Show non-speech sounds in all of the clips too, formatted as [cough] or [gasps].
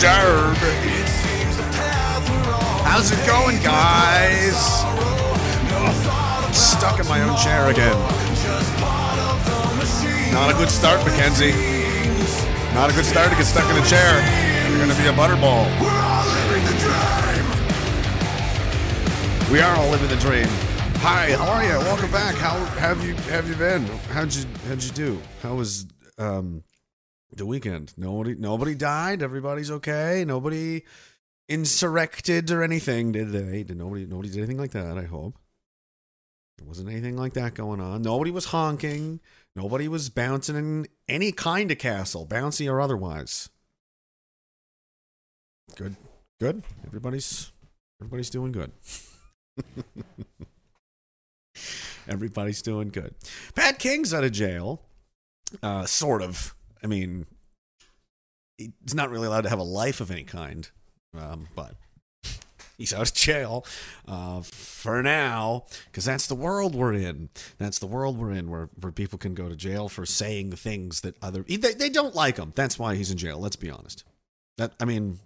job. How's it going, guys? Stuck in my own chair again. Not a good start, Mackenzie. Not a good start to get stuck in a chair. You're gonna be a butterball. We are all living the dream. Hi, how are you? Welcome back. How have you have you been? How'd you how'd you do? How was um the weekend? Nobody nobody died. Everybody's okay. Nobody insurrected or anything, did they? Did nobody nobody did anything like that? I hope. There wasn't anything like that going on. Nobody was honking. Nobody was bouncing in any kind of castle, bouncy or otherwise. Good, good. Everybody's everybody's doing good. [laughs] everybody's doing good. Pat King's out of jail. Uh, sort of. I mean, he's not really allowed to have a life of any kind, um, but he's out of jail uh, for now because that's the world we're in. That's the world we're in where, where people can go to jail for saying things that other they, they don't like him. That's why he's in jail. Let's be honest. That I mean,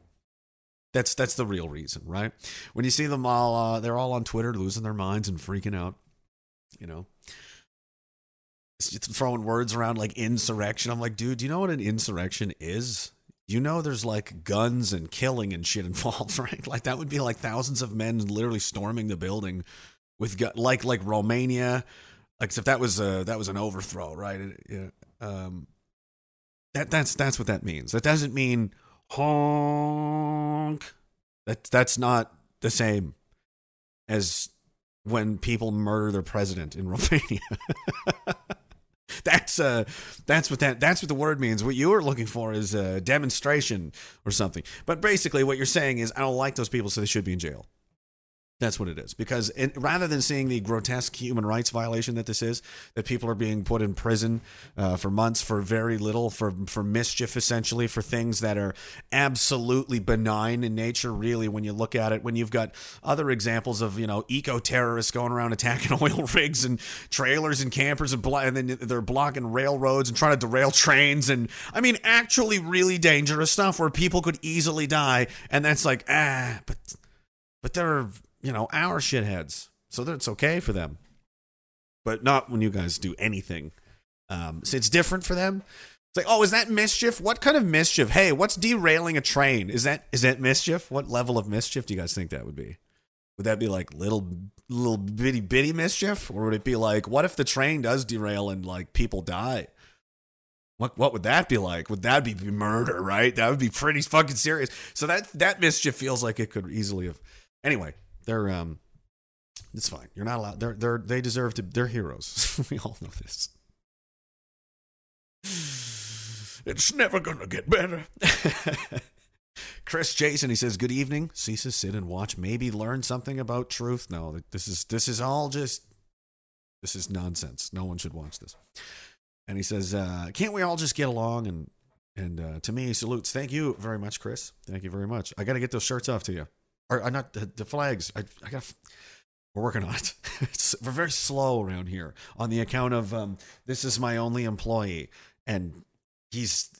that's that's the real reason, right? When you see them all, uh, they're all on Twitter losing their minds and freaking out. You know, throwing words around like insurrection. I'm like, dude, do you know what an insurrection is? You know, there's like guns and killing and shit [laughs] involved, right? Like that would be like thousands of men literally storming the building with gu- like like Romania, except that was a that was an overthrow, right? Yeah. Um, that that's that's what that means. That doesn't mean honk. That that's not the same as when people murder their president in [laughs] Romania. [laughs] that's uh that's what that that's what the word means. What you were looking for is a demonstration or something. But basically what you're saying is i don't like those people so they should be in jail that's what it is. Because it, rather than seeing the grotesque human rights violation that this is, that people are being put in prison uh, for months for very little, for for mischief, essentially, for things that are absolutely benign in nature. Really, when you look at it, when you've got other examples of you know eco terrorists going around attacking [laughs] oil rigs and trailers and campers and, blo- and then they're blocking railroads and trying to derail trains and I mean actually really dangerous stuff where people could easily die, and that's like ah, but but they're you know, our shitheads. So that's okay for them. But not when you guys do anything. Um, so it's different for them. It's like, oh, is that mischief? What kind of mischief? Hey, what's derailing a train? Is that is that mischief? What level of mischief do you guys think that would be? Would that be like little little bitty bitty mischief? Or would it be like, what if the train does derail and like people die? What what would that be like? Would that be murder, right? That would be pretty fucking serious. So that that mischief feels like it could easily have anyway, they're um it's fine. You're not allowed. They're they're they deserve to. They're heroes. [laughs] we all know this. It's never gonna get better. [laughs] Chris Jason, he says, "Good evening." Ceases sit and watch. Maybe learn something about truth. No, this is this is all just this is nonsense. No one should watch this. And he says, uh, "Can't we all just get along?" And and uh, to me, salutes. Thank you very much, Chris. Thank you very much. I got to get those shirts off to you or uh, not the, the flags. I, I got. We're working on it. [laughs] we're very slow around here on the account of um, this is my only employee, and he's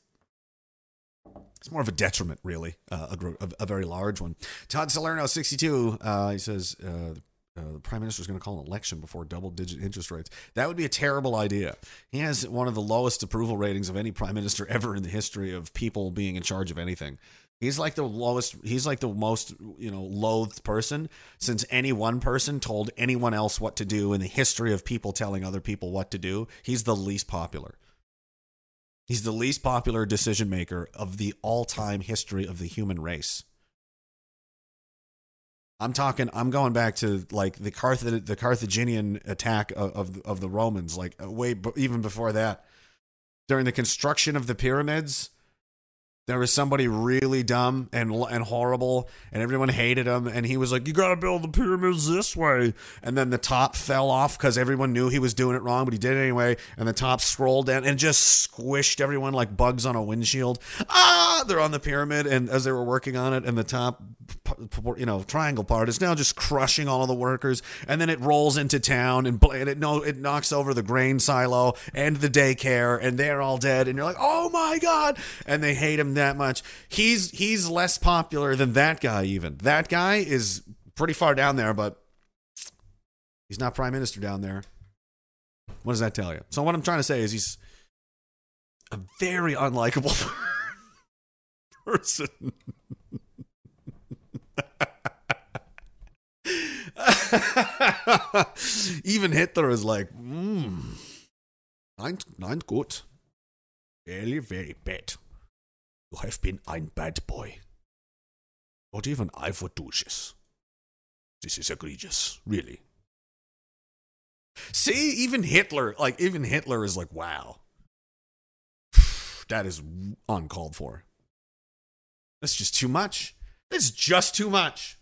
it's more of a detriment, really, uh, a, a, very large one. Todd Salerno, 62, uh, he says uh, uh, the prime minister is going to call an election before double digit interest rates. That would be a terrible idea. He has one of the lowest approval ratings of any prime minister ever in the history of people being in charge of anything. He's like the lowest. He's like the most you know loathed person since any one person told anyone else what to do in the history of people telling other people what to do. He's the least popular. He's the least popular decision maker of the all time history of the human race. I'm talking. I'm going back to like the Carth- the Carthaginian attack of, of of the Romans, like uh, way even before that. During the construction of the pyramids, there was somebody really dumb and and horrible, and everyone hated him. And he was like, "You got to build the pyramids this way." And then the top fell off because everyone knew he was doing it wrong, but he did it anyway. And the top scrolled down and just squished everyone like bugs on a windshield. Ah! They're on the pyramid, and as they were working on it, and the top you know triangle part is now just crushing all of the workers, and then it rolls into town and, and it no it knocks over the grain silo and the daycare, and they're all dead, and you're like, oh my god, and they hate him that much. He's he's less popular than that guy. Even that guy is pretty far down there, but he's not prime minister down there. What does that tell you? So what I'm trying to say is he's a very unlikable [laughs] person. [laughs] Even Hitler is like, mm, nein, nein, gut. Very, very bad. You have been ein bad boy. Not even I for do this. This is egregious, really. See, even Hitler, like, even Hitler is like, wow. [sighs] That is uncalled for. That's just too much. That's just too much.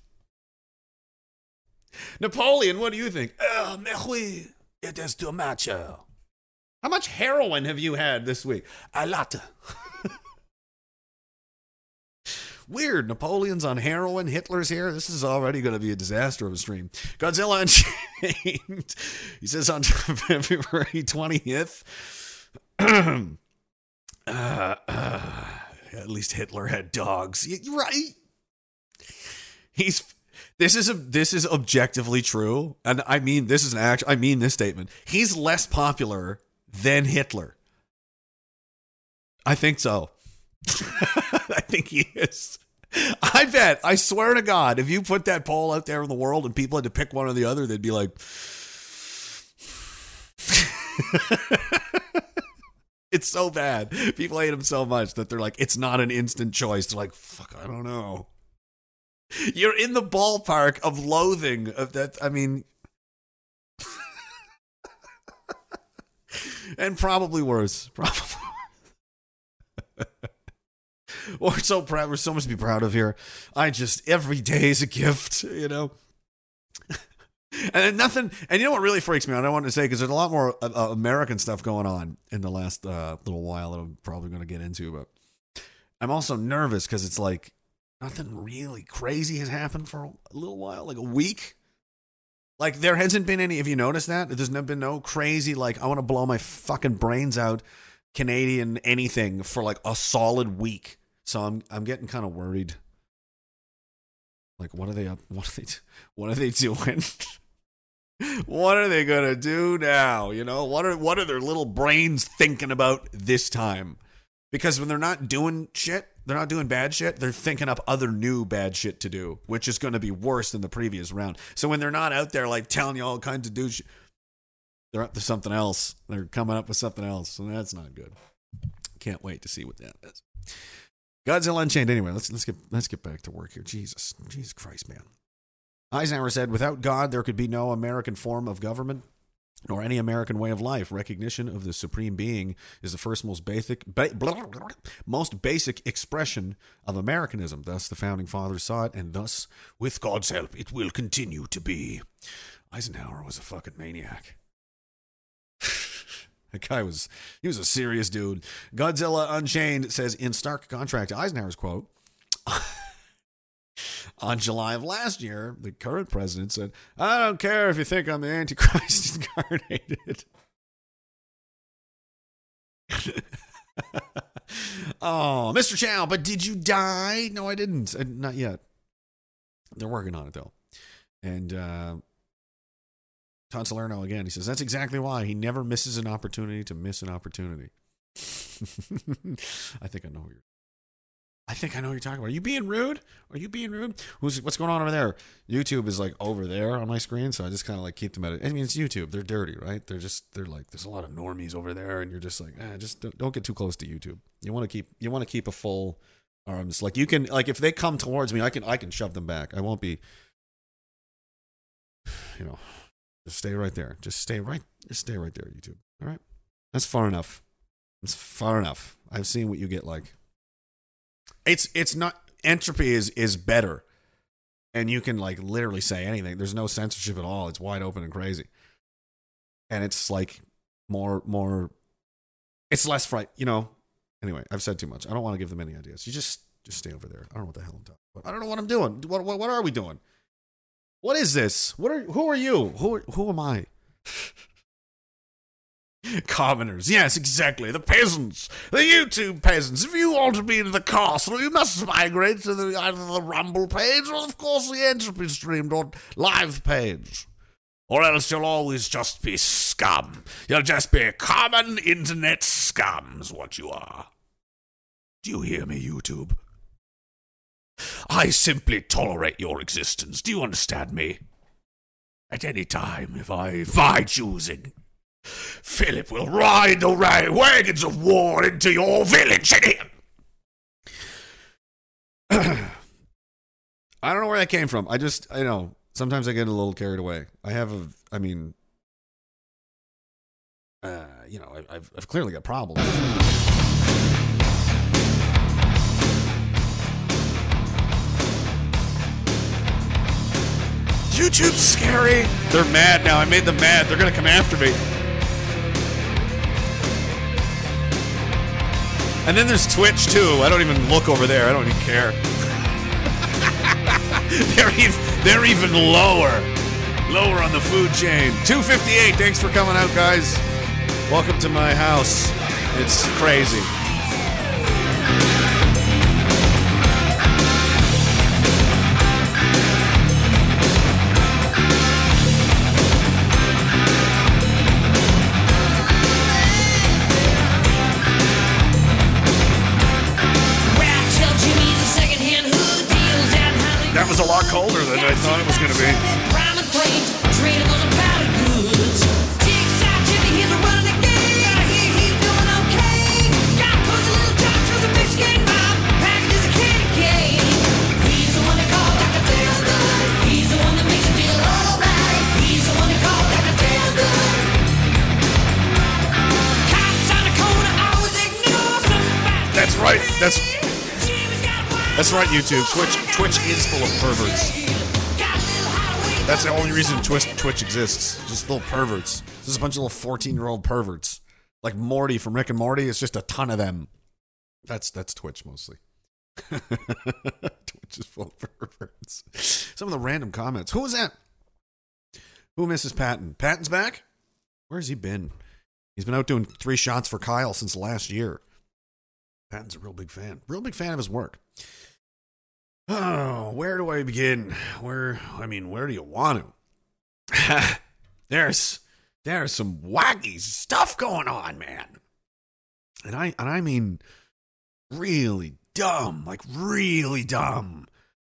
Napoleon, what do you think? Oh, mais it is too much. How much heroin have you had this week? A lot. [laughs] Weird. Napoleon's on heroin. Hitler's here. This is already going to be a disaster of a stream. Godzilla Unchained. [laughs] he says on [laughs] February 20th. [clears throat] uh, uh, at least Hitler had dogs. Right? He's this is a this is objectively true, and I mean this is an act. I mean this statement. He's less popular than Hitler. I think so. [laughs] I think he is. I bet. I swear to God, if you put that poll out there in the world and people had to pick one or the other, they'd be like, [laughs] it's so bad. People hate him so much that they're like, it's not an instant choice. They're like, fuck, I don't know. [laughs] You're in the ballpark of loathing of that. I mean, [laughs] and probably worse. [laughs] Probably. we're so proud. We're so much to be proud of here. I just every day is a gift, you know. and nothing. And you know what really freaks me out? I wanted to say because there's a lot more uh, uh, American stuff going on in the last uh, little while that I'm probably going to get into, but I'm also nervous because it's like nothing really crazy has happened for a little while, like a week. Like there hasn't been any. Have you noticed that? There's been no crazy like I want to blow my fucking brains out Canadian anything for like a solid week. So I'm I'm getting kind of worried. Like what are they up? [laughs] What are they? What are they doing? [laughs] what are they gonna do now? You know what are what are their little brains thinking about this time? Because when they're not doing shit, they're not doing bad shit. They're thinking up other new bad shit to do, which is going to be worse than the previous round. So when they're not out there like telling you all kinds of do shit, they're up to something else. They're coming up with something else, and that's not good. Can't wait to see what that is. Godzilla Unchained. Anyway, let's let's get let's get back to work here. Jesus, Jesus Christ, man. Eisenhower said, "Without God, there could be no American form of government." Nor any American way of life. Recognition of the supreme being is the first most basic, ba- blah, blah, blah, most basic expression of Americanism. Thus, the founding fathers saw it, and thus, with God's help, it will continue to be. Eisenhower was a fucking maniac. [laughs] That guy was he was a serious dude. Godzilla Unchained says in stark contrast to Eisenhower's quote. On July of last year, the current president said, I don't care if you think I'm the Antichrist [laughs] incarnated. [laughs] oh, Mr. Chow, but did you die? No, I didn't. Uh, not yet. They're working on it, though. And uh, Todd Salerno again. He says that's exactly why he never misses an opportunity to miss an opportunity. [laughs] I think I know who you're. I think I know what you're talking about. Are you being rude? Are you being rude? Who's what's going on over there? YouTube is like over there on my screen, so I just kind of like keep them at it. I mean, it's YouTube. They're dirty, right? They're just they're like there's a lot of normies over there, and you're just like, eh, just don't, don't get too close to YouTube. You want to keep you want to keep a full arms. Like you can like if they come towards me, I can I can shove them back. I won't be, you know, just stay right there. Just stay right. Just stay right there, YouTube. All right. That's far enough. It's far enough. I've seen what you get like. It's it's not entropy is is better, and you can like literally say anything. There's no censorship at all. It's wide open and crazy, and it's like more more. It's less fright. You know. Anyway, I've said too much. I don't want to give them any ideas. You just just stay over there. I don't know what the hell I'm talking about. I don't know what I'm doing. What what, what are we doing? What is this? What are who are you? Who who am I? Commoners, yes, exactly. The peasants, the YouTube peasants. If you want to be in the castle, you must migrate to the either the Rumble page or, of course, the Entropy Streamed or live page. Or else you'll always just be scum. You'll just be common internet scums, what you are. Do you hear me, YouTube? I simply tolerate your existence. Do you understand me? At any time, if I, if I choosing. Philip will ride the wagons of war into your village and [clears throat] I don't know where that came from. I just, I know, sometimes I get a little carried away. I have a, I mean, uh, you know, I, I've, I've clearly got problems. YouTube's scary. They're mad now. I made them mad. They're gonna come after me. And then there's Twitch too. I don't even look over there. I don't even care. [laughs] they're even they're even lower, lower on the food chain. 258. Thanks for coming out, guys. Welcome to my house. It's crazy. Colder than I thought it was going to be. That's right. That's that's right. YouTube, Twitch, Twitch is full of perverts. That's the only reason Twitch Twitch exists. Just little perverts. Just a bunch of little fourteen-year-old perverts, like Morty from Rick and Morty. It's just a ton of them. That's that's Twitch mostly. [laughs] Twitch is full of perverts. Some of the random comments. Who was that? Who misses Patton? Patton's back. Where's he been? He's been out doing three shots for Kyle since last year. Patton's a real big fan. Real big fan of his work. Oh, where do I begin? Where I mean, where do you want to? [laughs] there's there's some wacky stuff going on, man. And I and I mean really dumb, like really dumb.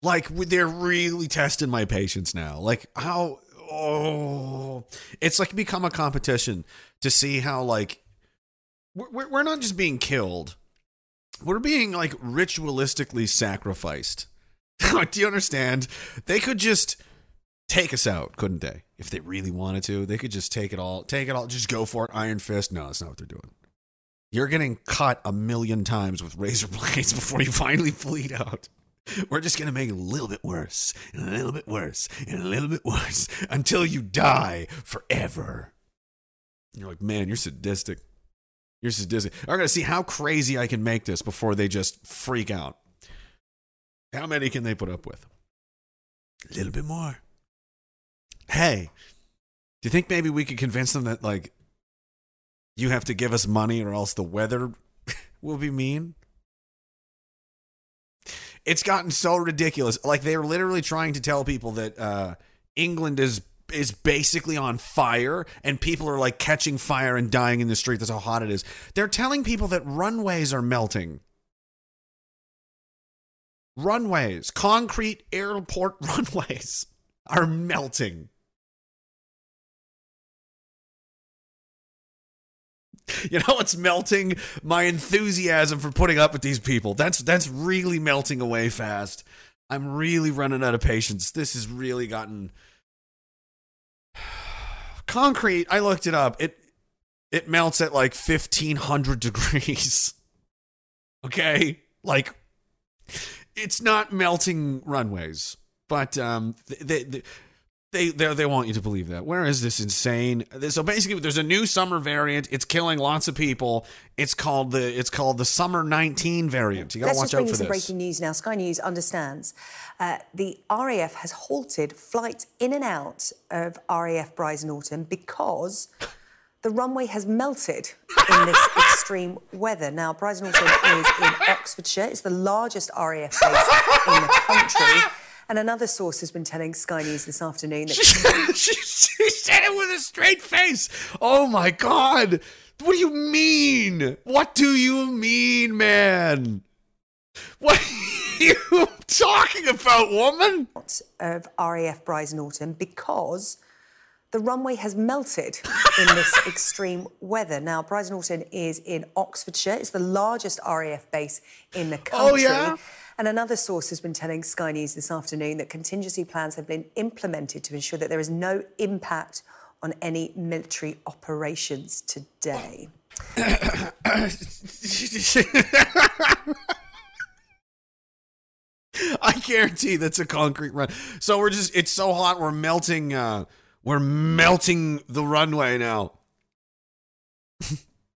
Like they're really testing my patience now. Like how oh, it's like become a competition to see how like we're we're not just being killed we're being like ritualistically sacrificed. [laughs] Do you understand? They could just take us out, couldn't they? If they really wanted to, they could just take it all, take it all, just go for it, iron fist. No, that's not what they're doing. You're getting cut a million times with razor [laughs] blades before you finally bleed out. We're just going to make it a little bit worse, and a little bit worse, and a little bit worse until you die forever. You're like, man, you're sadistic. You're sadistic. I'm going to see how crazy I can make this before they just freak out. How many can they put up with? A little bit more. Hey, do you think maybe we could convince them that, like, you have to give us money or else the weather [laughs] will be mean? It's gotten so ridiculous. Like, they're literally trying to tell people that uh, England is is basically on fire and people are like catching fire and dying in the street. That's how hot it is. They're telling people that runways are melting. Runways, concrete airport [laughs] runways are melting. You know what's melting? My enthusiasm for putting up with these people. That's that's really melting away fast. I'm really running out of patience. This has really gotten [sighs] concrete i looked it up it it melts at like 1500 degrees [laughs] okay like it's not melting runways but um they, they, They they they want you to believe that. Where is this insane? So basically, there's a new summer variant. It's killing lots of people. It's called the it's called the summer 19 variant. You got to Let's watch just bring out you for some this. breaking news now. Sky News understands uh, the RAF has halted flights in and out of RAF Brize Norton because the runway has melted in this [laughs] extreme weather. Now, Brize Norton is in [laughs] Oxfordshire. It's the largest RAF base in the country. And another source has been telling Sky News this afternoon that [laughs] she, she said it with a straight face. Oh my god! What do you mean? What do you mean, man? What are you talking about, woman? of RAF Brize Norton because the runway has melted in this [laughs] extreme weather. Now, Brize Norton is in Oxfordshire. It's the largest RAF base in the Oh, country. yeah? And another source has been telling Sky News this afternoon that contingency plans have been implemented to ensure that there is no impact on any military operations today. [coughs] I guarantee that's a concrete run. So we're just it's so hot we're melting uh we're melting the runway now. [laughs]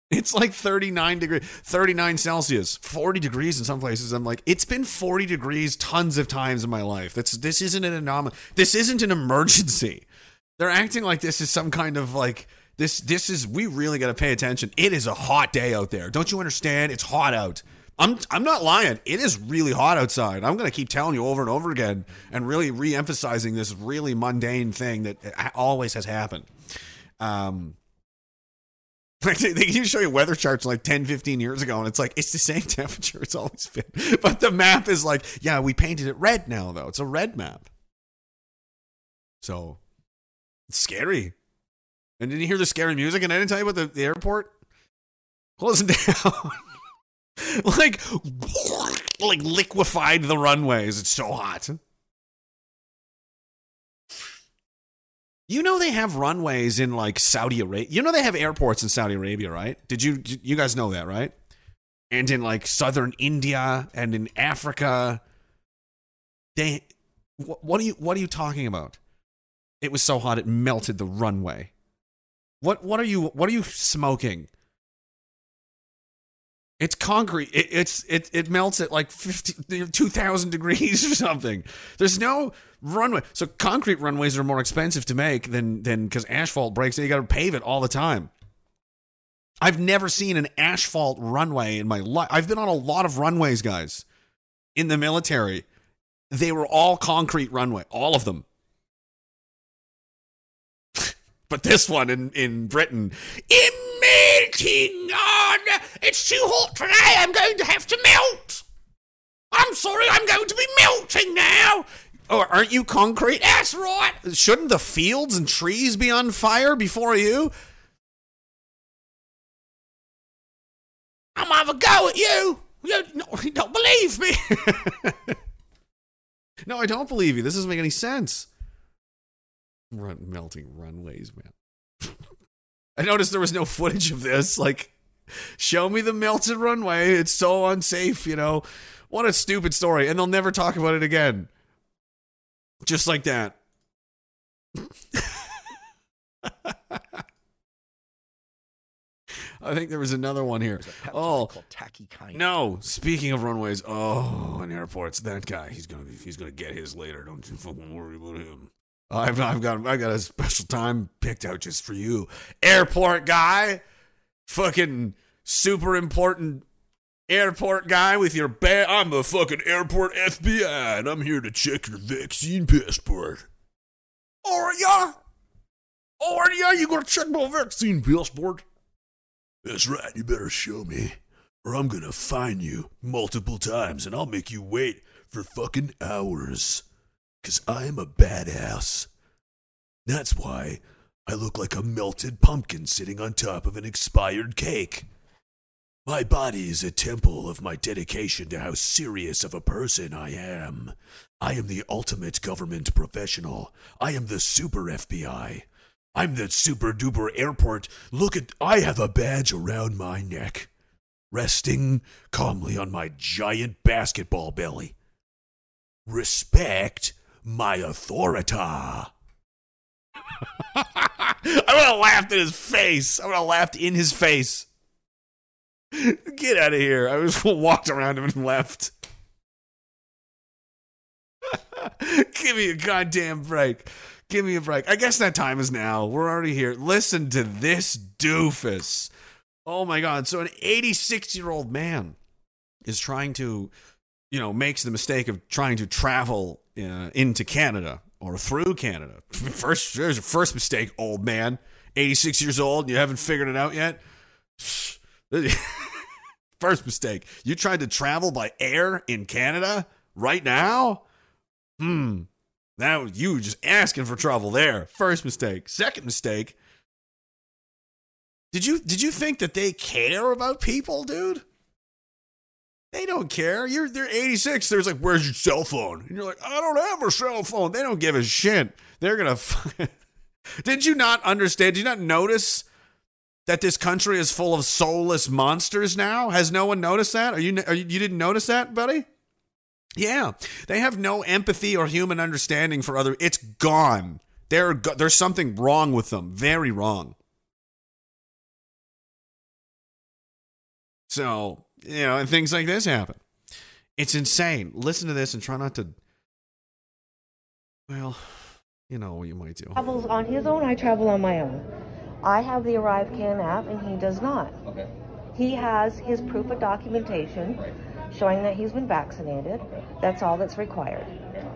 it's like 39 degrees, 39 Celsius, 40 degrees in some places. I'm like it's been 40 degrees tons of times in my life. That's this isn't an anomaly. This isn't an emergency. They're acting like this is some kind of like this this is we really got to pay attention. It is a hot day out there. Don't you understand? It's hot out. I'm I'm not lying. It is really hot outside. I'm going to keep telling you over and over again and really re-emphasizing this really mundane thing that always has happened. Um [laughs] they can show you weather charts like 10, 15 years ago, and it's like it's the same [laughs] temperature it's always been. [laughs] But the map is like, yeah, we painted it red now, though. It's a red map. So it's scary. And did you hear the scary music? And I didn't tell you about the, the airport? Closing down. [laughs] like like liquefied the runways. It's so hot. You know they have runways in like Saudi Arabia. You know they have airports in Saudi Arabia, right? Did you you guys know that, right? And in like southern India and in Africa. They what, are you what are you talking about? It was so hot it melted the runway. What what are you what are you smoking? It's concrete. It, it's it it melts at like 50, 2000 degrees or something. There's no runway. So concrete runways are more expensive to make than than because asphalt breaks. You got to pave it all the time. I've never seen an asphalt runway in my life. I've been on a lot of runways, guys, in the military. They were all concrete runway, all of them. But this one in in Britain, in melting on. It's too hot today. I'm going to have to melt. I'm sorry. I'm going to be melting now. Oh, aren't you concrete? That's right. Shouldn't the fields and trees be on fire before you? I'm have a go at you. You you don't believe me. [laughs] no, I don't believe you. This doesn't make any sense. Run, melting runways, man. [laughs] I noticed there was no footage of this. Like, show me the melted runway. It's so unsafe, you know. What a stupid story. And they'll never talk about it again. Just like that. [laughs] I think there was another one here. Oh, no. Speaking of runways, oh, and airports, that guy, he's gonna he's gonna get his later. Don't you fucking worry about him. I've I've got I got a special time picked out just for you, airport guy. Fucking super important airport guy with your ba- I'm the fucking airport FBI, and I'm here to check your vaccine passport. Are ya? Are ya? You gonna check my vaccine passport? That's right. You better show me, or I'm gonna fine you multiple times, and I'll make you wait for fucking hours. Cause I'm a badass. That's why I look like a melted pumpkin sitting on top of an expired cake. My body is a temple of my dedication to how serious of a person I am. I am the ultimate government professional. I am the super FBI. I'm the super duper airport. Look at, I have a badge around my neck, resting calmly on my giant basketball belly. Respect my authority. [laughs] I would have laughed in his face. I would have laughed in his face. Get out of here. I just [laughs] walked around him and left. [laughs] Give me a goddamn break. Give me a break. I guess that time is now. We're already here. Listen to this doofus. Oh my God. So, an 86 year old man is trying to, you know, makes the mistake of trying to travel uh, into Canada or through Canada. [laughs] First, there's your first mistake, old man. 86 years old and you haven't figured it out yet. [laughs] First mistake. You tried to travel by air in Canada right now? Hmm. That was you just asking for trouble there. First mistake. Second mistake. Did you did you think that they care about people, dude? They don't care. You're they're 86. There's like, where's your cell phone? And you're like, I don't have a cell phone. They don't give a shit. They're gonna. [laughs] Did you not understand? Did you not notice that this country is full of soulless monsters now? Has no one noticed that? Are you, are you you didn't notice that, buddy? Yeah, they have no empathy or human understanding for other. It's gone. They're, there's something wrong with them. Very wrong. So you know, and things like this happen. It's insane. Listen to this and try not to. Well, you know what you might do. Travels on his own. I travel on my own. I have the ArriveCan app, and he does not. Okay. He has his proof of documentation showing that he's been vaccinated. That's all that's required.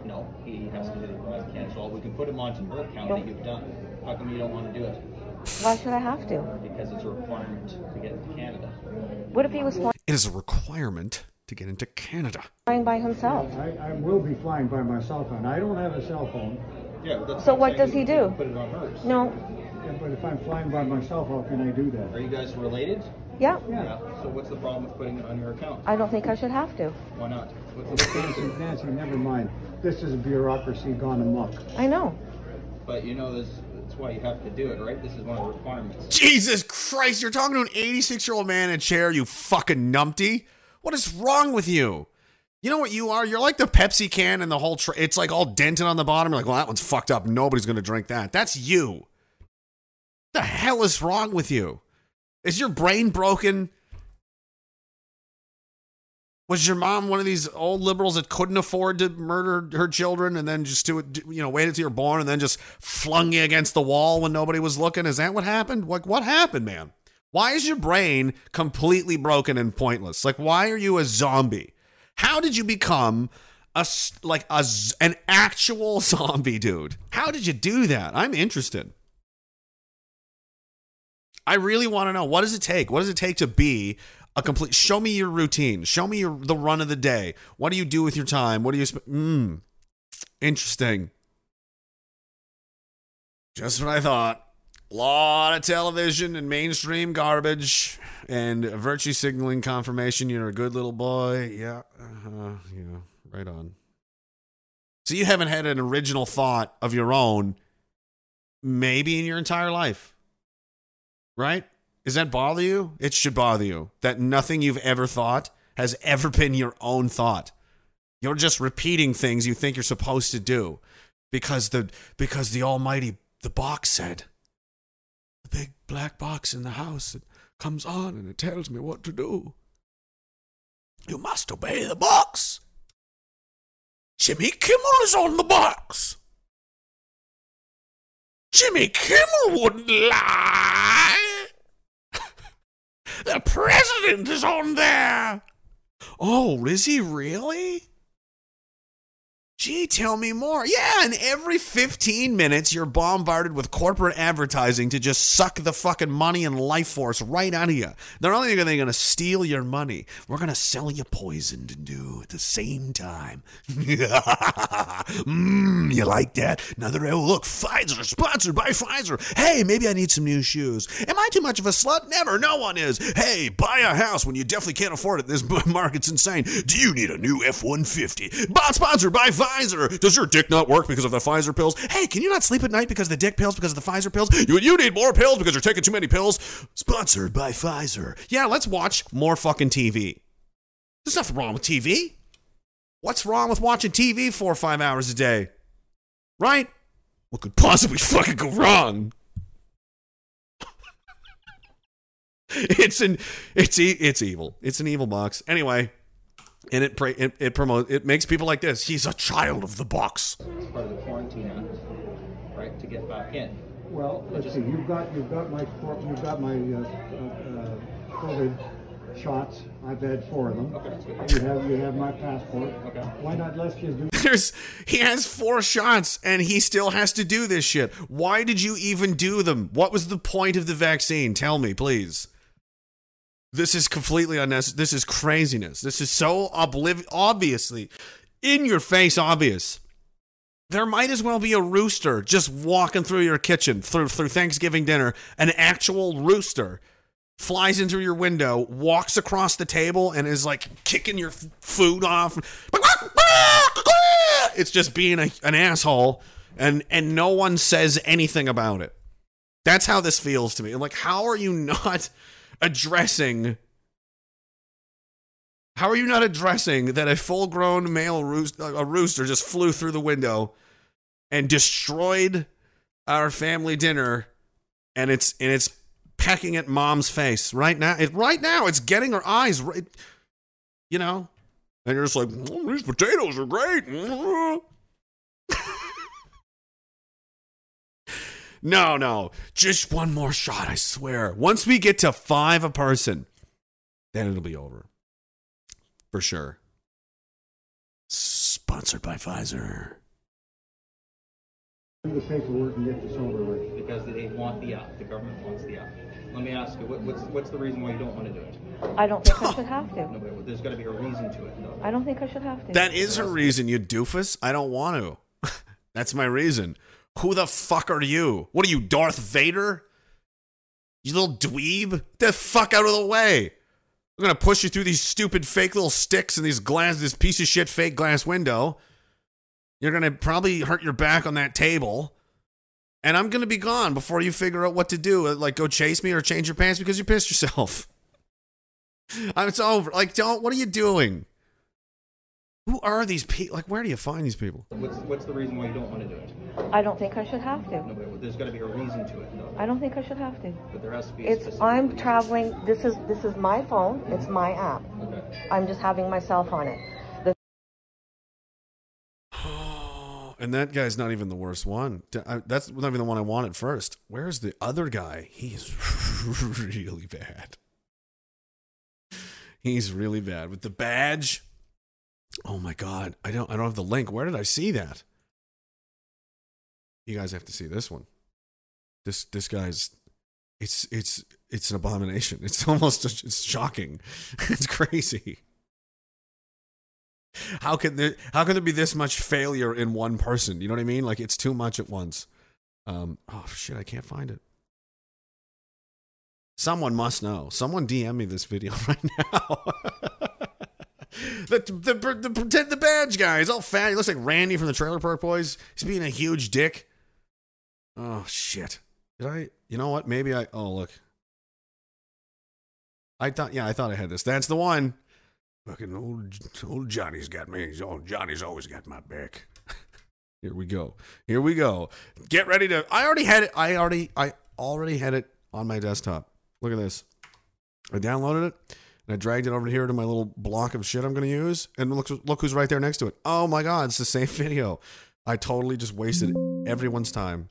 No, he has to do the ArriveCan. So we can put him onto your account Nope. that you've done. How come you don't want to do it? Why should I have to? Because it's a requirement to get into Canada. What if he was flying? It is a requirement to get into Canada. flying by himself? I, I will be flying by my cell phone. I don't have a cell phone, Yeah, that's So what does he do? Put it on hers. No. Yeah, but if I'm flying by myself, how can I do that? Are you guys related? Yeah. Yeah. So what's the problem with putting it on your account? I don't think I should have to. Why not? What's the Nancy, Nancy, never mind. This is a bureaucracy gone amok. I know. But you know this. That's why you have to do it, right? This is one of the requirements. Jesus Christ, you're talking to an 86 year old man in a chair, you fucking numpty. What is wrong with you? You know what you are? You're like the Pepsi can and the whole, tra- it's like all dented on the bottom. You're like, well, that one's fucked up. Nobody's going to drink that. That's you. What the hell is wrong with you? Is your brain broken? Was your mom one of these old liberals that couldn't afford to murder her children and then just do it, you know, wait until you're born and then just flung you against the wall when nobody was looking? Is that what happened? Like, what happened, man? Why is your brain completely broken and pointless? Like, why are you a zombie? How did you become a like a an actual [laughs] zombie, dude? How did you do that? I'm interested. I really want to know what does it take? What does it take to be a complete? Show me your routine. Show me your the run of the day. What do you do with your time? What do you? Sp- mm, interesting. Just what I thought. a Lot of television and mainstream garbage and virtue signaling confirmation. You're a good little boy. Yeah, uh-huh, yeah, right on. So you haven't had an original thought of your own, maybe in your entire life right? Does that bother you? It should bother you that nothing you've ever thought has ever been your own thought. You're just repeating things you think you're supposed to do because the because the almighty the box said. The big black box in the house it comes on and it tells me what to do. You must obey the box. Jimmy Kimmel is on the box. Jimmy Kimmel wouldn't lie. The president is on there. Oh, is he really? Gee, tell me more. Yeah, and every 15 minutes, you're bombarded with corporate advertising to just suck the fucking money and life force right out of you. They're only going to steal your money. We're going to sell you poison to do at the same time. [laughs] Mmm, you like that? Another, oh, look, Pfizer, sponsored by Pfizer. Hey, maybe I need some new shoes. Am I too much of a slut? Never. No one is. Hey, buy a house when you definitely can't afford it. This [laughs] market's insane. Do you need a new F 150? Bought sponsored by Pfizer. Does your dick not work because of the Pfizer pills? Hey, can you not sleep at night because of the dick pills, because of the Pfizer pills? You, you need more pills because you're taking too many pills? Sponsored by Pfizer. Yeah, let's watch more fucking TV. There's nothing wrong with TV. What's wrong with watching TV four or five hours a day? Right? What could possibly fucking go wrong? [laughs] it's an it's e- it's evil. It's an evil box. Anyway, and it pra- it, it promotes it makes people like this. He's a child of the box. It's part of the quarantine act, right, to get back in. Well, let's see, you've got, you've got my, you've got my, uh, uh, COVID shots. I've had four of them. Okay. You have, you have my passport. Okay. Why not let's just do There's he has four shots and he still has to do this shit. Why did you even do them? What was the point of the vaccine? Tell me, please. This is completely unnecessary. This is craziness. This is so obliv- obviously in your face obvious. There might as well be a rooster just walking through your kitchen through through Thanksgiving dinner. An actual rooster flies into your window, walks across the table, and is like kicking your f- food off. It's just being a, an asshole, and and no one says anything about it. That's how this feels to me. I'm like, how are you not addressing? How are you not addressing that a full-grown male rooster, a rooster just flew through the window and destroyed our family dinner, and it's and it's pecking at mom's face right now. It right now it's getting her eyes right. You know, and you're just like, "Mm, these potatoes are great. [laughs] no, no, just one more shot. I swear. Once we get to five a person, then it'll be over for sure. Sponsored by Pfizer. the paperwork and get this over with? Because they want the app. The government wants the app. Let me ask you, what, what's what's the reason why you don't want to do it? I don't think I should have No, to. but there's got to be a reason to it, though. I don't think I should have to. That is her reason, you doofus. I don't want to. [laughs] That's my reason. Who the fuck are you? What are you, Darth Vader? You little dweeb? Get the fuck out of the way. I'm gonna push you through these stupid fake little sticks and these glass, this piece of shit fake glass window. You're gonna probably hurt your back on that table. And I'm gonna be gone before you figure out what to do. Like go chase me or change your pants because you pissed yourself. [laughs] it's over. Like, don't what are you doing? Who are these people? Like, where do you find these people? What's what's the reason why you don't want to do it? I don't think I should have to. No, but there's got to be a reason to it, though. I don't think I should have to. But there has to be. a It's I'm reason. traveling. This is this is my phone. It's my app. Okay. I'm just having myself on it. The [gasps] And that guy's not even the worst one. That's not even the one I wanted first. Where's the other guy? He's [laughs] really bad. He's really bad with the badge. Oh my god! I don't. I don't have the link. Where did I see that? You guys have to see this one. This this guy's. It's it's it's an abomination. It's [laughs] almost it's shocking. [laughs] It's crazy. How can there how can there be this much failure in one person? You know what I mean? Like it's too much at once. Um oh shit, I can't find it. Someone must know. Someone DM me this video [laughs] right now. The, the, the, pretend the badge guy. He's all fat. He looks like Randy from the Trailer Park Boys. He's being a huge dick. Oh shit. Did I you know what? Maybe I oh look. I thought yeah, I thought I had this. That's the one. Fucking old old Johnny's got me. Old Johnny's always got my back. [laughs] Here we go. Here we go. Get ready to. I already had it. I already. I already had it on my desktop. Look at this. I downloaded it and I dragged it over here to my little block of shit I'm going to use. And look, look who's right there next to it. Oh my god, it's the same [laughs] video. I totally just wasted everyone's time.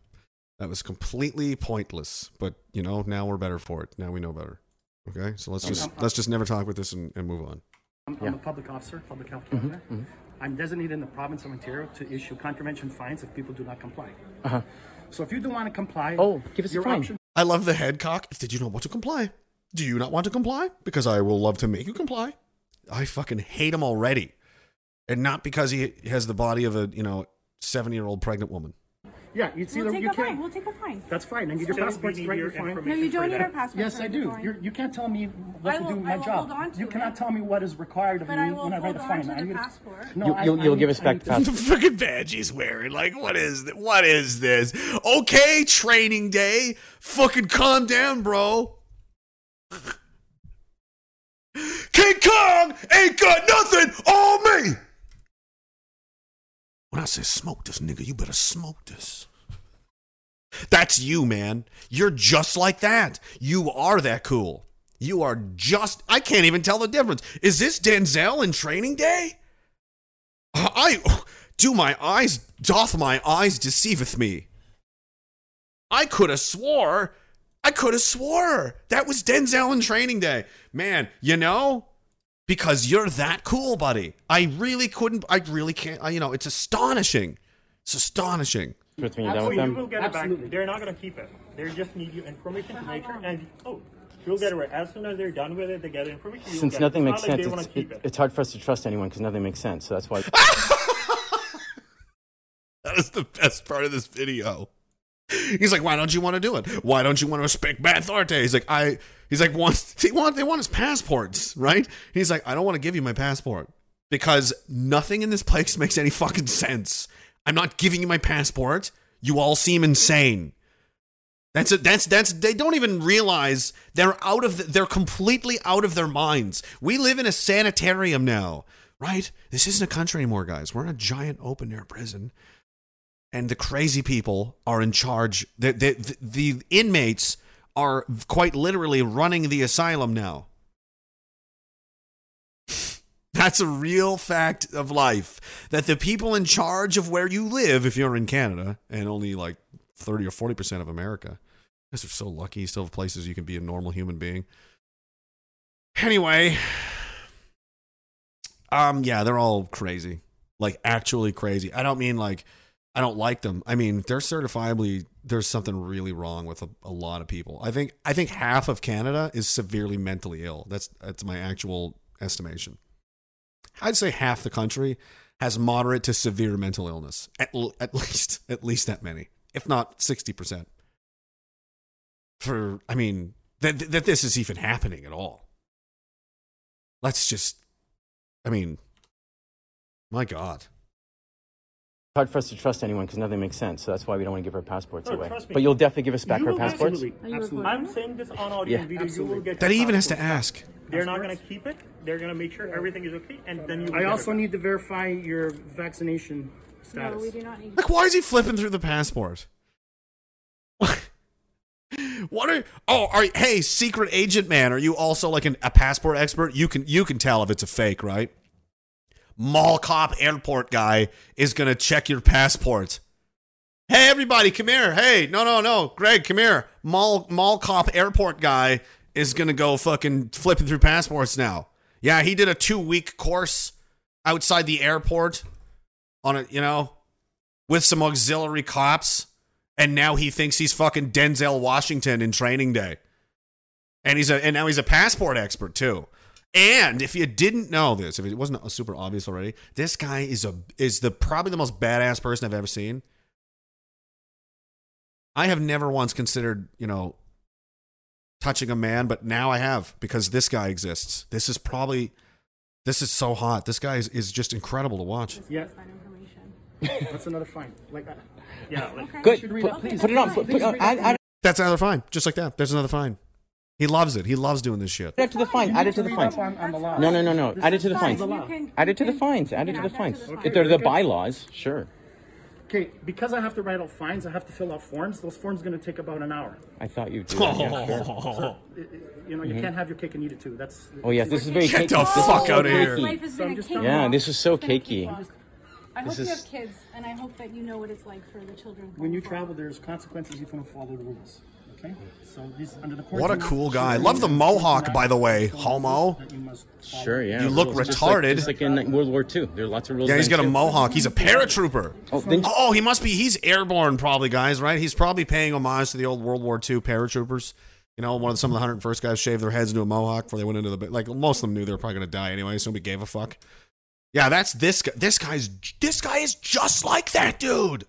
That was completely pointless. But you know, now we're better for it. Now we know better. Okay, so let's just let's just never talk with this and, and move on. I'm, I'm a public officer, public health mm-hmm, captain. Mm-hmm. I'm designated in the province of Ontario to issue contravention fines if people do not comply. Uh-huh. So if you don't want to comply, Oh, give us a your fine. option I love the head cock. Did you know what to comply? Do you not want to comply? Because I will love to make you comply. I fucking hate him already. And not because he has the body of a, you know, 70 year old pregnant woman. Yeah, you see, We'll the, take you a fine. can't. We'll take a fine. That's fine. I need your passports to write your fine. No, you don't need our passport. Yes, I do. You're, you can't tell me what I to will- do with my job. hold on you it. cannot tell me what is required of But me I will when I write a fine. on to I need- passport. No, You- I- you'll- I you'll need- give us back the to- passport. the [laughs] fucking badge he's wearing. Like, what is th- what is this? Okay, training day. Fucking calm down, bro. King Kong ain't got nothing on me. When I say smoke this nigga, you better smoke this. That's you, man. You're just like that. You are that cool. You are just. I can't even tell the difference. Is this Denzel in Training Day? I do my eyes doth my eyes deceiveth me. I could have swore. I could have swore that was Denzel in Training Day. Man, you know, because you're that cool, buddy. I really couldn't. I really can't. I, you know, it's astonishing. It's astonishing. With me, you done Oh, with you will get it back. They're not going to keep it. They just need your information to make sure. And oh, you'll get it right. As soon as they're done with it, they get the information. You'll Since get nothing it. makes it's not like sense, it's, want to keep it- it. it's hard for us to trust anyone because nothing makes sense. So that's why. [laughs] That is the best part of this video. He's like, why don't you want to do it? Why don't you want to respect Thorte? He's like, I. He's like, wants they want they want his passports, right? He's like, I don't want to give you my passport because nothing in this place makes any fucking sense. I'm not giving you my passport. You all seem insane. That's it. That's that's. They don't even realize they're out of. The, they're completely out of their minds. We live in a sanitarium now, right? This isn't a country anymore, guys. We're in a giant open air prison and the crazy people are in charge. The, the, the, inmates are quite literally running the asylum now. [laughs] That's a real fact of life. That the people in charge of where you live, if you're in Canada, and only like 30 or 40% of America, because they're so lucky you still have places you can be a normal human being. Anyway, [sighs] um, yeah, they're all crazy. Like, actually crazy. I don't mean like I don't like them. I mean, they're certifiably there's something really wrong with a, a lot of people. I think I think half of Canada is severely mentally ill. That's that's my actual estimation. I'd say half the country has moderate to severe mental illness. At, at [laughs] least at least that many, if not 60%. For I mean, that that this is even happening at all. Let's just I mean, my god. Hard for us to trust anyone because nothing makes sense. So that's why we don't want to give our passports No, away. trust me. But you'll definitely give us back You our passports. Absolutely. Are absolutely. I'm saying this on audio Yeah. and video. You will get That even has to passport. ask. They're not going to keep it. They're going to make sure everything is okay, and then you. I also need to verify your vaccination status. No, we do not need. Like, why is he flipping through the passport? [laughs] What are oh are hey secret agent man? Are you also like an, a passport expert? You can you can tell if it's a fake, right? Mall cop airport guy is gonna check your passport. Hey everybody, come here. Hey, no no no, Greg, come here. Mall mall cop airport guy is gonna go fucking flipping through passports now. Yeah, he did a two week course outside the airport on a you know with some auxiliary cops, and now he thinks he's fucking Denzel Washington in Training Day, and he's a and now he's a passport expert too. And if you didn't know this, if it wasn't super obvious already, this guy is a is the probably the most badass person I've ever seen. I have never once considered, you know, touching a man, but now I have because this guy exists. This is probably this is so hot. This guy is, is just incredible to watch. Yeah, That information. that's another fine. Like, uh, Yeah. Like, Okay. Good. should read Put, it. Please, put it on. please, Put, please put, read add, That's another fine. Just like that. There's another fine. He loves it. He loves doing this shit. Add it to the fine. Add it to the Read fines. up on, on the laws. No, no, no, no. Add it to the This fines. the law. You can- Add it to the fines. Add it to the fines. that to the If they're the bylaws, sure. Okay, because I have to write out fines, I have to fill out forms. Those forms are going to take about an hour. I thought you'd do that. Yeah, sure. You know, you mm-hmm. can't have your cake and eat it too. That's. Oh yeah, this is very Get cakey. the This fuck out of here. Life So been I'm a just cakewalk. Yeah, this is so It's been a cakey. cakewalk. I hope This you have kids, and I hope that you know what it's like for the children. When you forward. travel, there's consequences if you don't follow the rules. Okay, so these under the What a cool guy. Love the mohawk, by the way, rules homo. that you must follow. Sure, yeah. You look rules. Just retarded. Like, just like in World War II. There are lots of rules. Yeah, he's got a mohawk. He's a paratrooper. Oh, Oh, he must be. He's airborne, probably, guys. Right? He's probably paying homage to the old World War II paratroopers. You know, one of the, some of the 101st guys shaved their heads into a mohawk before they went into the like. Most of them knew they were probably going to die anyway, so nobody gave a fuck. Yeah, that's this guy. This guy's this guy is just like that dude.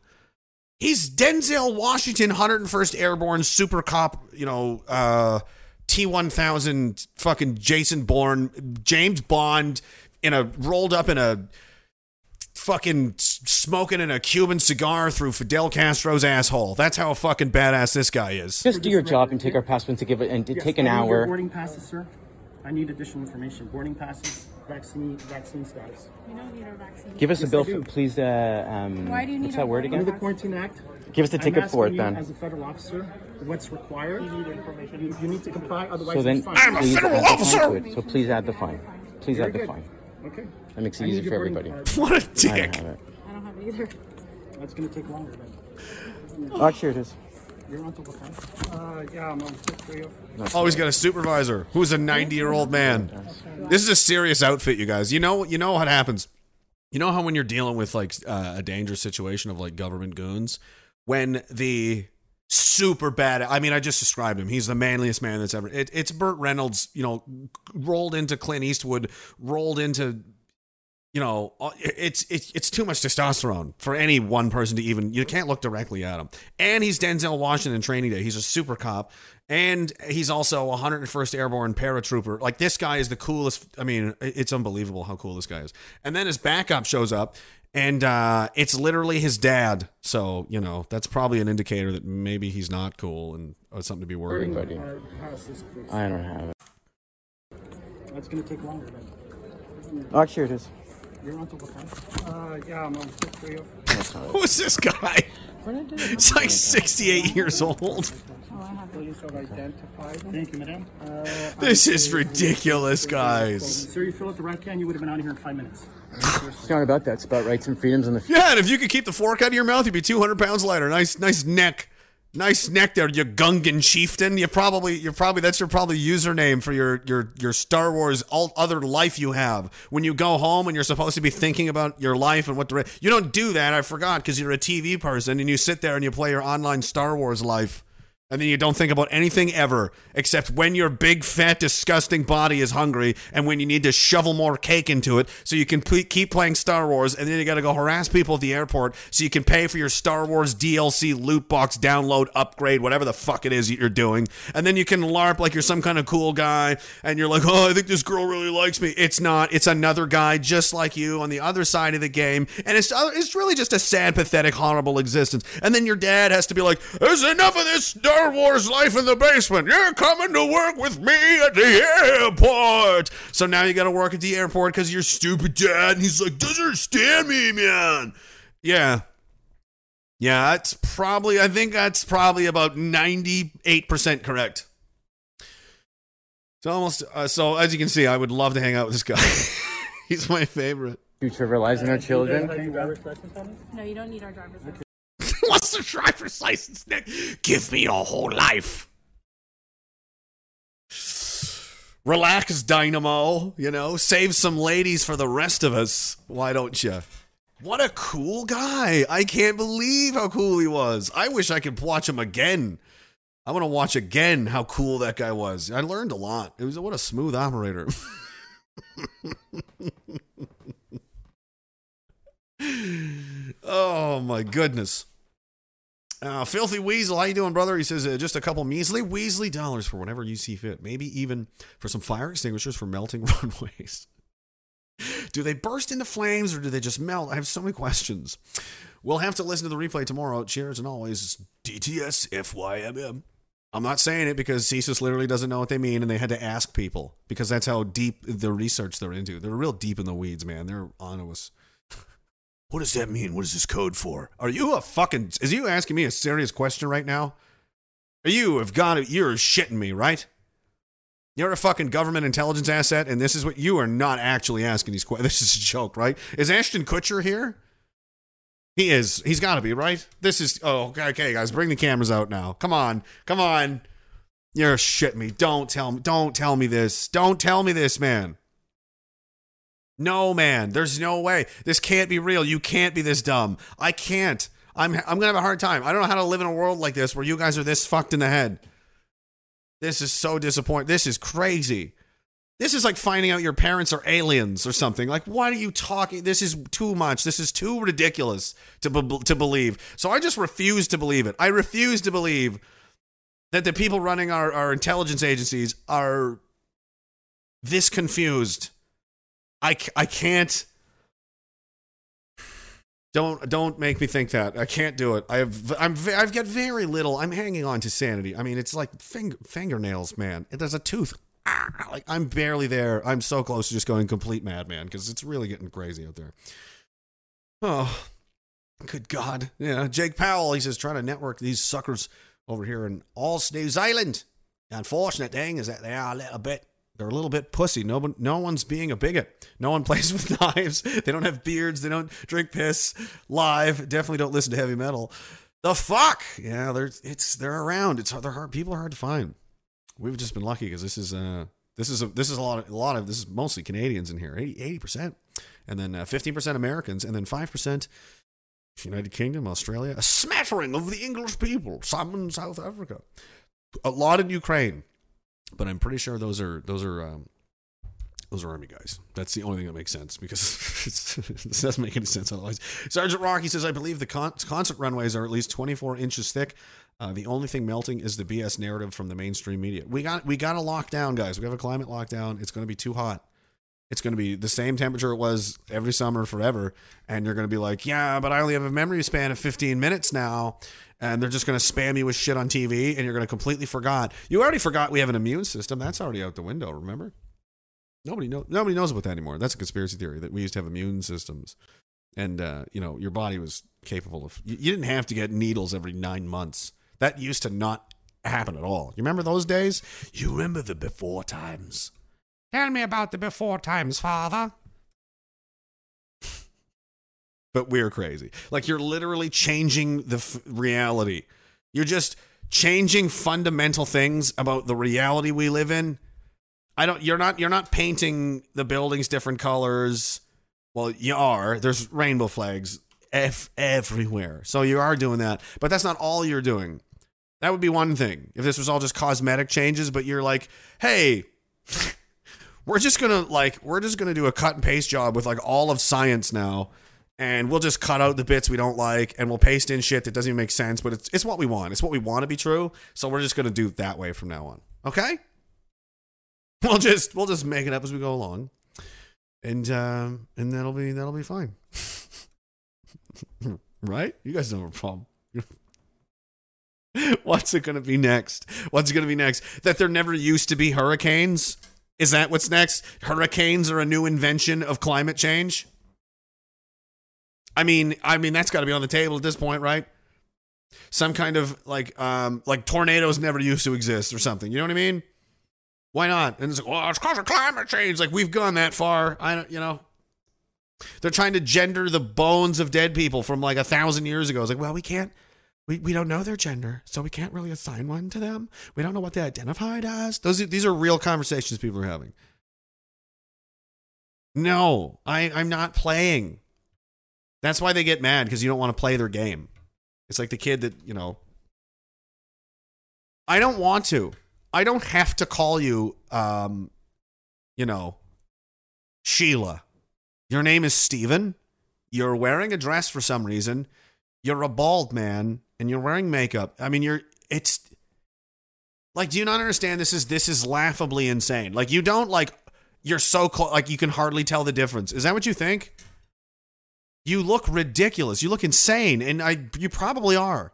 He's Denzel Washington, 101st Airborne Super Cop. You know, uh, T1000 fucking Jason Bourne, James Bond in a rolled up in a fucking smoking in a Cuban cigar through Fidel Castro's asshole. That's how fucking badass this guy is. just do your job and take our passports and give it and Yes, take an I need your hour. Boarding passes, sir. I need additional information. Boarding passes, vaccine, vaccine status. You don't need our vaccine. Give us a bill, I do. for, please. Uh, um, Why do you need what's our that word boarding again? Under the Quarantine Act, Give us a ticket for it then. As a federal officer, what's required? You need information. You, you need to comply, otherwise So then, it's fine. please add the fine to it. So please add the fine. Please Very add the fine. Okay. That makes it I need easier for boarding everybody. card. What a I don't have it. I don't have it either. That's going to take longer then. Oh, here it is. You're on to what? Uh, yeah, I'm on six three. Oh, he's got a supervisor who's a 90 year old man. This is a serious outfit, you guys. You know, you know what happens. You know how when you're dealing with like uh, a dangerous situation of like government goons, when the super bad. I mean, I just described him. He's the manliest man that's ever. It, it's Burt Reynolds. You know, rolled into Clint Eastwood, rolled into. You know, uh, it's it's it's too much testosterone for any one person to even. You can't look directly at him. And he's Denzel Washington Training Day. He's a super cop, and he's also a 101st Airborne paratrooper. Like this guy is the coolest. I mean, it's unbelievable how cool this guy is. And then his backup shows up, and uh, it's literally his dad. So you know, that's probably an indicator that maybe he's not cool and or something to be worried about. Everybody. Card, pass this, please. I don't have it. That's going to take longer then. Oh, here it is. You're on to what time? Uh, yeah, I'm on six three oh. That's not it. Who's this guy? He's like 68 years old. Oh, I have it. Police have identified. Thank you, madam. Uh, This is ridiculous, guys. Sir, you fill out the ArriveCan, you would have been out of here in five minutes. It's not about that. It's about rights and freedoms and the. Yeah, and if you could keep the fork out of your mouth, you'd be 200 pounds lighter. Nice, nice neck. Nice neck there, you Gungan chieftain. You probably, you're probably that's your probably username for your your your Star Wars all other life you have. When you go home and you're supposed to be thinking about your life and what the you don't do that. I forgot because you're a TV person and you sit there and you play your online Star Wars life. And then you don't think about anything ever except when your big, fat, disgusting body is hungry and when you need to shovel more cake into it so you can ple- keep playing Star Wars. And then you got to go harass people at the airport so you can pay for your Star Wars DLC loot box download, upgrade, whatever the fuck it is that you're doing. And then you can LARP like you're some kind of cool guy and you're like, oh, I think this girl really likes me. It's not. It's another guy just like you on the other side of the game. And it's, it's really just a sad, pathetic, horrible existence. And then your dad has to be like, there's enough of this Star Wars life in the basement. You're coming to work with me at the airport. So now you got to work at the airport because you're stupid dad. And he's like, doesn't understand me, man. Yeah. Yeah, that's probably, I think that's probably about 98% correct. It's almost, uh, so as you can see, I would love to hang out with this guy. [laughs] he's my favorite. Future of our lives and our children. Have your driver's license on it? No, you don't need our driver's license. [laughs] What's the driver's license, Nick? Give me your whole life. Relax, Dynamo. You know, save some ladies for the rest of us. Why don't you? What a cool guy. I can't believe how cool he was. I wish I could watch him again. I want to watch again how cool that guy was. I learned a lot. It was what a smooth operator. [laughs] oh my goodness. Uh, Filthy Weasel, how you doing, brother? He says uh, just a couple measly Weasley dollars for whatever you see fit. Maybe even for some fire extinguishers for melting [laughs] runways. do they burst into flames or do they just melt? I have so many questions. We'll have to listen to the replay tomorrow. Cheers, and always DTS FYMM. I'm not saying it because CSIS literally doesn't know what they mean, and they had to ask people because that's how deep the research they're into. They're real deep in the weeds, man. They're onto us. What does that mean? What is this code for? Are you a fucking? Is you asking me a serious question right now? Are you have got it? You're shitting me, right? You're a fucking government intelligence asset, and this is what you are not actually asking these questions. [laughs] This is a joke, right? Is Ashton Kutcher here? He is. He's got to be, right? This is. Oh, okay, guys, bring the cameras out now. Come on, come on. You're shitting me. Don't tell me. Don't tell me this. Don't tell me this, man. No, man. There's no way. This can't be real. You can't be this dumb. I can't. I'm. I'm gonna have a hard time. I don't know how to live in a world like this where you guys are this fucked in the head. This is so disappointing. This is crazy. This is like finding out your parents are aliens or something. Like, why are you talking? This is too much. This is too ridiculous to be- to believe. So I just refuse to believe it. I refuse to believe that the people running our, our intelligence agencies are this confused. I, I can't. Don't don't make me think that. I can't do it. I have I'm I've got very little. I'm hanging on to sanity. I mean, it's like finger, fingernails, man. There's a tooth. Ah, like I'm barely there. I'm so close to just going complete madman because it's really getting crazy out there. Oh, Good God. Yeah. Jake Powell, he says, trying to network these suckers over here in Oz, New Zealand. The unfortunate thing is that they are a little bit, they're a little bit pussy. No no one's being a bigot. No one [laughs] plays with knives. They don't have beards. They don't drink piss live. Definitely don't listen to heavy metal. The fuck? Yeah, they're it's they're around. It's they're hard. People are hard to find. We've just been lucky because this is uh this is a this is a lot of a lot of this is mostly Canadians in here 80 percent, and then uh, fifteen percent Americans, and then five percent United Kingdom, Australia, a smattering of the English people, some in South Africa, a lot in Ukraine, but I'm pretty sure those are those are um, those are army guys. That's the only thing that makes sense because [laughs] this doesn't make any sense otherwise. Sergeant Rocky says, I believe the con- concert runways are at least 24 inches thick. Uh, the only thing melting is the BS narrative from the mainstream media. We got we got a lockdown, guys. We have a climate lockdown. It's going to be too hot. It's going to be the same temperature it was every summer forever, and you're going to be like, yeah, but I only have a memory span of 15 minutes now, and they're just going to spam you with shit on TV, and you're going to completely forgot. You already forgot we have an immune system. That's already out the window. Remember? Nobody know nobody knows about that anymore. That's a conspiracy theory that we used to have immune systems, and uh, you know your body was capable of. You, you didn't have to get needles every nine months. That used to not happen at all. You remember those days? You remember the before times? Tell me about the before times, father. but we're crazy. Like you're literally changing the f- reality. You're just changing fundamental things about the reality we live in. I don't you're not you're not painting the buildings different colors. Well, you are. There's rainbow flags ev- everywhere. So you are doing that. But that's not all you're doing. That would be one thing. If this was all just cosmetic changes, but you're like, "Hey, we're just going to like we're just going to do a cut and paste job with like all of science now." And we'll just cut out the bits we don't like, and we'll paste in shit that doesn't even make sense. But it's it's what we want. It's what we want to be true. So we're just gonna do it that way from now on. Okay? We'll just we'll just make it up as we go along, and um, and that'll be that'll be fine, [laughs] right? You guys don't have a problem. [laughs] What's it gonna be next? What's it gonna be next? That there never used to be hurricanes? Is that what's next? Hurricanes are a new invention of climate change. I mean, I mean that's got to be on the table at this point, right? Some kind of like um like tornadoes never used to exist or something. You know what I mean? Why not? And it's like, well, it's because of climate change. Like we've gone that far. I don't, you know. They're trying to gender the bones of dead people from like a thousand years ago. It's like, well, we can't, we, we don't know their gender, so we can't really assign one to them. We don't know what they identified as. Those these are real conversations people are having. No, I I'm not playing. That's why they get mad because you don't want to play their game. It's like the kid that you know. I don't want to. I don't have to call you, um, you know, Sheila. Your name is Steven. You're wearing a dress for some reason. You're a bald man and you're wearing makeup. I mean, you're, it's like, do you not understand? This is, this is laughably insane. Like, you don't like, you're so close, like, you can hardly tell the difference. Is that what you think? You look ridiculous. You look insane. And I, you probably are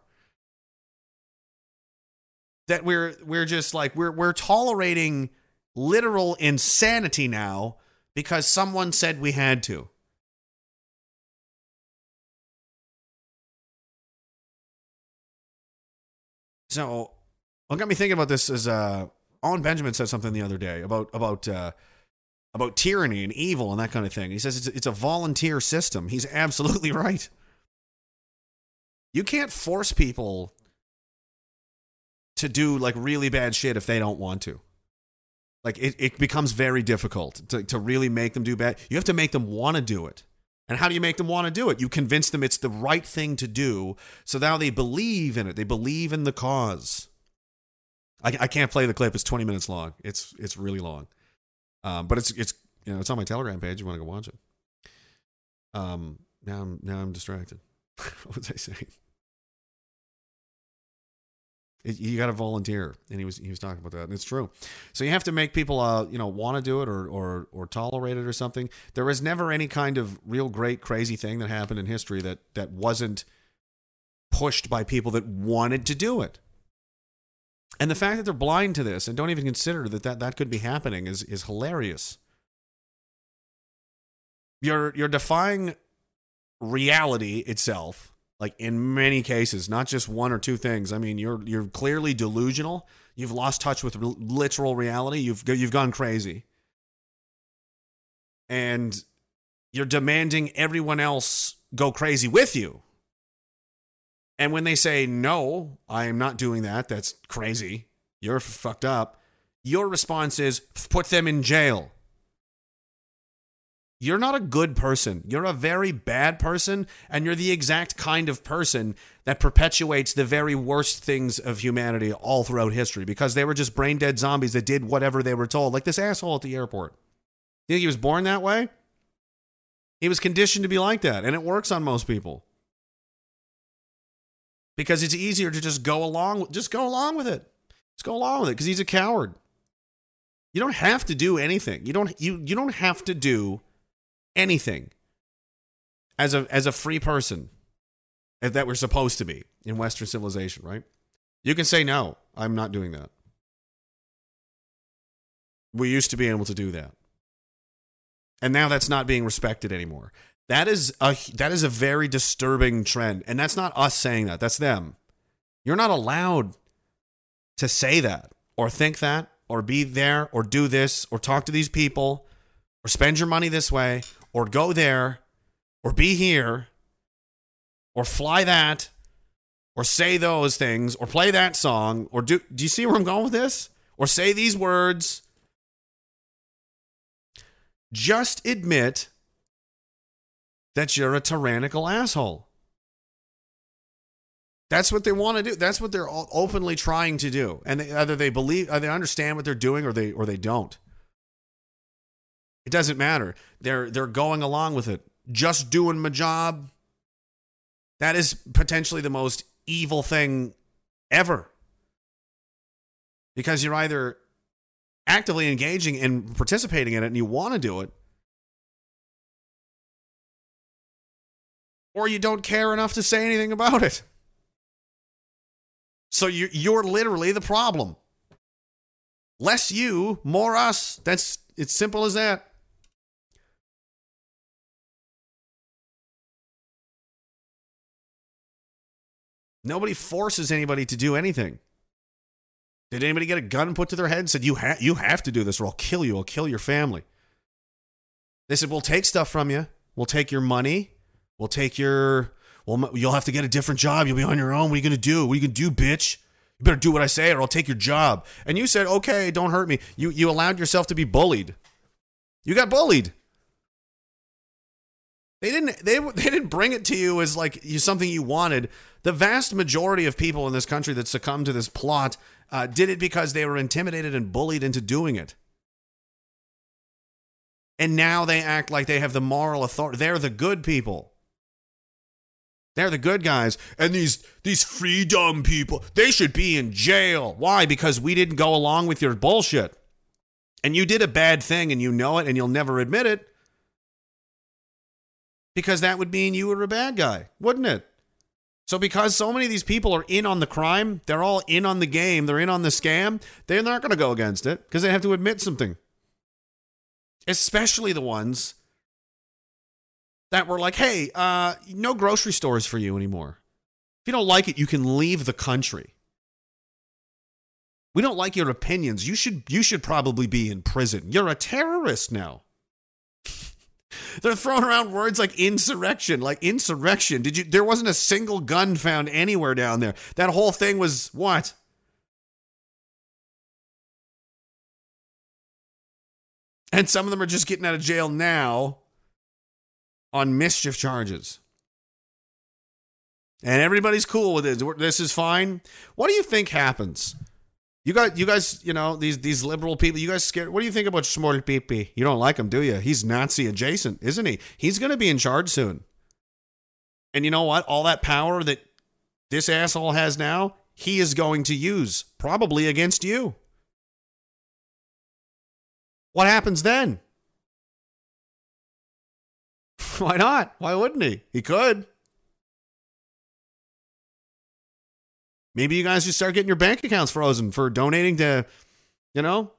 that we're we're just like we're we're tolerating literal insanity now because someone said we had to. So, what got me thinking about this is uh Owen Benjamin said something the other day about about uh about tyranny and evil and that kind of thing. He says it's it's a volunteer system. He's absolutely [laughs] right. You can't force people to do like really bad shit if they don't want to. Like it, it becomes very difficult to, to really make them do bad. You have to make them want to do it. And how do you make them want to do it? You convince them it's the right thing to do. So now they believe in it. They believe in the cause. I, I can't play the clip. It's 20 minutes long. It's it's really long. Um, but it's it's you know it's on my Telegram page. You want to go watch it. Um, now I'm now I'm distracted. [laughs] what was I saying? You got to volunteer, and he was he was talking about that, and it's true. So you have to make people, uh, you know, want to do it or or or tolerate it or something. There was never any kind of real great crazy thing that happened in history that that wasn't pushed by people that wanted to do it. And the fact that they're blind to this and don't even consider that that, that could be happening is is hilarious. You're you're defying reality itself Like in many cases, not just one or two things. I mean, you're you're clearly delusional. You've lost touch with literal reality. You've you've gone crazy. And you're demanding everyone else go crazy with you. And when they say, no, I am not doing that, that's crazy, you're fucked up, your response is, put them in jail. You're not a good person. You're a very bad person, and you're the exact kind of person that perpetuates the very worst things of humanity all throughout history because they were just brain dead zombies that did whatever they were told, like this asshole at the airport. You think he was born that way? He was conditioned to be like that, and it works on most people. Because it's easier to just go along just go along with it. Just go along with it because he's a coward. You don't have to do anything. You don't you you don't have to do anything as a as a free person that we're supposed to be in Western civilization, right? You can say no, I'm not doing that. We used to be able to do that. And now that's not being respected anymore. That is a that is a very disturbing trend. And that's not us saying that. That's them. You're not allowed to say that or think that or be there or do this or talk to these people or spend your money this way or go there or be here or fly that or say those things or play that song or do do you see where I'm going with this? Or say these words. Just admit that you're a tyrannical asshole. That's what they want to do. That's what they're openly trying to do. And they, either they believe, either they understand what they're doing, or they or they don't. It doesn't matter. They're they're going along with it. Just doing my job. That is potentially the most evil thing ever. Because you're either actively engaging and participating in it and you want to do it, or you don't care enough to say anything about it. So you're, you're literally the problem. Less you, more us. That's it's simple as that. Nobody forces anybody to do anything. Did anybody get a gun put to their head and said, you, ha- you have to do this or I'll kill you, I'll kill your family? They said, We'll take stuff from you. We'll take your money. We'll take your, well, you'll have to get a different job. You'll be on your own. What are you going to do? What are you going to do, bitch? You better do what I say or I'll take your job. And you said, Okay, don't hurt me. You, you allowed yourself to be bullied. You got bullied. They didn't they [laughs] they didn't bring it to you as like you something you wanted. The vast majority of people in this country that succumbed to this plot uh, did it because they were intimidated and bullied into doing it. And now they act like they have the moral authority. They're the good people. They're the good guys. And these these freedom people, they should be in jail. Why? Because we didn't go along with your bullshit. And you did a bad thing and you know it and you'll never admit it. Because that would mean you were a bad guy, wouldn't it? So, because so many of these people are in on the crime, they're all in on the game, they're in on the scam, they're not going to go against it because they have to admit something. Especially the ones that were like, hey, uh, no grocery stores for you anymore. If you don't like it, you can leave the country. We don't like your opinions. You should you should probably be in prison. You're a terrorist now. They're throwing around words like insurrection, like insurrection. Did you there wasn't a single gun found anywhere down there. That whole thing was what? And some of them are just getting out of jail now on mischief charges. And everybody's cool with it. This is fine. What do you think happens? You guys, you guys, you know these these liberal people. You guys scared? What do you think about Small Pipi? You don't like him, do you? He's Nazi adjacent, isn't he? He's going to be in charge soon. And you know what? All that power that this asshole has now, he is going to use probably against you. What happens then? [laughs] Why not? Why wouldn't he? He could. Maybe you guys should start getting your bank accounts frozen for donating to, you know,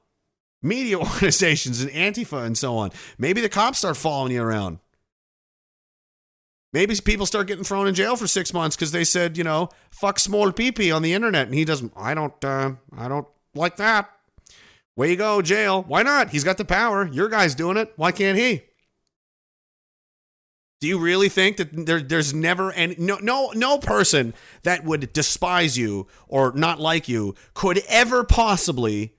media [laughs] organizations and Antifa and so on. Maybe the cops start following you around. Maybe people start getting thrown in jail for six months because they said, you know, fuck small pee on the internet, and he doesn't. I don't. Uh, I don't like that. Way you go, jail. Why not? He's got the power. Your guy's doing it. Why can't he? Do you really think that there, there's never any no no no person that would despise you or not like you could ever possibly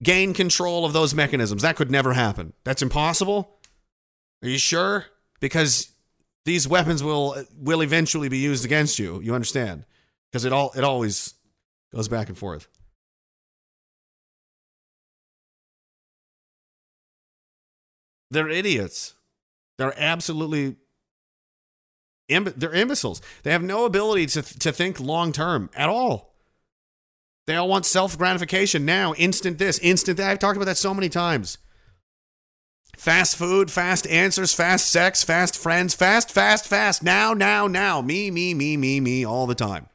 gain control of those mechanisms? That could never happen. That's impossible. Are you sure? Because these weapons will will eventually be used against you. You understand? Because it all it always goes back and forth. They're idiots. They're absolutely they're imbeciles. They have no ability to to think long term at all. They all want self gratification now, instant this, instant that. I've talked about that so many times. Fast food, fast answers, fast sex, fast friends, fast, fast, fast. Now, now, now. Me, me, me, me, me, all the time.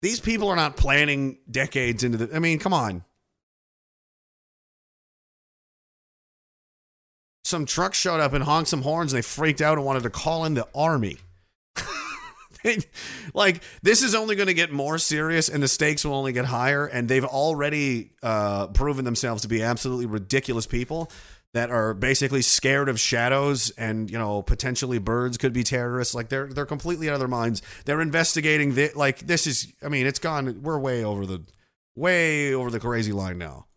These people are not planning decades into the. I mean, come on. Some truck showed up and honked some horns and they freaked out and wanted to call in the army. [laughs] Like this is only going to get more serious and the stakes will only get higher and they've already uh, proven themselves to be absolutely ridiculous people that are basically scared of shadows and you know potentially birds could be terrorists. Like they're they're completely out of their minds. They're investigating the, like this is i mean it's gone we're way over the way over the crazy line now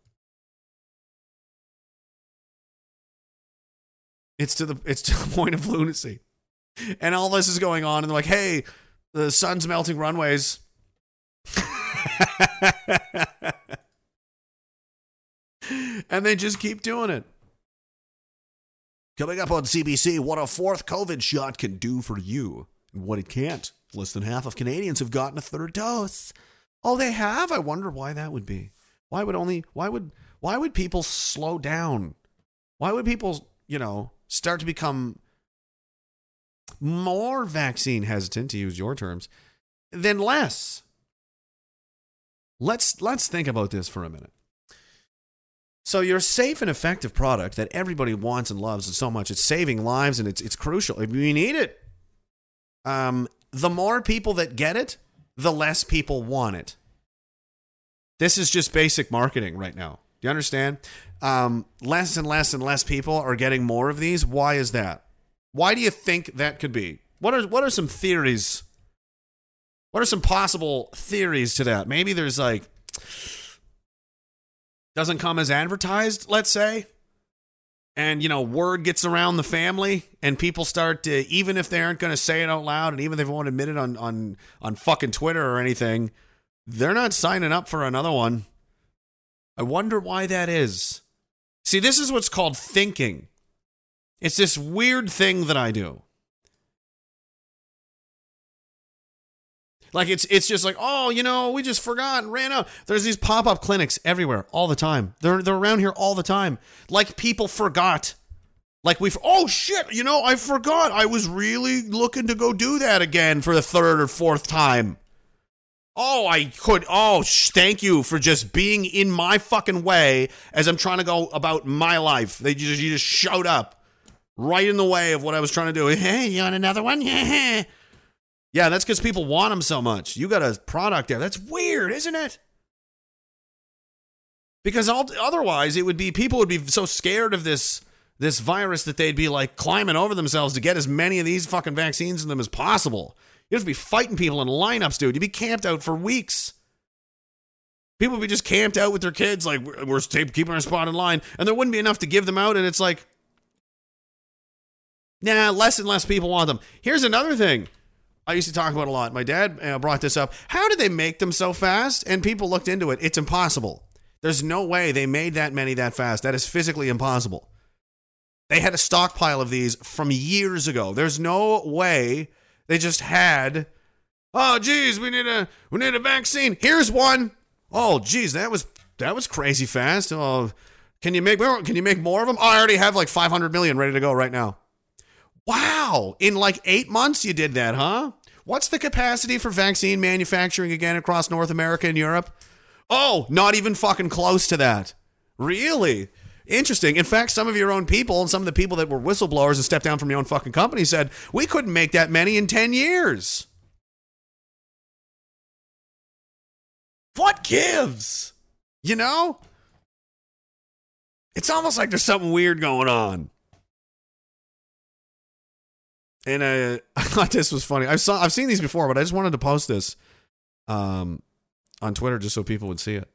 it's to the it's to the [laughs] point of lunacy. And all this is going on and they're like hey the sun's melting runways. [laughs] And they just keep doing it. Coming up on cbc what a fourth covid shot can do for you. And what it can't. Less than half of canadians have gotten a third dose. Oh they have i wonder why that would be. Why would only why would why would people slow down? Why would people you know start to become more vaccine hesitant to use your terms than less. Let's let's think about this for a minute. So your safe and effective product that everybody wants and loves and so much it's saving lives and it's it's crucial. We need it um the more people that get it the less people want it. This is just basic marketing right now do you understand um less and less and less people are getting more of these why is that why do you think that could be? What are what are some theories? What are some possible theories to that? Maybe there's like doesn't come as advertised, let's say. And you know, word gets around the family and people start to even if they aren't going to say it out loud and even if they won't admit it on on on fucking Twitter or anything, they're not signing up for another one. I wonder why that is. See, this is what's called thinking. It's this weird thing that I do. Like it's it's just like, oh, you know, we just forgot and ran out. There's these pop-up clinics everywhere all the time. They're they're around here all the time. Like people forgot. Like we've oh shit, you know, I forgot. I was really looking to go do that again for the third or fourth time. Oh, I could. Oh, sh- thank you for just being in my fucking way as I'm trying to go about my life. They just you just showed up right in the way of what I was trying to do. [laughs] Hey, you want another one? Yeah. [laughs] Yeah, that's because people want them so much. You got a product there. That's weird, isn't it? Because otherwise, it would be people would be so scared of this this virus that they'd be like climbing over themselves to get as many of these fucking vaccines in them as possible. You'd to be fighting people in lineups, dude. You'd be camped out for weeks. People would be just camped out with their kids, like we're, we're keeping our spot in line, and there wouldn't be enough to give them out. And it's like, Nah, less and less people want them. Here's another thing I used to talk about a lot. My dad uh, brought this up. How did they make them so fast? And people looked into it. It's impossible. There's no way they made that many that fast. That is physically impossible. They had a stockpile of these from years ago. There's no way they just had. Oh, geez, we need a we need a vaccine. Here's one. Oh, geez, that was that was crazy fast. Oh, can you make more? Can you make more of them? Oh, I already have like 500 million ready to go right now. Wow. In like eight months, you did that, huh? What's the capacity for vaccine manufacturing again across North America and Europe? Oh, not even fucking close to that. Really? Interesting. In fact, some of your own people and some of the people that were whistleblowers and stepped down from your own fucking company said, we couldn't make that many in 10 years. What gives? You know? It's almost like there's something weird going on. And uh, [laughs] I thought this was funny. I saw I've seen these before, but I just wanted to post this um, on Twitter just so people would see it.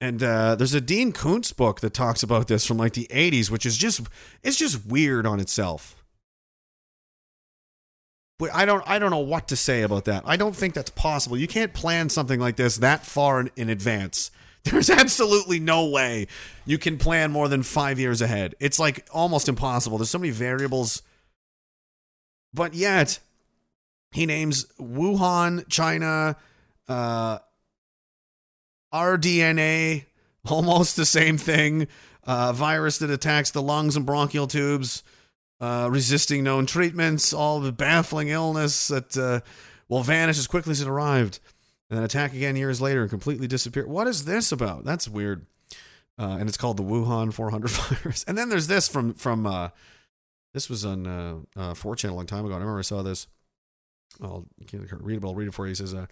And uh, there's a Dean Koontz book that talks about this from like the 80s, which is just it's just weird on itself. But I don't I don't know what to say about that. I don't think that's possible. You can't plan something like this that far in, in advance. [laughs] There's absolutely no way you can plan more than five years ahead. It's like almost impossible. There's so many variables. But yet, he names Wuhan, China, uh, RDNA, almost the same thing. Uh, virus that attacks the lungs and bronchial tubes, uh, resisting known treatments, all the baffling illness that uh, will vanish as quickly as it arrived, and then attack again years later and completely disappear. What is this about? That's weird. Uh, and it's called the Wuhan 400 [laughs] virus. And then there's this from from uh, this was on uh, uh, 4chan a long time ago. I remember I saw this. I'll read it. I'll read it for you. He says, uh,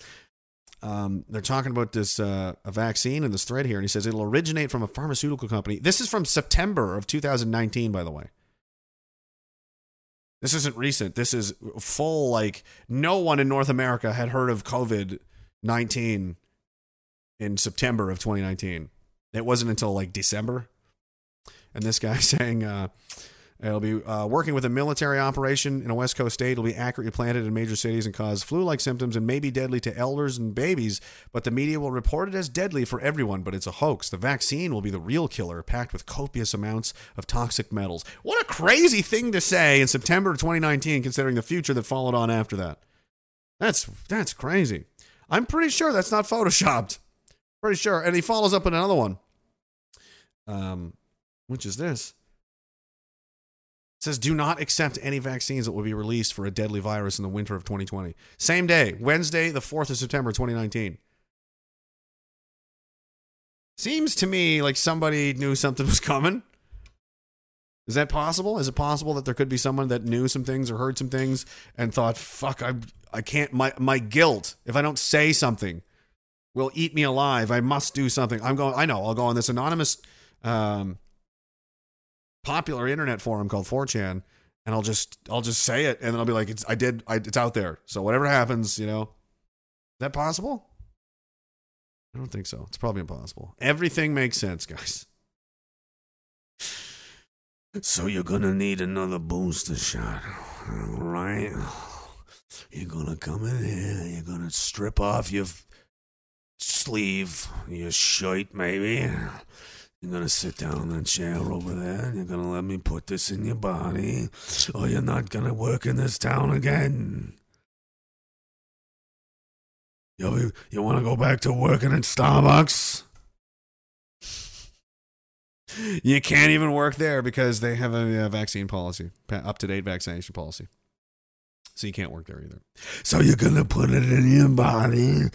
um, they're talking about this uh, a vaccine in this thread here, and he says it'll originate from a pharmaceutical company. This is from September of 2019, by the way. This isn't recent. This is full. Like no one in North America had heard of COVID 19 in September of 2019. It wasn't until like December. And this guy [laughs] saying, uh, It'll be uh, working with a military operation in a West Coast state. It'll be accurately planted in major cities and cause flu like symptoms and may be deadly to elders and babies. But the media will report it as deadly for everyone, but it's a hoax. The vaccine will be the real killer, packed with copious amounts of toxic metals. What a crazy thing to say in September of 2019, considering the future that followed on after that. That's, that's crazy. I'm pretty sure that's not photoshopped. Pretty sure. And he follows up with another one, um, which is this says do not accept any vaccines that will be released for a deadly virus in the winter of 2020. Same day, Wednesday, the 4th of September 2019. Seems to me like somebody knew something [laughs] was coming. Is that possible? Is it possible that there could be someone that knew some things or heard some things and thought, "Fuck, I I can't my my guilt if I don't say something will eat me alive. I must do something." I'm going I know, I'll go on this anonymous um popular internet forum called 4chan and I'll just I'll just say it and then I'll be like it's I did I, it's out there. So whatever happens, you know. Is that possible? I don't think so. It's probably impossible. Everything makes sense, guys. So you're gonna need another booster shot, all right? You're gonna come in here. You're gonna strip off your sleeve, your shirt, maybe. You're gonna sit down in the chair over there and you're gonna let me put this in your body, or you're not gonna work in this town again. You, you wanna go back to working at Starbucks? You can't even work there because they have a, a vaccine policy, up to date vaccination policy. So you can't work there either. So you're gonna put it in your body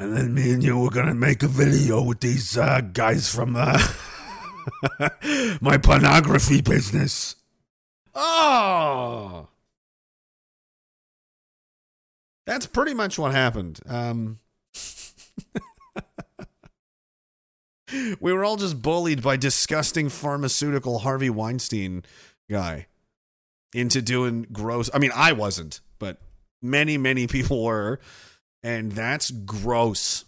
and then me and you were gonna make a video with these uh, guys from uh, [laughs] my pornography business. Oh, that's pretty much what happened. Um, [laughs] we were all just bullied by disgusting pharmaceutical Harvey Weinstein guy into doing gross. I mean, I wasn't, but many, many people were and that's gross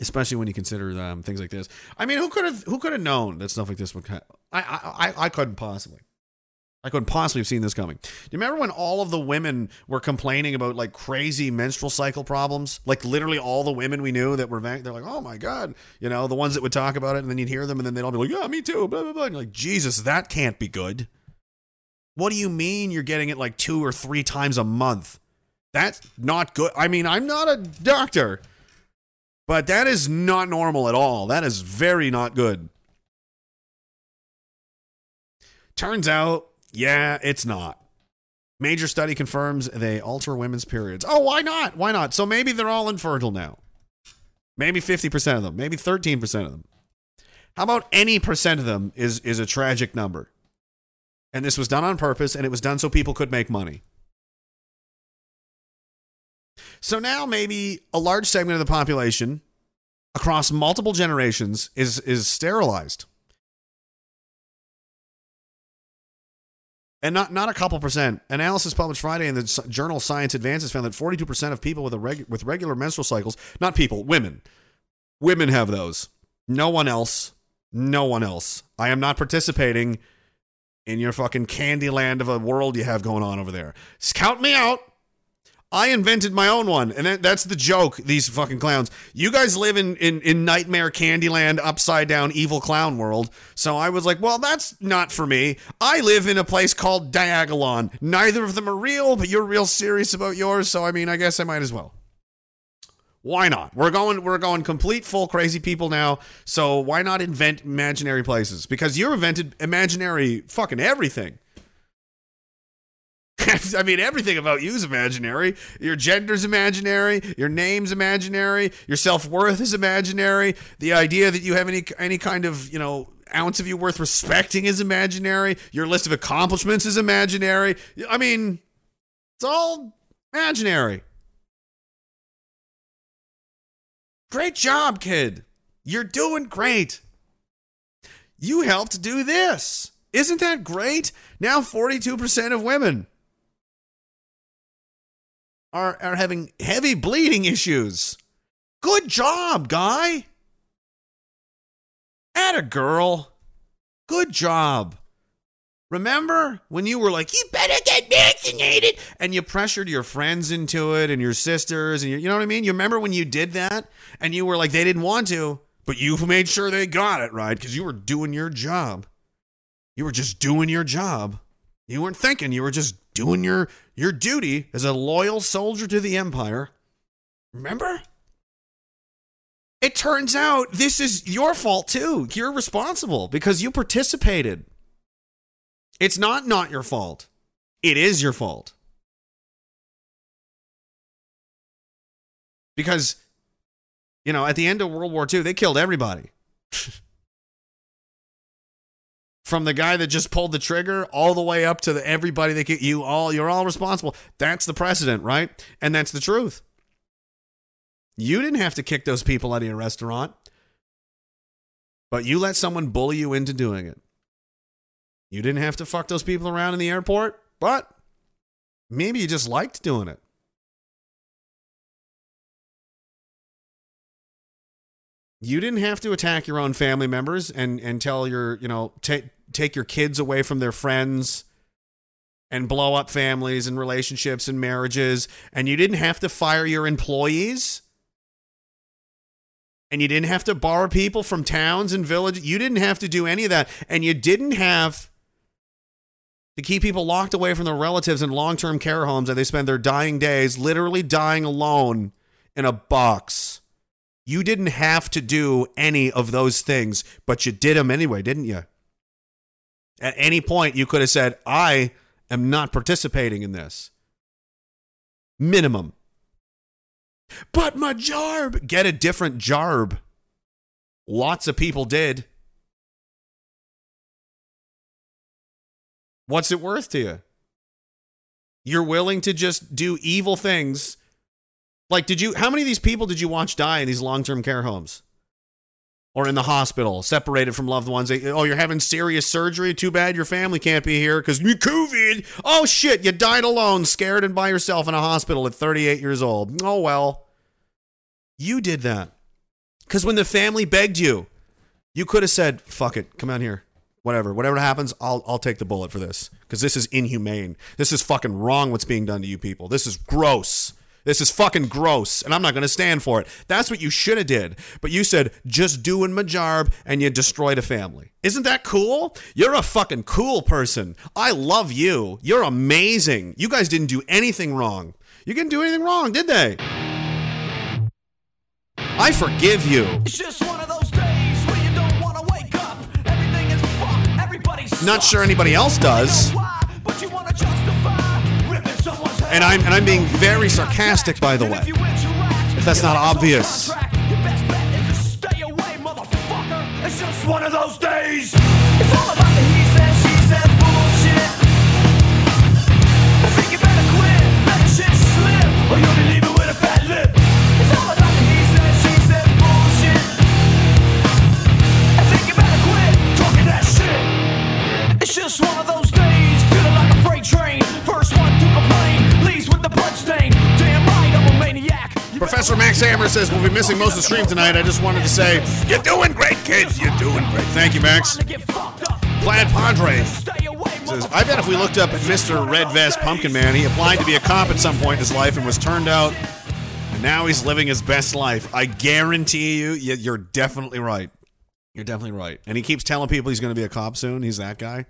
especially when you consider um, things like this i mean who could have who could have known that stuff like this would I, I i couldn't possibly I couldn't possibly have seen this coming. Do you remember when all of the women were complaining about like crazy menstrual cycle problems? Like literally all the women we knew that were they're like, oh my god, you know, the ones that would talk about it, and then you'd hear them, and then they'd all be like, yeah, me too, blah blah blah. And you're like, Jesus, that can't be good. What do you mean you're getting it like two or three times a month? That's not good. I mean, I'm not a doctor, but that is not normal at all. That is very not good. Turns out, yeah, it's not. Major study confirms they alter women's periods. Oh, why not? Why not? So maybe they're all infertile now. Maybe 50% of them, maybe 13% of them. How about any percent of them is is a tragic number? And this was done on purpose and it was done so people could make money. So now maybe a large segment of the population across multiple generations is is sterilized. And not, not a couple percent. Analysis published Friday in the journal Science Advances found that 42% of people with, a reg, with regular menstrual cycles, not people, women, women have those. No one else. No one else. I am not participating in your fucking candy land of a world you have going on over there. Just count me out. I invented my own one, and that, that's the joke. These fucking clowns. You guys live in, in in nightmare Candyland, upside down evil clown world. So I was like, well, that's not for me. I live in a place called Diagolon. Neither of them are real, but you're real serious about yours. So I mean, I guess I might as well. Why not? We're going we're going complete full crazy people now. So why not invent imaginary places? Because you invented imaginary fucking everything. [laughs] I mean, everything about you is imaginary. Your gender's imaginary. Your name's imaginary. Your self worth is imaginary. The idea that you have any any kind of you know ounce of you worth respecting is imaginary. Your list of accomplishments is imaginary. I mean, it's all imaginary. Great job, kid. You're doing great. You helped do this. Isn't that great? Now 42% of women are, are having heavy bleeding issues. Good job, guy. At a girl. Good job. Remember when you were like, you better get vaccinated, and you pressured your friends into it and your sisters, and you, you know what I mean? You remember when you did that and you were like, they didn't want to, but you made sure they got it right because you were doing your job. You were just doing your job. You weren't thinking, you were just doing your your duty as a loyal soldier to the empire. Remember? It turns out this is your fault too. You're responsible because you participated. It's not not your fault. It is your fault. Because you know, at the end of World War II, they killed everybody. [laughs] From the guy that just pulled the trigger all the way up to the, everybody that get you all you're all responsible. That's the precedent, right? And that's the truth. You didn't have to kick those people out of your restaurant. But you let someone bully you into doing it. You didn't have to fuck those people around in the airport, but maybe you just liked doing it. You didn't have to attack your own family members and and tell your, you know, take take your kids away from their friends and blow up families and relationships and marriages and you didn't have to fire your employees and you didn't have to borrow people from towns and villages. You didn't have to do any of that. And you didn't have to keep people locked away from their relatives in long term care homes that they spend their dying days literally dying alone in a box. You didn't have to do any of those things, but you did them anyway, didn't you? At any point, you could have said, I am not participating in this. Minimum. But my jarb, get a different jarb. Lots of people did. What's it worth to you? You're willing to just do evil things. Like, did you, how many of these people did you watch die in these long term care homes? Or in the hospital, separated from loved ones? Oh, you're having serious surgery? Too bad your family can't be here because you COVID. Oh, shit, you died alone, scared and by yourself in a hospital at 38 years old. Oh, well. You did that. Because when the family begged you, you could have said, fuck it, come out here. Whatever. Whatever happens, I'll, I'll take the bullet for this. Because this is inhumane. This is fucking wrong what's being done to you people. This is gross. This is fucking gross, and I'm not going to stand for it. That's what you should have did. But you said just doing my job, and you destroyed a family. Isn't that cool? You're a fucking cool person. I love you. You're amazing. You guys didn't do anything wrong. You didn't do anything wrong, did they? I forgive you. It's just one of those days where you don't want to wake up. Everything is fucked. Everybody Not sure anybody else does. And I'm, and I'm being very sarcastic, by the way, if that's not obvious. One of those days. Professor Max Hammer says we'll be missing most of the stream tonight. I just wanted to say, you're doing great, kids. You're doing great. Thank you, Max. Plaid Padre says, I bet if we looked up Mr. Red Vest Pumpkin Man, he applied to be a cop at some point in his life and was turned out, and now he's living his best life. I guarantee you- you're definitely right. You're definitely right. And he keeps telling people he's going to be a cop soon. He's that guy.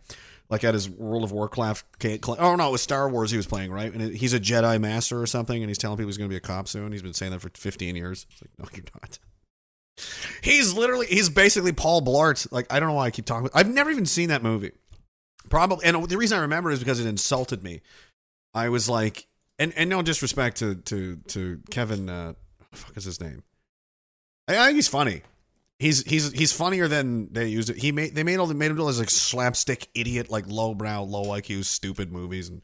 Like at his World of Warcraft. Oh, no, it was Star Wars he was playing, right? And he's a Jedi Master or something, and he's telling people he's going to be a cop soon. He's been saying that for 15 years. It's like, no, you're not. He's literally, he's basically Paul Blart. Like, I don't know why I keep talking. I've never even seen that movie. Probably, and the reason I remember is because it insulted me. I was like, and and no disrespect to to to Kevin. Uh, fuck is his name? I, I think he's funny. He's he's he's funnier than they used it. He made they made all the made him do all those like slapstick idiot like lowbrow low IQ stupid movies and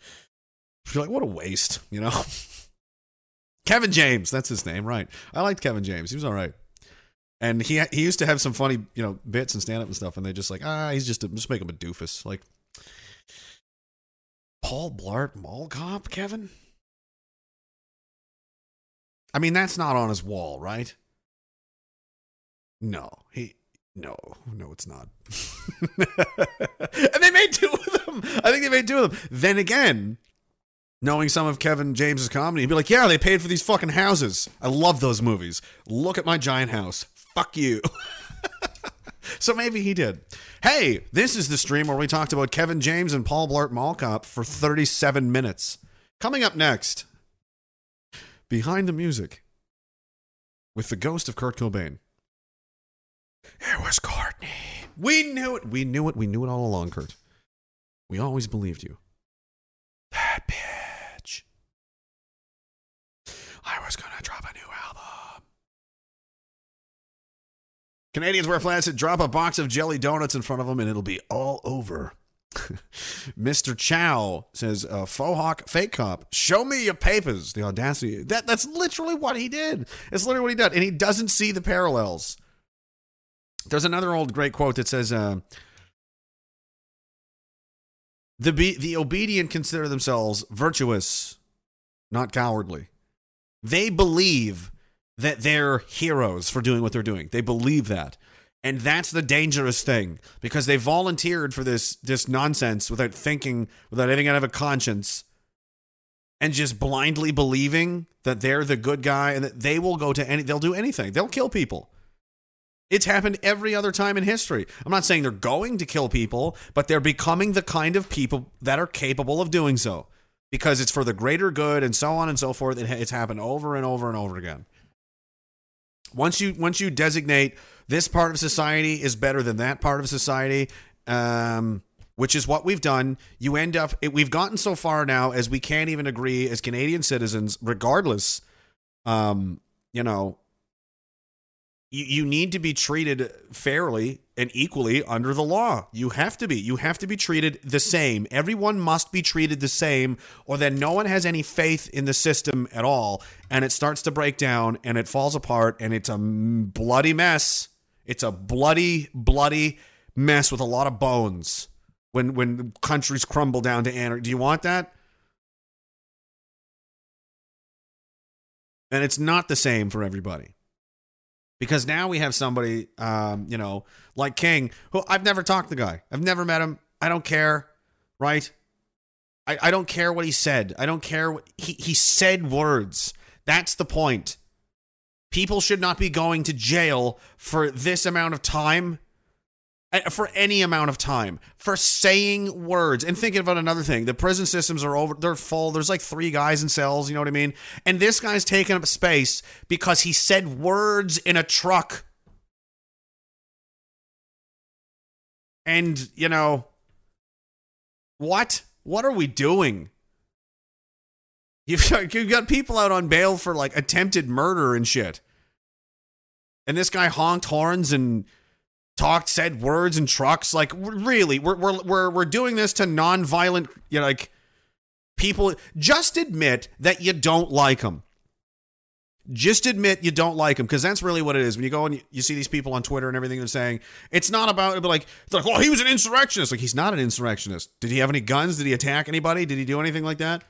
you're like what a waste you know. [laughs] Kevin James, that's his name, right? I liked Kevin James. He was all right. And he he used to have some funny, you know, bits and stand up and stuff, and they just like, ah, he's just a, just make him a doofus. Like Paul Blart Mall Cop, Kevin? I mean, that's not on his wall, right? No. He no, no, it's not. [laughs] and they made two of them. I think they made two of them. Then again, knowing some of Kevin James's comedy, he'd be like, "Yeah, they paid for these fucking houses. I love those movies. Look at my giant house. Fuck you." [laughs] so maybe he did. Hey, this is the stream where we talked about Kevin James and Paul Blart Mall Cop for 37 minutes. Coming up next, behind the music, with the ghost of Kurt Cobain. It was Courtney. We knew it. We knew it. We knew it all along, Kurt. We always believed you. That bitch. I was gonna drop a new album. Canadians wear flats and drop a box of jelly donuts in front of them and it'll be all over. [laughs] Mr. Chow says, uh, Faux Hawk, fake cop, show me your papers. The audacity. That, that's literally what he did. It's literally what he did. And he doesn't see the parallels. There's another old great quote that says, uh, the, be- the obedient consider themselves virtuous, not cowardly. They believe that they're heroes for doing what they're doing. They believe that. And that's the dangerous thing because they volunteered for this this nonsense without thinking, without having out of a conscience, and just blindly believing that they're the good guy and that they will go to any they'll do anything. They'll kill people. It's happened every other time in history. I'm not saying they're going to kill people, but they're becoming the kind of people that are capable of doing so because it's for the greater good and so on and so forth. It's happened over and over and over again. Once you once you designate this part of society is better than that part of society, um, which is what we've done, you end up. We've gotten so far now as we can't even agree as Canadian citizens, regardless. Um, you know, you, you need to be treated fairly and equally under the law. You have to be. You have to be treated the same. Everyone must be treated the same, or then no one has any faith in the system at all, and it starts to break down and it falls apart, and it's a bloody mess. It's a bloody, bloody mess with a lot of bones. When when countries crumble down to anarchy, do you want that? And it's not the same for everybody because now we have somebody, um, you know, like King, who I've never talked to the guy. I've never met him. I don't care, right? I, I don't care what he said. I don't care what he, he said words. That's the point. People should not be going to jail for this amount of time, for any amount of time, for saying words. And thinking about another thing, the prison systems are over, they're full. There's like three guys in cells, you know what I mean? And this guy's taking up space because he said words in a truck. And, you know, what? What are we doing? [laughs] You've got, you've got people out on bail for like attempted murder and shit. And this guy honked horns and talked, said words in trucks. Like really, we're we're we're we're doing this to non-violent, you know, like people. Just admit that you don't like them. Just admit you don't like them because that's really what it is. When you go and you, see these people on Twitter and everything, they're saying it's not about it. but like it's like, oh, he was an insurrectionist. Like he's not an insurrectionist. Did he have any guns? Did he attack anybody? Did he do anything like that?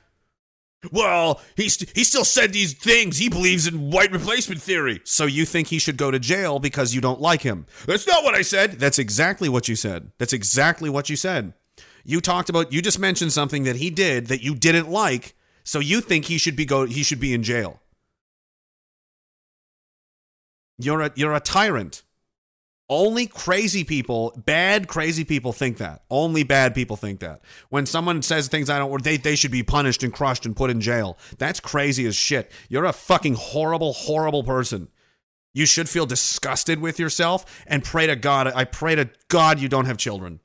Well, he st- he still said these things. He believes in white replacement theory. So you think he should go to jail because you don't like him? That's not what I said. That's exactly what you said. That's exactly what you said. You talked about. You just mentioned something that he did that you didn't like. So you think he should be go. He should be in jail. You're a you're a tyrant. Only crazy people, bad crazy people think that. Only bad people think that. When someone says things I don't they they should be punished and crushed and put in jail. That's crazy as shit. You're a fucking horrible horrible person. You should feel disgusted with yourself and pray to God. I pray to God you don't have children.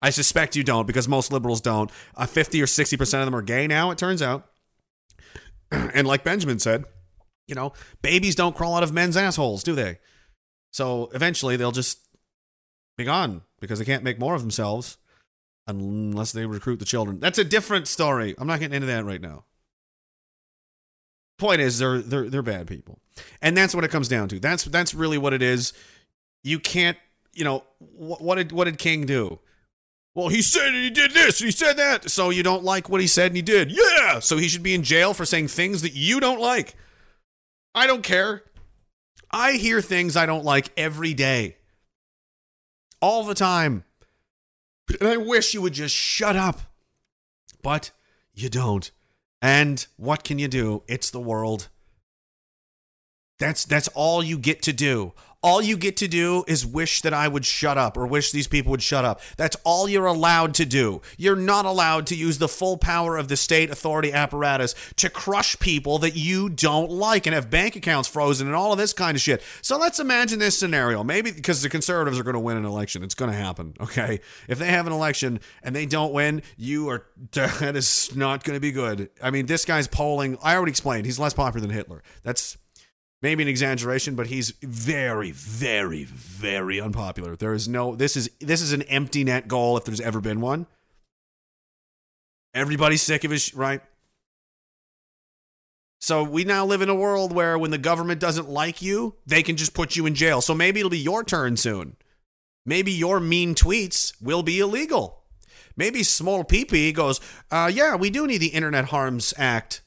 I suspect you don't because most liberals don't. Uh, 50 or 60% of them are gay now, it turns out. [clears throat] and like Benjamin said, you know, babies don't crawl out of men's assholes, do they? So eventually they'll just be gone because they can't make more of themselves unless they recruit the children. That's a different story. I'm not getting into that right now. Point is, they're they're they're bad people, and that's what it comes down to. That's that's really what it is. You can't, you know, what, what did what did King do? Well, he said he did this, he said that. So you don't like what he said and he did. Yeah. So he should be in jail for saying things that you don't like. I don't care. I hear things I don't like every day. All the time. And I wish you would just shut up. But you don't. And what can you do? It's the world. That's that's all you get to do. All you get to do is wish that I would shut up or wish these people would shut up. That's all you're allowed to do. You're not allowed to use the full power of the state authority apparatus to crush people that you don't like and have bank accounts frozen and all of this kind of shit. So let's imagine this scenario. Maybe because the conservatives are going to win an election. It's going to happen, okay? If they have an election and they don't win, you are [laughs] that is not going to be good. I mean, this guy's polling, I already explained, he's less popular than Hitler. That's maybe an exaggeration, but he's very, very, very unpopular. There is no this is this is an empty net goal if there's ever been one. Everybody's sick of his right. So we now live in a world where when the government doesn't like you, they can just put you in jail. So maybe it'll be your turn soon. Maybe your mean tweets will be illegal. Maybe Small PP goes, uh, yeah, we do need the Internet Harms Act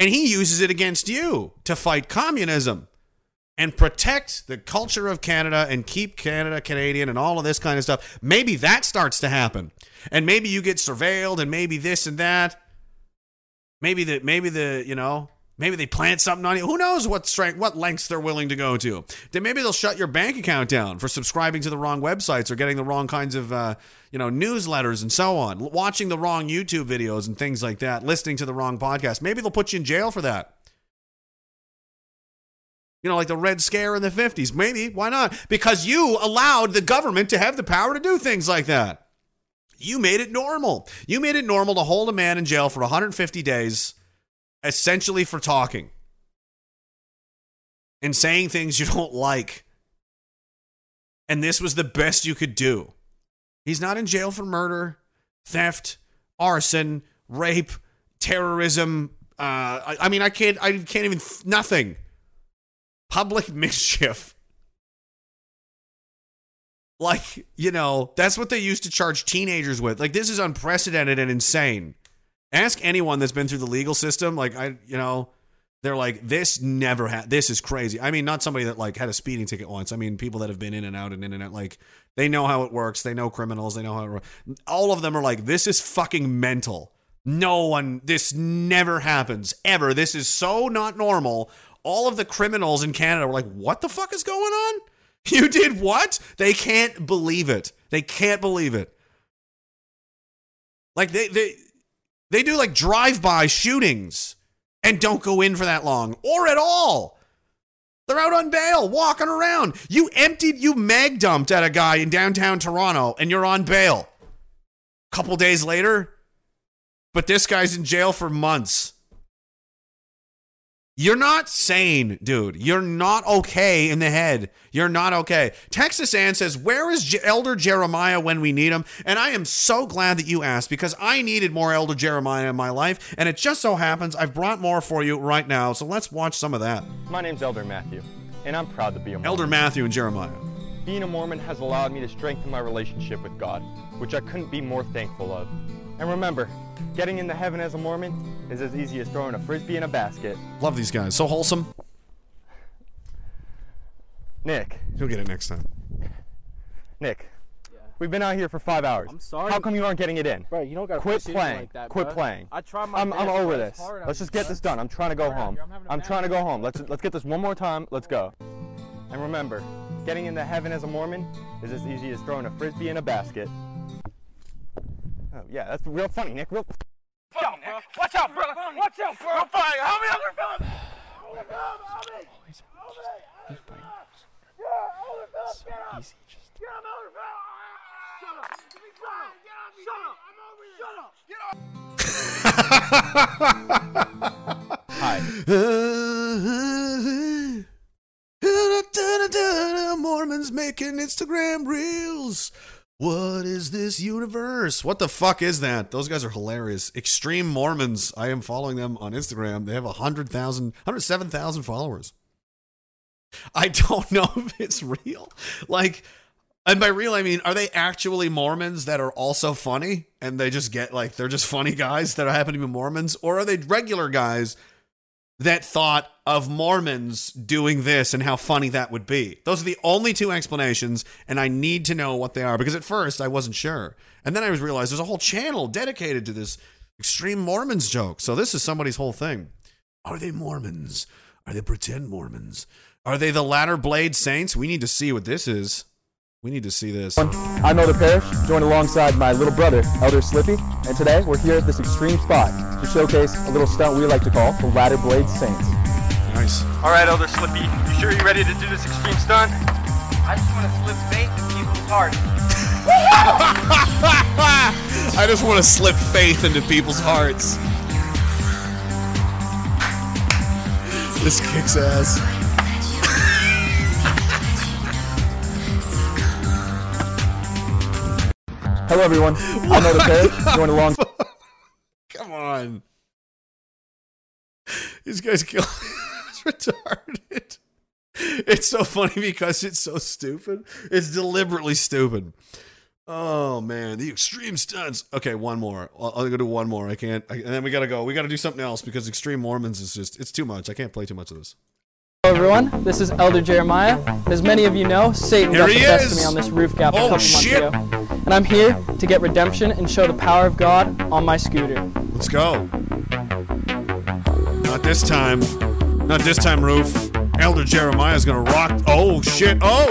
and he uses it against you to fight communism and protect the culture of Canada and keep Canada Canadian and all of this kind of stuff. Maybe that starts to happen. And maybe you get surveilled and maybe this and that. Maybe the maybe the, you know, maybe they plant something on you. Who knows what strength what lengths they're willing to go to. Then maybe they'll shut your bank account down for subscribing to the wrong websites or getting the wrong kinds of uh, you know, newsletters and so on, watching the wrong YouTube videos and things like that, listening to the wrong podcast. Maybe they'll put you in jail for that. You know, like the Red Scare in the 50s. Maybe. Why not? Because you allowed the government to have the power to do things like that. You made it normal. You made it normal to hold a man in jail for 150 days, essentially for talking and saying things you [laughs] don't like. And this was the best you could do. He's not in jail for murder, theft, arson, rape, terrorism. Uh, I, I mean, I can't. I can't even. Nothing. Public [laughs] mischief. Like you know, that's what they used to charge teenagers with. Like this is unprecedented and insane. Ask anyone that's been through the legal system. Like I, you know, they're like this never had. This is crazy. I mean, not somebody that like had a speeding ticket once. I mean, people that have been in and out and in and out. Like they know how it works. They know criminals. They know how it works. All of them are like, this is fucking mental. No one, this never happens ever. This is so not normal. All of the criminals in Canada were like, what the fuck is going on? [laughs] You did what? They can't believe it. They can't believe it. Like they they they do like drive-by shootings and don't go in for that long or at all. They're out on bail, walking around. You emptied, you mag dumped at a guy in downtown Toronto, and you're on bail. Couple days later, but this guy's in jail for months. You're not sane, dude. You're not okay in the head. You're not okay. Texas Ann says, Where is Je- Elder Jeremiah when we need him? And I am so glad that you asked because I needed more Elder Jeremiah in my life. And it just so happens I've brought more for you right now. So let's watch some of that. My name's Elder Matthew, and I'm proud to be a Mormon. Elder Matthew and Jeremiah. Being a Mormon has allowed me to strengthen my relationship with God, which I couldn't be more thankful of. And remember, getting into heaven as a Mormon is as easy as throwing a frisbee in a basket. Love these guys. So wholesome. Nick. He'll get it next time. Nick. Yeah. We've been out here for five hours. I'm sorry. How come you aren't getting it in? Bro, you don't gotta Quit push it in playing. like that, Quit bro. playing. I tried my I'm, I'm over this. hard Let's just here, get this done. I'm trying to go Hard home. here. I'm having a I'm trying to go home. Let's let's get this one more time. Let's go. And remember, getting into heaven as a Mormon is as easy as throwing a frisbee in a basket. Oh yeah, that's real funny, Nick. Real. Watch out, bro. Watch out, bro. Watch out, bro. I'm fine. Help me, other fellas. Help me, help me. Help me. Yeah, other fellas, get up. Get up, other fellas. Shut up. Give me. Get on me. Shut up. I'm over here. Shut up. [laughs] Hi. Mormons making Instagram reels. What is this universe? What the fuck is that? Those guys are hilarious. Extreme Mormons. I am following them on Instagram. They have 100,000, 107,000 followers. I don't [laughs] know if it's real. Like, and by real, I mean, are they actually Mormons that are also funny? And they just get like, they're just funny guys that happen to be Mormons? Or are they regular guys that thought of Mormons doing this and how funny that would be. Those are the only two explanations, and I need to know what they are because at first I wasn't sure. And then I realized there's a whole channel dedicated to this extreme Mormons joke. So this is somebody's whole thing. Are they Mormons? Are they pretend Mormons? Are they the latter blade saints? We need to see what this is. We need to see this. I'm Elder Parrish, joined alongside my little brother, Elder Slippy, and today we're here at this extreme spot to showcase a little stunt we like to call the Ladder Blade Saints. Nice. All right, Elder Slippy. You sure you're ready to do this extreme stunt? I just want to slip faith in people's hearts. [laughs] I just want to slip faith into people's hearts. This kicks ass. Hello, everyone. I'm Elder Parrish, joined along. [laughs] Come on. These guys kill [laughs] it's retarded. It's so funny because it's so stupid. It's deliberately stupid. Oh man, the extreme stunts. Okay, one more. I'll, I'll go do one more. I can't. I, and then we gotta go. We gotta do something else because extreme Mormons is just. It's too much. I can't play too much of this. Hello everyone, this is Elder Jeremiah. As many of you know, Satan Here got the best is. of me on this roof gap a Oh, couple shit. months ago. And I'm here to get redemption and show the power of God on my scooter. Let's go. Not this time. Not this time, Roof. Elder Jeremiah's gonna rock. Oh shit. Oh.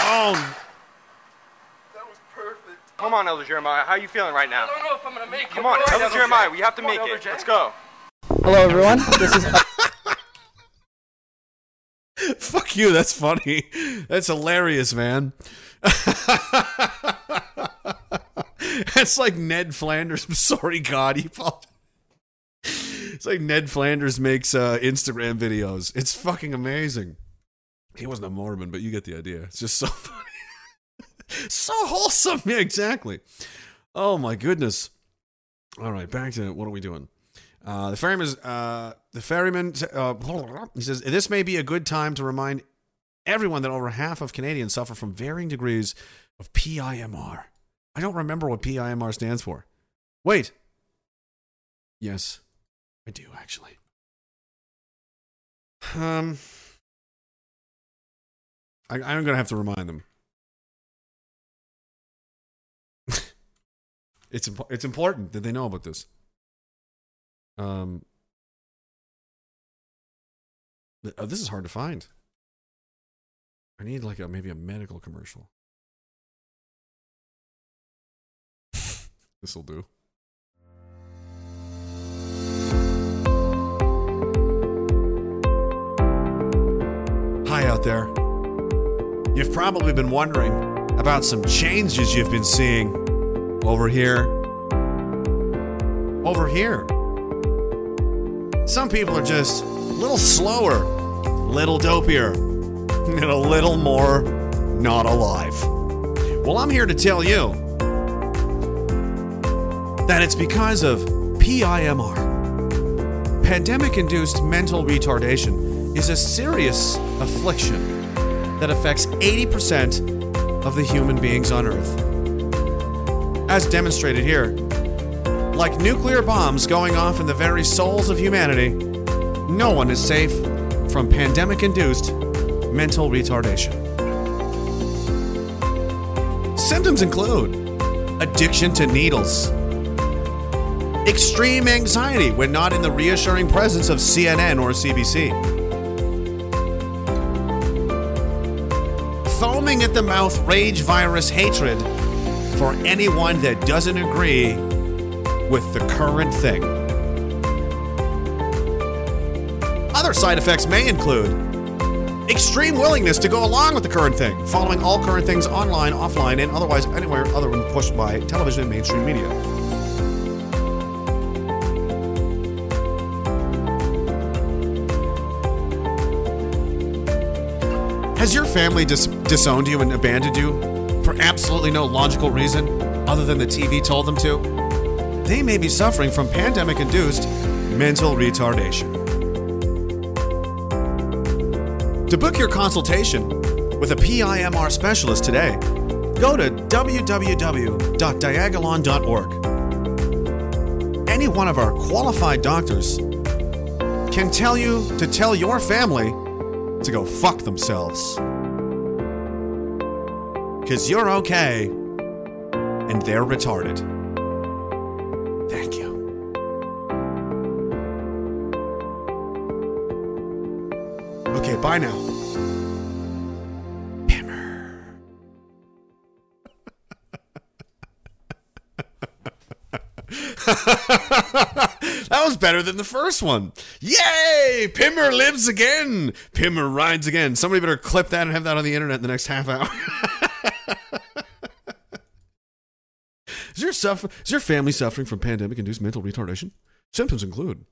Oh. That was perfect. Come on, Elder Jeremiah. How are you feeling right now? I don't know if I'm gonna make it. Come on, All right, Elder Jeremiah. We have to Come make Elder it. Let's go. Hello everyone, this is [laughs] [laughs] Fuck you. That's funny. That's hilarious, man. [laughs] That's like Ned Flanders. I'm [laughs] sorry, God. He apologized. It's like Ned Flanders makes uh, Instagram videos. It's fucking amazing. He wasn't a Mormon, but you get the idea. It's just so funny. so wholesome. Yeah, exactly. Oh my goodness. All right, back to what are we doing? Uh, the ferryman, is, uh, the ferryman, uh, he says, this may be a good time to remind everyone that over half of Canadians suffer from varying degrees of PIMR. I don't remember what PIMR stands for. Wait. Yes, I do actually. Um, I, I'm gonna have to remind them. [laughs] it's impo- it's important that they know about this. Um, oh, this is hard to find. I need like a maybe a medical commercial. [laughs] this will do. Hi out there. You've probably been wondering about some changes you've been seeing over here. Over here. Some people are just a little slower, a little dopier, and a little more not alive. Well, I'm here to tell you that it's because of PIMR. Pandemic induced mental retardation is a serious affliction that affects 80% of the human beings on Earth. As demonstrated here, like nuclear bombs going off in the very souls of humanity, no one is safe from pandemic induced mental retardation. Symptoms include addiction to needles, extreme anxiety when not in the reassuring presence of CNN or CBC, foaming at the mouth rage virus hatred for anyone that doesn't agree with the current thing. Other side effects may include extreme willingness to go along with the current thing, following all current things online, offline, and otherwise anywhere other than pushed by television and mainstream media. Has your family dis- disowned you and abandoned you for absolutely no logical reason other than the TV told them to? They may be suffering from pandemic induced mental retardation. To book your consultation with a PIMR specialist today, go to www.diagolon.org. Any one of our qualified doctors can tell you to tell your family to go fuck themselves. Because you're okay and they're retarded. Bye now. Pimmer. [laughs] that was better than the first one. Yay! Pimmer lives again. Pimmer rides again. Somebody better clip that and have that on the internet in the next half hour. [laughs] is your suffer- is your family suffering from pandemic-induced mental retardation? Symptoms include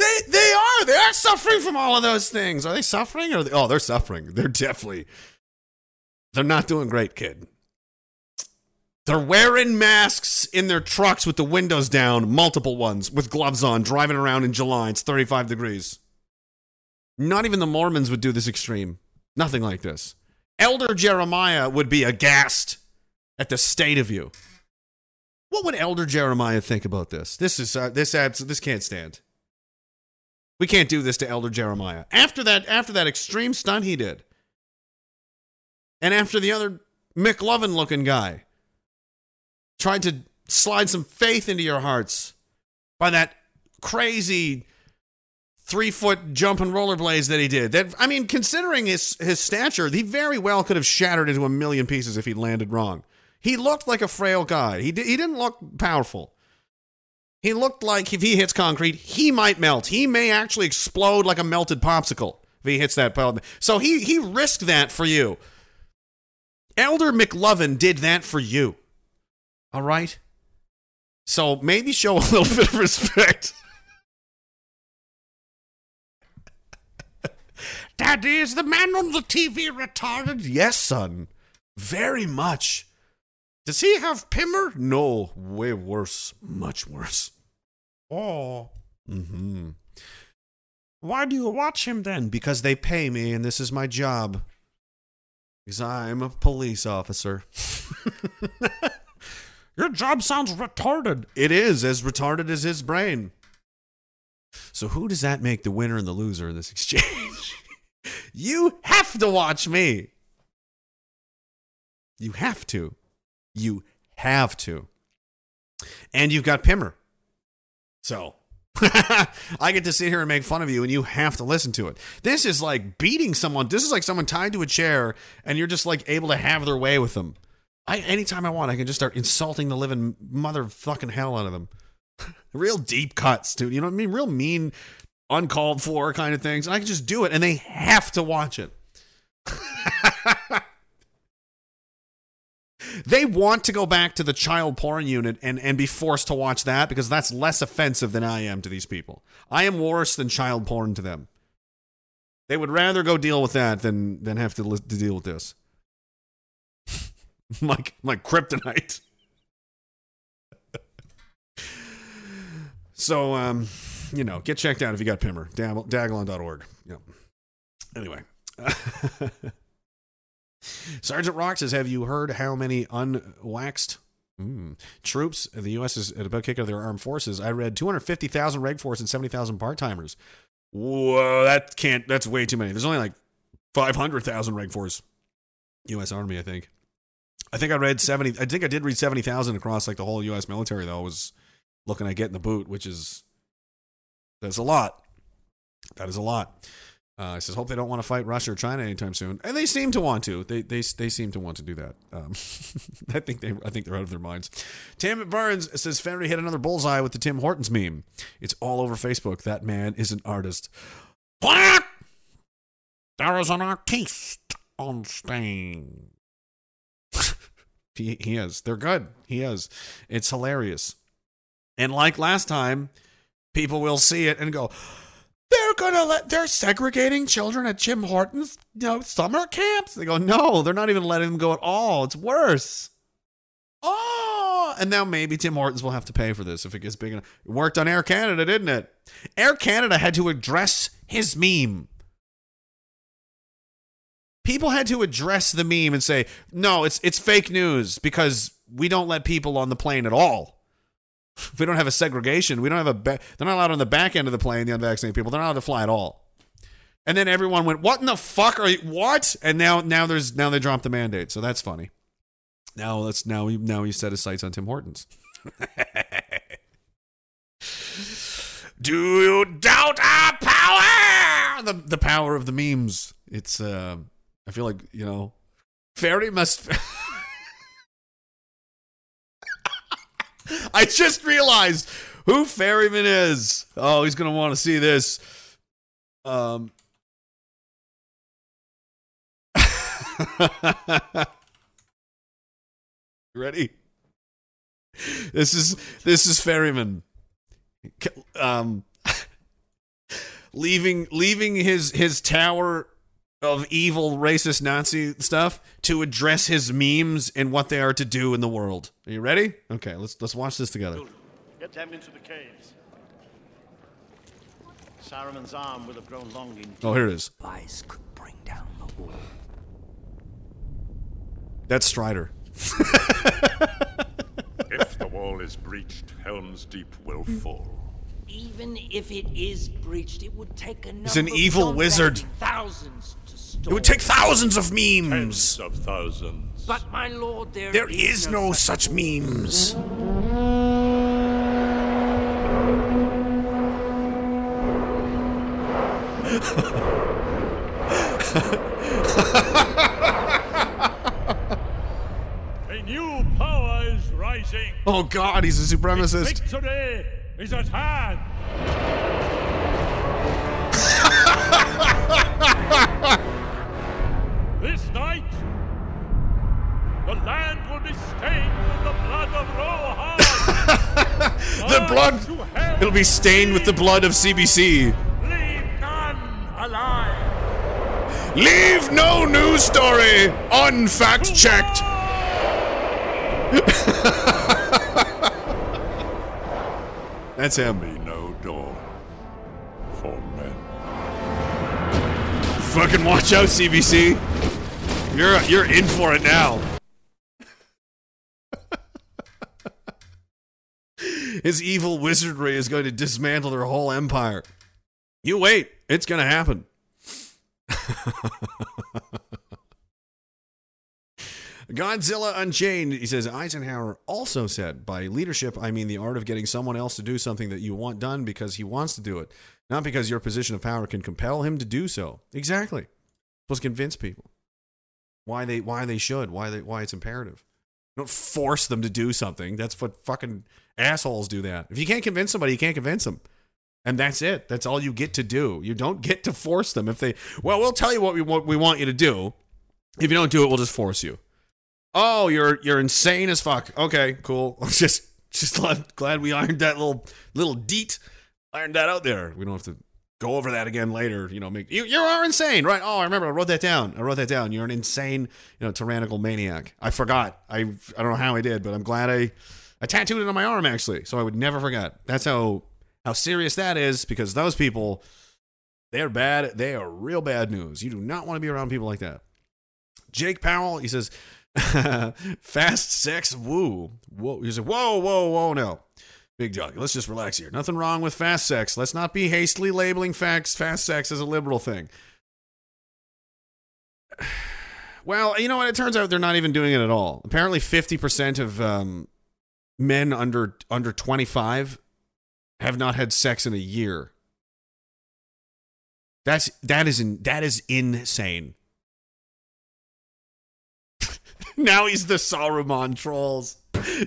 they they are they are suffering from all of those things. Are they suffering? Or they, oh, they're suffering. [laughs] They're definitely they're not doing great, kid. They're wearing masks in their trucks with the windows down, multiple ones, with gloves on, driving around in July. It's 35 degrees. Not even the Mormons would do this extreme. Nothing like this. Elder Jeremiah would be aghast at the state of you. What would Elder Jeremiah think about this? This is uh, this this can't stand. We can't do this to Elder Jeremiah. After that after that extreme stunt he did. And after the other McLovin looking guy tried to slide some faith into your hearts by that crazy three foot jumping rollerblades that he did. That I mean, considering his his stature, he very well could have shattered into a million pieces if he'd landed wrong. He looked like a frail guy. He he didn't look powerful. He looked like if he hits concrete, he might melt. He may actually explode like a melted popsicle if he hits that pile. So he he risked that for you. Elder McLovin did that for you. All right? So maybe show a little [laughs] bit of respect. Daddy, is the man on the TV retarded? Yes, son. Very much. Does he have Pimmer? No, way worse. Much worse. Oh. Mm-hmm. Why do you watch him then? Because they pay me and this is my job. Because I'm a police officer. [laughs] Your job sounds retarded. It is as retarded as his brain. So who does that make the winner and the loser in this exchange? [laughs] you have to watch me. You have to. You have to. And you've got Pimmer. So [laughs] I get to sit here and make fun of you, and you have to listen to it. This is like beating someone. This is like someone tied to a chair, and you're just like able to have their way with them. I anytime I want, I can just start insulting the living motherfucking hell out of them. [laughs] Real deep cuts, dude. You know what I mean? Real mean, uncalled for kind of things. And I can just do it, and they have to watch it. [laughs] they want to go back to the child porn unit and, and be forced to watch that because that's less offensive than I am to these people. I am worse than child porn to them. They would rather go deal with that than than have to, li- to deal with this. [laughs] my my kryptonite. [laughs] so um, you know, get checked out if you got Pimmer. Dag- Diagolon.org. Yep. Anyway. [laughs] Sergeant Rock says, Have you heard how many unwaxed mm, troops the U.S. is about kick of their armed forces? I read 250,000 Reg Force and 70,000 part timers. Whoa, that can't, that's way too many. There's only like 500,000 Reg Force U.S. Army, I think. I think I read 70, I think I did read 70,000 across like the whole U.S. military, though. I was looking at getting the boot, which is, that's a lot. That is a lot. Uh, says, "Hope they don't want to fight Russia or China anytime soon." And they seem to want to. They they they seem to want to do that. Um, [laughs] I think they I think they're out of their minds. Tim Burns says, "Fenry hit another bullseye with the Tim Hortons meme. It's all over Facebook. That man is an artist. What? There is an artiste on stage. [laughs] he he is. They're good. He is. It's hilarious. And like last time, people will see it and go." They're gonna let they're segregating children at Tim Hortons, you know, summer camps. They go, no, they're not even letting them go at all. It's worse. Oh, and now maybe Tim Hortons will have to pay for this if it gets big enough. It worked on Air Canada, didn't it? Air Canada had to address his meme. People had to address the meme and say, no, it's it's fake news because we don't let people on the plane at all. We don't have a segregation. We don't have a. Ba- they're not allowed on the back end of the plane. The unvaccinated people. They're not allowed to fly at all. And then everyone went, "What in the fuck are you? What?" And now, now there's now they dropped the mandate. So that's funny. Now let's now he now he set his sights on Tim Hortons. [laughs] Do you doubt our power? The the power of the memes. It's uh, I feel like you know, fairy must. [laughs] [laughs] I just realized who Ferryman is. Oh, he's gonna want to see this. Um. [laughs] Ready? This is this is Ferryman. Um, [laughs] leaving leaving his his tower of evil racist Nazi stuff to address his memes and what they are to do in the world. Are you ready? Okay, let's let's watch this together. Get them into the caves. Saruman's arm will have grown long in Oh, here it is. Spies could bring down the wall. That's Strider. [laughs] if the wall is breached, Helm's Deep will fall. Even if it is breached, it would take a He's an number evil wizard. Thousands to It would take thousands of memes. Tens of thousands. But my lord, there, There is no such memes. A new power is rising. Oh God, he's a supremacist. Is at hand. [laughs] this night, the land will be stained with the blood of Rohan. [laughs] The blood. It'll be stained with the blood of CBC. Leave none alive. Leave no news story unfact checked. [laughs] That's him. Be no door for men. Fucking watch out, CBC. You're you're in for it now. [laughs] His evil wizardry is going to dismantle their whole empire. You wait, it's going to happen. [laughs] Godzilla Unchained, he says Eisenhower also said, by leadership, I mean the art of getting someone else to do something that you want done because he wants to do it, not because your position of power can compel him to do so. Exactly. To convince people why they why they should, why they why it's imperative. Don't force them to do something. That's what fucking assholes do that. If you can't convince somebody, you can't convince them. And that's it. That's all you get to do. You don't get to force them. If they, well, we'll tell you what we, what we want you to do. If you don't do it, we'll just force you. Oh, you're you're insane as fuck. Okay, cool. [laughs] I'm just just glad, glad we ironed that little little deet, ironed that out there. We don't have to go over that again later. You know, make you you are insane, right? Oh, I remember. I wrote that down. I wrote that down. You're an insane, you know, tyrannical maniac. I forgot. I I don't know how I did, but I'm glad I I tattooed it on my arm actually, so I would never forget. That's how how serious that is because those people they're bad. They are real bad news. You do not want to be around people like that. Jake Powell, he says, [laughs] fast sex, woo. Whoa. He said, whoa, whoa, whoa, no. Big dog, let's just relax here. Nothing wrong with fast sex. Let's not be hastily labeling facts, fast sex as a liberal thing. [sighs] Well, you know what? It turns out they're not even doing it at all. Apparently, 50% of um, men under under 25 have not had sex in a year. That's that is in, that is insane. Now he's the Saruman trolls.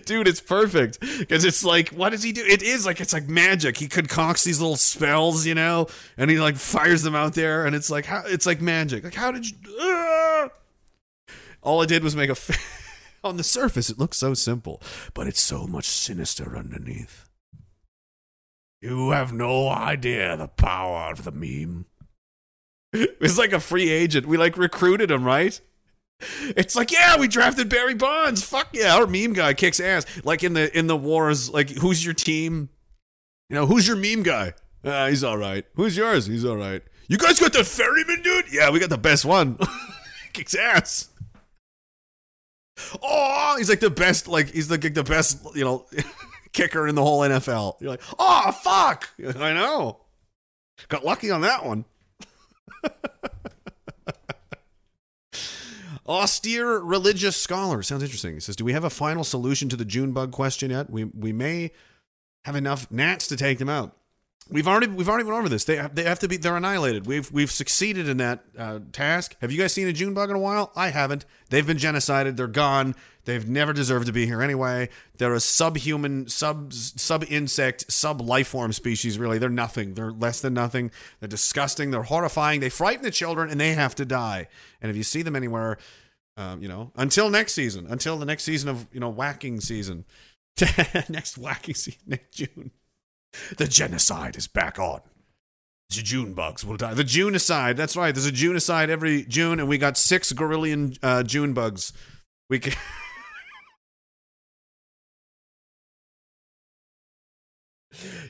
Dude, it's perfect because it's like, what does he do? It is like it's like magic. He concocts these little spells, you know, and he like fires them out there, and it's like how it's like magic. Like how did you? Ah! All I did was make a. F- [laughs] on the surface, it looks so simple, but it's so much sinister underneath. You have no idea the power of the meme. [laughs] It's like a free agent. We like recruited him, right? It's like, yeah, we drafted Barry Bonds. Fuck yeah, our meme guy kicks ass. Like in the in the wars, like who's your team? You know, who's your meme guy? Ah, he's all right. Who's yours? He's all right. You guys got the ferryman, dude? Yeah, we got the best one. [laughs] kicks ass. Oh, he's like the best. Like he's like the best. You know, [laughs] kicker in the whole NFL. You're like, oh fuck. [laughs] I know. Got lucky on that one. Austere religious scholar sounds interesting. He says, "Do we have a final solution to the June bug question yet? We we may have enough gnats to take them out. We've already we've already went over this. They have, they have to be they're annihilated. We've we've succeeded in that uh, task. Have you guys seen a June bug in a while? I haven't. They've been genocided. They're gone. They've never deserved to be here anyway. They're a subhuman, sub sub insect, sub life form species. Really, they're nothing. They're less than nothing. They're disgusting. They're horrifying. They frighten the children, and they have to die. And if you see them anywhere, um, you know, until next season, until the next season of you know whacking season, [laughs] next whacking season, next June, the genocide is back on. The June bugs will die. The Junicide. That's right. There's a Junicide every June, and we got six gorillion uh, June bugs. We can. [laughs]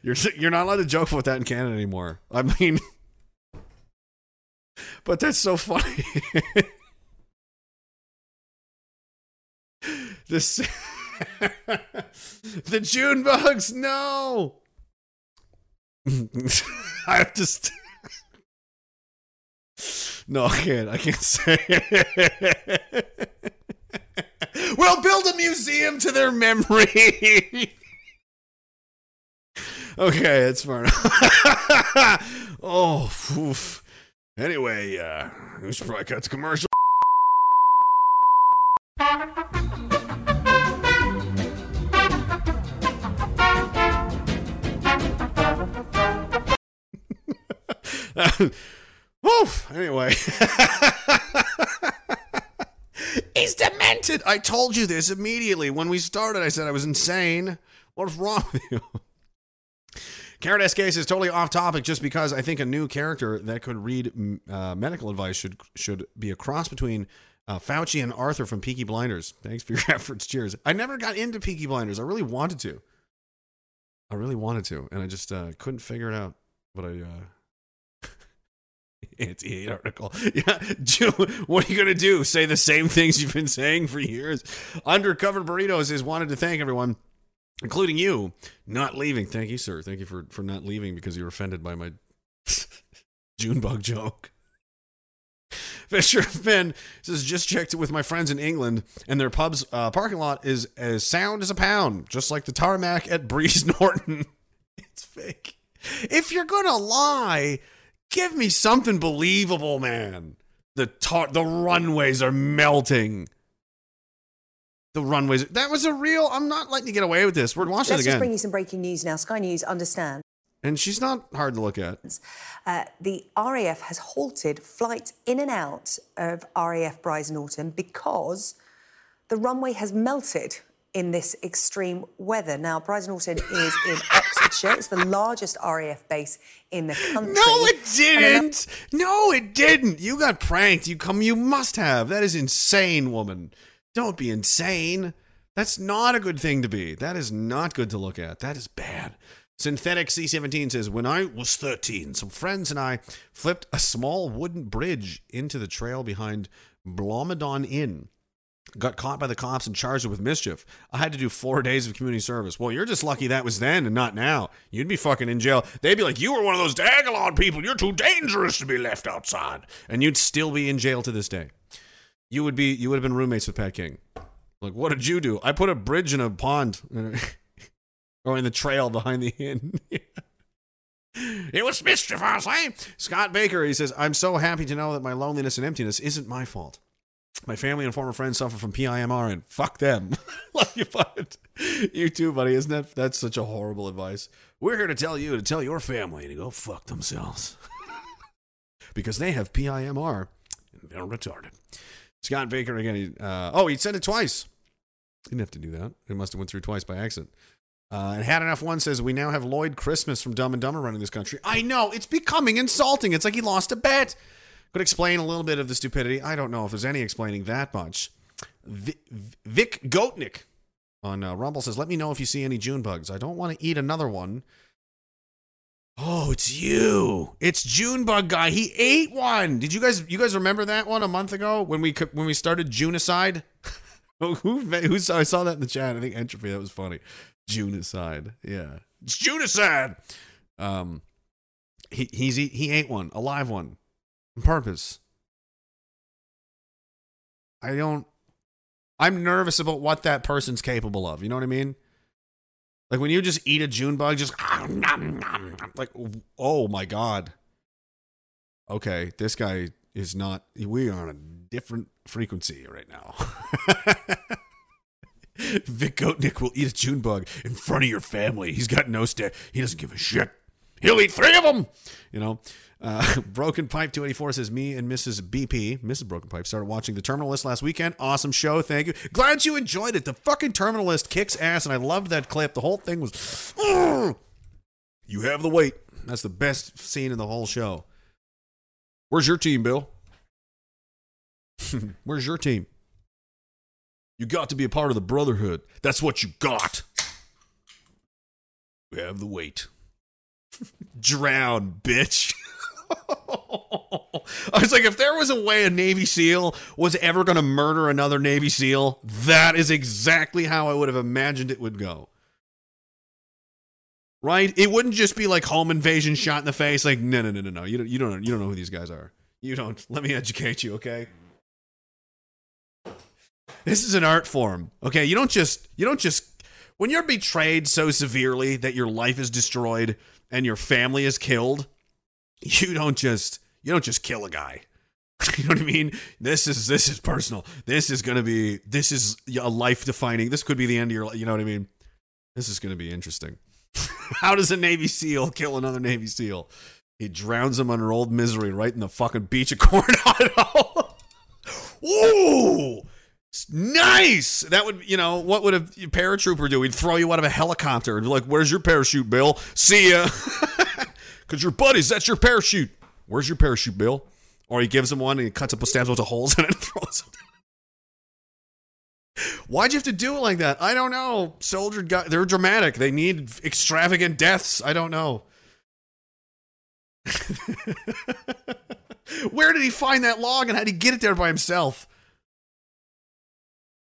You're [laughs] you're not allowed to joke about that in Canada anymore. I mean, [laughs] but that's so funny. [laughs] this the June bugs. No, I have to. St- no, I can't. I can't say. we'll build a museum to their memory. Okay, it's fine. [laughs] oh, oof. Anyway, uh, we should probably cut to commercial. [laughs] Oof. Anyway. [laughs] He's demented. I told you this immediately. When we started, I said I was insane. What's wrong with you? Carrot case is totally off topic just because I think a new character that could read uh, medical advice should should be a cross between uh, Fauci and Arthur from Peaky Blinders. Thanks for your [laughs] efforts. Cheers. I never got into Peaky Blinders. I really wanted to. I really wanted to, and I just uh, couldn't figure it out. But I. Uh... [laughs] Anti-hate article. [laughs] Yeah, what are you gonna do? Say the same things you've been saying for years? Undercover burritos is wanted to thank everyone including you, not leaving. Thank you, sir. Thank you for for not leaving because you were offended by my [laughs] Junebug joke. [laughs] Fisher Finn says just checked it with my friends in England, and their pub's uh, parking lot is as sound as a pound, just like the tarmac at Brize [laughs] Norton. it's fake. If you're gonna lie, give me something believable, man. The tar- the runways are melting the runways. That was a real. I'm not letting you get away with this. We're watching Let's it just bring you some breaking news now. Sky News understand. And she's not hard to look at. Uh, the RAF has halted flights in and out of RAF Brize Norton because the runway has melted in this extreme weather. Now, Brize Norton is in [laughs] Oxfordshire. It's the largest RAF base in the country. No, it didn't. No, it didn't. You got pranked. You come. You must have. That is insane, woman. Don't be insane. That's not a good thing to be. That is not good to look at. That is bad. Synthetic C17 says, When I was 13, some friends and I flipped a small wooden bridge into the trail behind Blomidon Inn. Got caught by the cops and charged with mischief. I had to do four days of community service. Well, you're just lucky that was then and not now. You'd be fucking in jail. They'd be like, You were one of those Diagolon people. You're too dangerous to be left outside. And you'd still be in jail to this day. You would be you would have been roommates with Pat King. Like, what did you do? I put a bridge in a pond. [laughs] or in the trail behind the inn. [laughs] it was mischief, I eh? say. Scott Baker, he says, I'm so happy to know that my loneliness and emptiness isn't my fault. My family and former friends suffer from PIMR and fuck them. [laughs] Love you, bud. You too, buddy. Isn't that that's such a horrible advice? We're here to tell you to tell your family to go fuck themselves. because they have PIMR and they're retarded. Scott Baker again. Uh, oh, he said it twice. Didn't have to do that. It must have went through twice by accident. Uh, and had enough one says we now have Lloyd Christmas from Dumb and Dumber running this country. I know it's becoming insulting. It's like he lost a bet. Could explain a little bit of the stupidity. I don't know if there's any explaining that much. Vi- Vic Goatnick on uh, Rumble says, "Let me know if you see any June bugs. I don't want to eat another one." Oh, it's you! It's June bug guy. He ate one. Did you guys? You guys remember that one a month ago when we when we started Junicide? [laughs] who who saw? I saw that in the chat. I think entropy. That was funny. Junicide. Yeah, it's Junicide. Um, he he's he, he ate one, a live one, on purpose. I don't. I'm nervous about what that person's capable of. You know what I mean? Like when you just eat a June bug, just like, oh my god. Okay, this guy is not. We are on a different frequency right now. [laughs] Vic Goatnick will eat a June bug in front of your family. He's got no sta He doesn't give a shit. He'll eat three of them. You know. Uh, [laughs] Broken Pipe 284 says, Me and Mrs. BP, Mrs. Broken Pipe, started watching The Terminal List last weekend. Awesome show. Thank you. Glad you enjoyed it. The fucking Terminal List kicks ass, and I loved that clip. The whole thing was, you have the weight. That's the best scene in the whole show. Where's your team, Bill? [laughs] Where's your team? You got to be a part of the Brotherhood. That's what you got. We have the weight. Drown, bitch. [laughs] I was like, if there was a way a Navy SEAL was ever going to murder another Navy SEAL, that is exactly how I would have imagined it would go. Right? It wouldn't just be like home invasion shot in the face. Like, no, no, no, no, no. You don't, you don't, you don't know who these guys are. You don't. [laughs] Let me educate you, okay? This is an art form, okay? You don't just, you don't just, when you're betrayed so severely that your life is destroyed and your family is killed, you don't just you don't just kill a guy. [laughs] You know what I mean? This is this is personal. This is going to be this is a life defining. This could be the end of your life. You know what I mean? This is going to be interesting. [laughs] How does a Navy SEAL kill another Navy SEAL? He drowns him under old misery right in the fucking beach of [laughs] Coronado. Ooh, nice. That would, you know, what would a paratrooper do? He'd throw you out of a helicopter and be like, "Where's your parachute, Bill? See ya." [laughs] Because your buddies, that's your parachute. Where's your parachute, Bill? Or he gives him one and he cuts up, stabs a bunch of holes in it and [laughs] throws it. Why'd you have to do it like that? I don't know. Soldier guy, they're dramatic. They need extravagant deaths. I don't know. [laughs] Where did he find that log and how did he get it there by himself?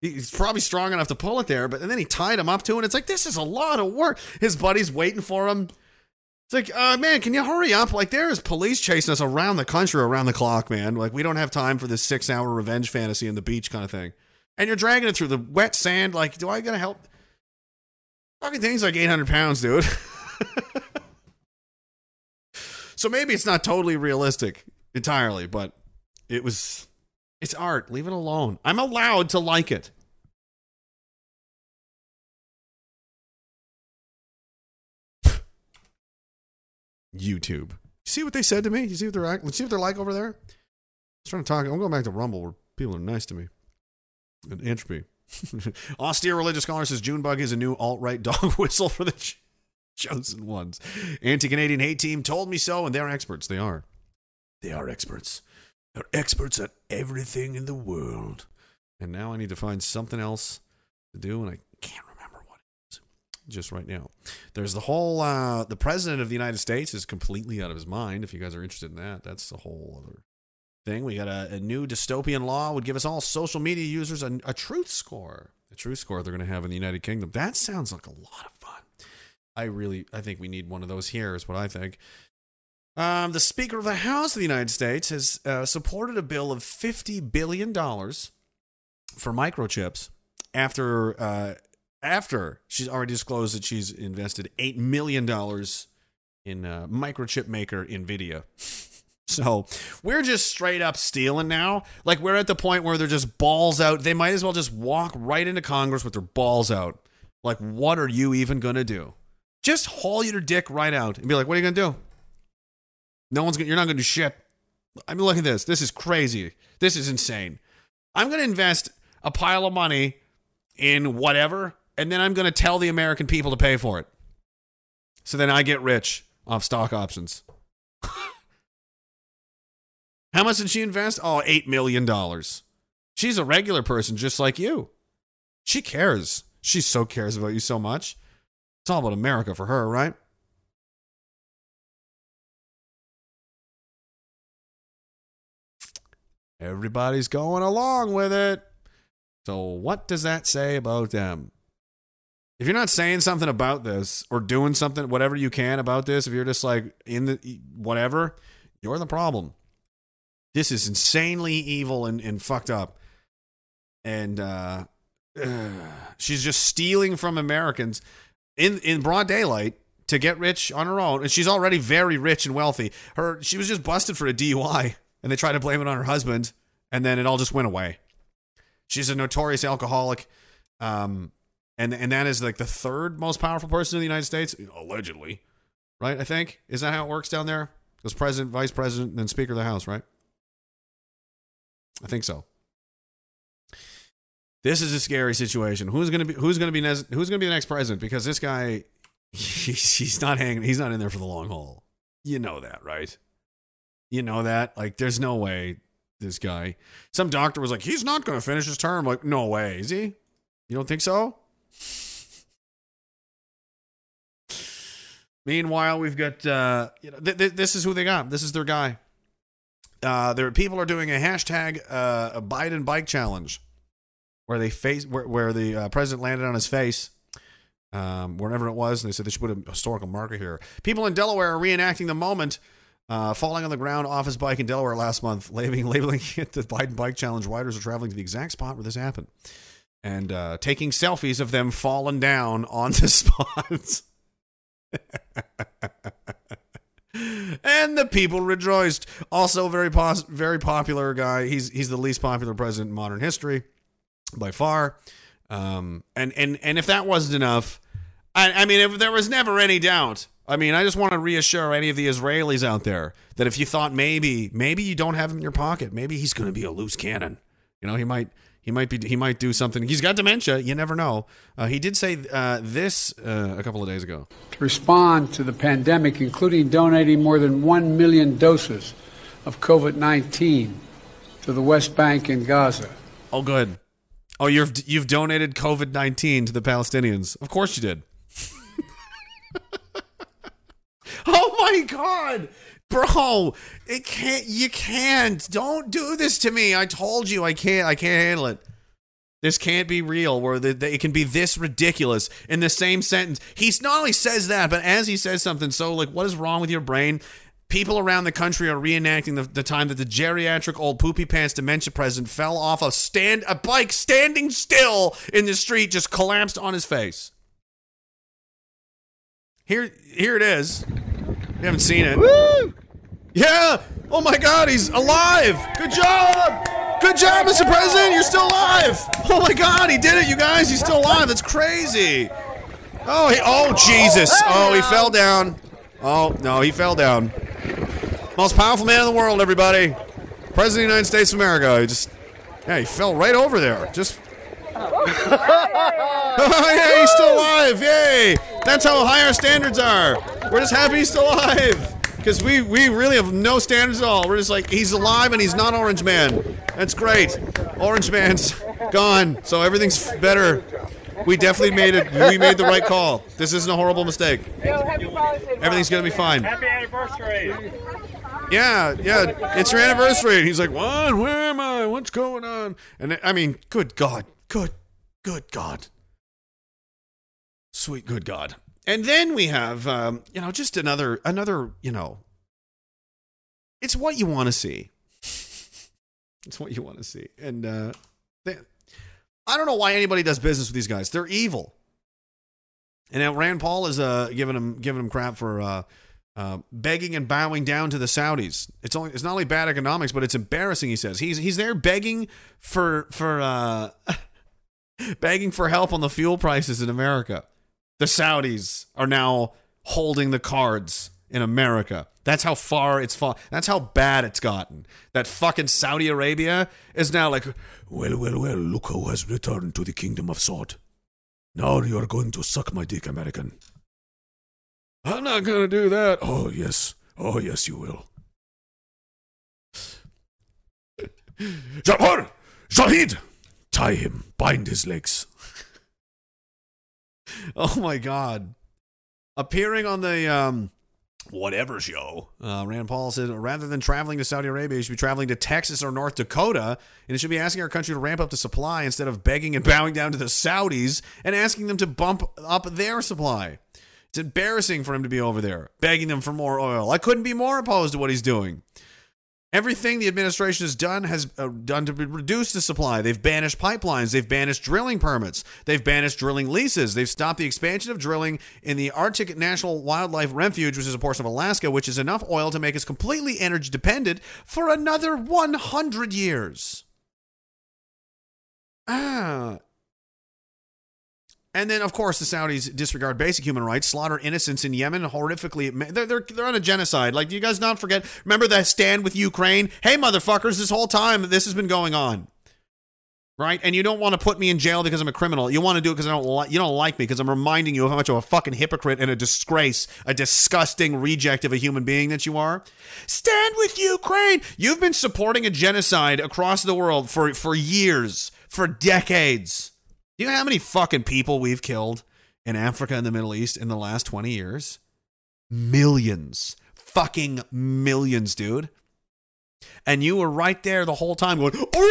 He's probably strong enough to pull it there, but and then he tied him up to it. It's like this is a lot of work. His buddy's waiting for him. It's like, uh, man, can you hurry up? Like, there is police chasing us around the country, around the clock, man. Like, we don't have time for this six-hour revenge fantasy on the beach kind of thing. And you're dragging it through the wet sand. Like, do I gotta help? Fucking thing's like 800 pounds, dude. [laughs] so maybe it's not totally realistic entirely, but it was. It's art. Leave it alone. I'm allowed to like it. [sighs] YouTube. See what they said to me? You see what they're like? Let's see what they're like over there. I was trying to talk. I'm going back to Rumble where people are nice to me. And entropy. [laughs] Austere religious scholar says Junebug is a new alt right [laughs] dog whistle for the ch- chosen ones. Anti Canadian hate team told me so, and they're experts. They are. They are experts. They're experts at everything in the world. And now I need to find something else to do, and I can't remember what it is just right now. There's the whole, uh, the president of the United States is completely out of his mind. If you guys are interested in that, that's a whole other thing. We got a, a new dystopian law would give us all social media users a, a truth score. A truth score they're going to have in the United Kingdom. That sounds like a lot of fun. I really, I think we need one of those here. Is what I think. Um, the Speaker of the House of the United States has uh, supported a bill of fifty billion dollars for microchips after uh, after she's already disclosed that she's invested eight million dollars in uh, microchip maker Nvidia. [laughs] So we're just straight up stealing now. Like we're at the point where they're just balls out. They might as well just walk right into Congress with their balls out. Like, what are you even gonna do? Just haul your dick right out and be like, "What are you gonna do?" No one's gonna. You're not gonna do shit. I mean, look at this. This is crazy. This is insane. I'm gonna invest a pile of money in whatever, and then I'm gonna tell the American people to pay for it. So then I get rich off stock options. [laughs] How much did she invest? Oh, $8 million. She's a regular person just like you. She cares. She so cares about you so much. It's all about America for her, right? Everybody's going along with it. So, what does that say about them? If you're not saying something about this or doing something, whatever you can about this, if you're just like in the whatever, you're the problem. This is insanely evil and, and fucked up. And uh, [sighs] she's just stealing from Americans in, in broad daylight to get rich on her own. And she's already very rich and wealthy. Her she was just busted for a DUI and they tried to blame it on her husband, and then it all just went away. She's a notorious alcoholic. Um, and and that is like the third most powerful person in the United States, allegedly. Right? I think. Is that how it works down there? It president, vice president, and then speaker of the house, right? I think so. This is a scary situation. Who's gonna be who's gonna be who's gonna be the next president? Because this guy, [laughs] he's not hanging. He's not in there for the long haul. You know that, right? You know that. Like, there's no way this guy. Some doctor was like, he's not gonna finish his term. Like, no way, is he? You don't think so? Meanwhile, we've got uh, you know th- th- this is who they got. This is their guy. Uh, there people are doing a hashtag uh, a Biden bike challenge, where they face where, where the uh, president landed on his face, um, wherever it was, and they said they should put a historical marker here. People in Delaware are reenacting the moment. Uh, falling on the ground off his bike in Delaware last month, [laughs] labeling, labeling it the Biden Bike Challenge. Riders are traveling to the exact spot where this happened and uh, taking selfies of them falling down on the [laughs] spots. and the people rejoiced. Also, very pos- very popular guy. He's he's the least popular president in modern history by far. Um, and and and if that wasn't enough, I, I mean, if there was never any doubt. I mean, I just want to reassure any of the Israelis out there that if you thought maybe maybe you don't have him in your pocket, maybe he's going to be a loose cannon. You know, he might he might be he might do something. He's got dementia. You never know. Uh, he did say uh, this uh, a couple of days ago. to respond to the pandemic, including donating more than 1 million doses of COVID 19 to the West Bank and Gaza. Oh, good. Oh, you've you've donated COVID nineteen to the Palestinians. Of course you did. [laughs] oh my god, bro! It can't. You can't. Don't do this to me. I told you I can't. I can't handle it. This can't be real. Where the, the, it can be this ridiculous in the same sentence. He's not only says that, but as he says something so like, what is wrong with your brain? People around the country are reenacting the, the time that the geriatric old poopy pants dementia president fell off a stand a bike standing still in the street, just collapsed on his face. Here, here it is. You haven't seen it. Yeah. Oh my God, he's alive. Good job. Good job, Mr. President. You're still alive. Oh my God, he did it, you guys. He's still alive. That's crazy. Oh, he, oh Jesus. Oh, oh he fell down. Oh no, he fell down. Most powerful man in the world, everybody. President of the United States of America. He just, yeah, he fell right over there. Just oh, yeah, he's still alive. Yay. That's how high our standards are. We're just happy he's still alive. Because we, we really have no standards at all. We're just like, he's alive and he's not Orange Man. That's great. Orange Man's gone. So everything's better. We definitely made it. We made the right call. This isn't a horrible mistake. Everything's going to be fine. Happy anniversary. Yeah, yeah, it's your anniversary. And he's like, what? Where am I? What's going on? And I mean, good God. Good, good God. Sweet good God. And then we have, um, you know, just another, another, you know, it's what you want to see. [laughs] it's what you want to see. And uh, they, I don't know why anybody does business with these guys. They're evil. And now Rand Paul is uh, giving him giving him crap for uh, uh, begging and bowing down to the Saudis. It's only it's not only bad economics, but it's embarrassing. He says he's he's there begging for for uh, [laughs] begging for help on the fuel prices in America. The Saudis are now holding the cards in America. That's how far it's far. That's how bad it's gotten. That fucking Saudi Arabia is now like, well, well, well. Look who has returned to the kingdom of Saud. Now you're going to suck my dick, American. I'm not gonna do that. Oh yes. Oh yes, you will. [laughs] Jabbar! Shahid! Tie him. Bind his legs. [laughs] oh my god. Appearing on the um whatever show, uh, Rand Paul said rather than traveling to Saudi Arabia, you should be traveling to Texas or North Dakota, and it should be asking our country to ramp up the supply instead of begging and bowing down to the Saudis and asking them to bump up their supply. It's embarrassing for him to be over there begging them for more oil. I couldn't be more opposed to what he's doing. Everything the administration has done has uh, done to reduce the supply. They've banished pipelines. They've banished drilling permits. They've banished drilling leases. They've stopped the expansion of drilling in the Arctic National Wildlife Refuge, which is a portion of Alaska, which is enough oil to make us completely energy dependent for another 100 years. Ah, and then, of course, the Saudis disregard basic human rights, slaughter innocents in Yemen horrifically. They're, they're, they're on a genocide. Like, you guys not forget? Remember that stand with Ukraine? Hey, motherfuckers, this whole time this has been going on. Right? And you don't want to put me in jail because I'm a criminal. You want to do it because I don't you don't like me because I'm reminding you of how much of a fucking hypocrite and a disgrace, a disgusting reject of a human being that you are. Stand with Ukraine. You've been supporting a genocide across the world for, for years, for decades. Do you know how many fucking people we've killed in Africa and the Middle East in the last 20 years? Millions. Fucking millions, dude. And you were right there the whole time going, "Or, or, or,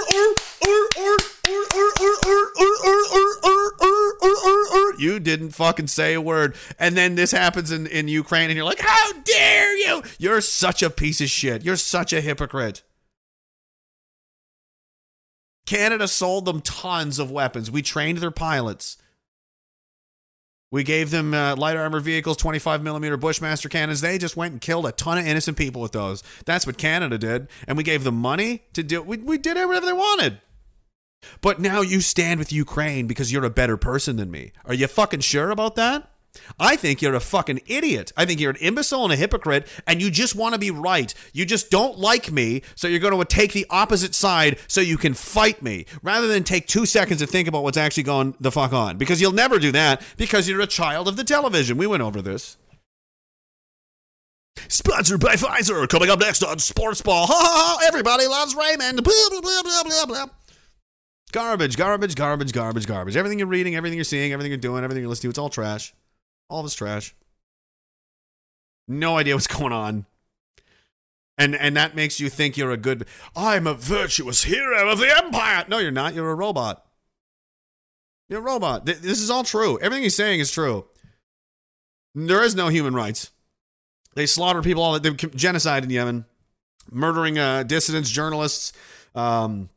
or, or, or, or, or, or, or, or, or, or, or, or." you didn't fucking say a word. And then this happens in, in Ukraine, and you're like, how dare you? You're such a piece of shit. You're such a hypocrite. Canada sold them tons of weapons. We trained their pilots. We gave them uh, light armor vehicles, 25 millimeter Bushmaster cannons. They just went and killed a ton of innocent people with those. That's what Canada did. And we gave them money to do we, we did whatever they wanted. But now you stand with Ukraine because you're a better person than me. Are you fucking sure about that? I think you're a fucking idiot. I think you're an imbecile and a hypocrite, and you just want to be right. You just don't like me, so you're going to take the opposite side so you can fight me rather than take two seconds to think about what's actually going the fuck on. Because you'll never do that because you're a child of the television. We went over this. Sponsored by Pfizer. Coming up next on Sports Ball. Ha ha ha! Everybody loves Raymond. Blah, blah, blah, blah, blah, blah. Garbage, garbage, garbage, garbage, garbage. Everything you're reading, everything you're seeing, everything you're doing, everything you're listening to, it's all trash. All it's trash. No idea what's going on. And and that makes you think you're a good I'm a virtuous hero of the empire. No, you're not. You're a robot. You're a robot. Th- This is all true. Everything he's saying is true. There is no human rights. They slaughter people all the genocide in Yemen, murdering uh, dissidents, journalists, um,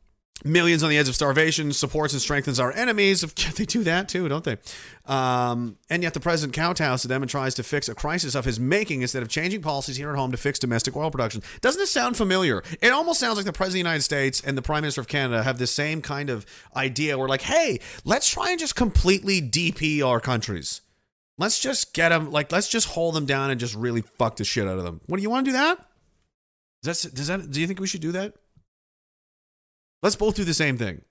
millions on the edge of starvation, supports and strengthens our enemies. [laughs] They do that too, don't they? Um, and yet the president kowtows to them and tries to fix a crisis of his making instead of changing policies here at home to fix domestic oil production. Doesn't this sound familiar? It almost sounds like the president of the United States and the prime minister of Canada have the same kind of idea We're like, hey, let's try and just completely DP our countries. Let's just get them, like, let's just hold them down and just really fuck the shit out of them. What do you want to do that? Does that, does that, do you think we should do that? Let's both do the same thing.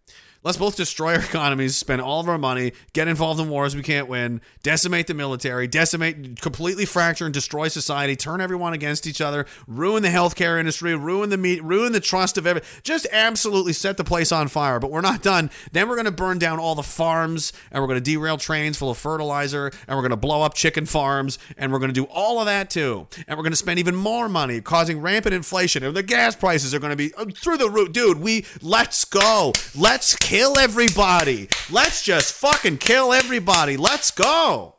Let's both destroy our economies, spend all of our money, get involved in wars we can't win, decimate the military, decimate, completely fracture and destroy society, turn everyone against each other, ruin the healthcare industry, ruin the meat, ruin the trust of every, just absolutely set the place on fire. But we're not done. Then we're going to burn down all the farms, and we're going to derail trains full of fertilizer, and we're going to blow up chicken farms, and we're going to do all of that too. And we're going to spend even more money, causing rampant inflation, and the gas prices are going to be uh, through the roof, dude. We let's go, let's kill everybody. Let's just fucking kill everybody. Let's go.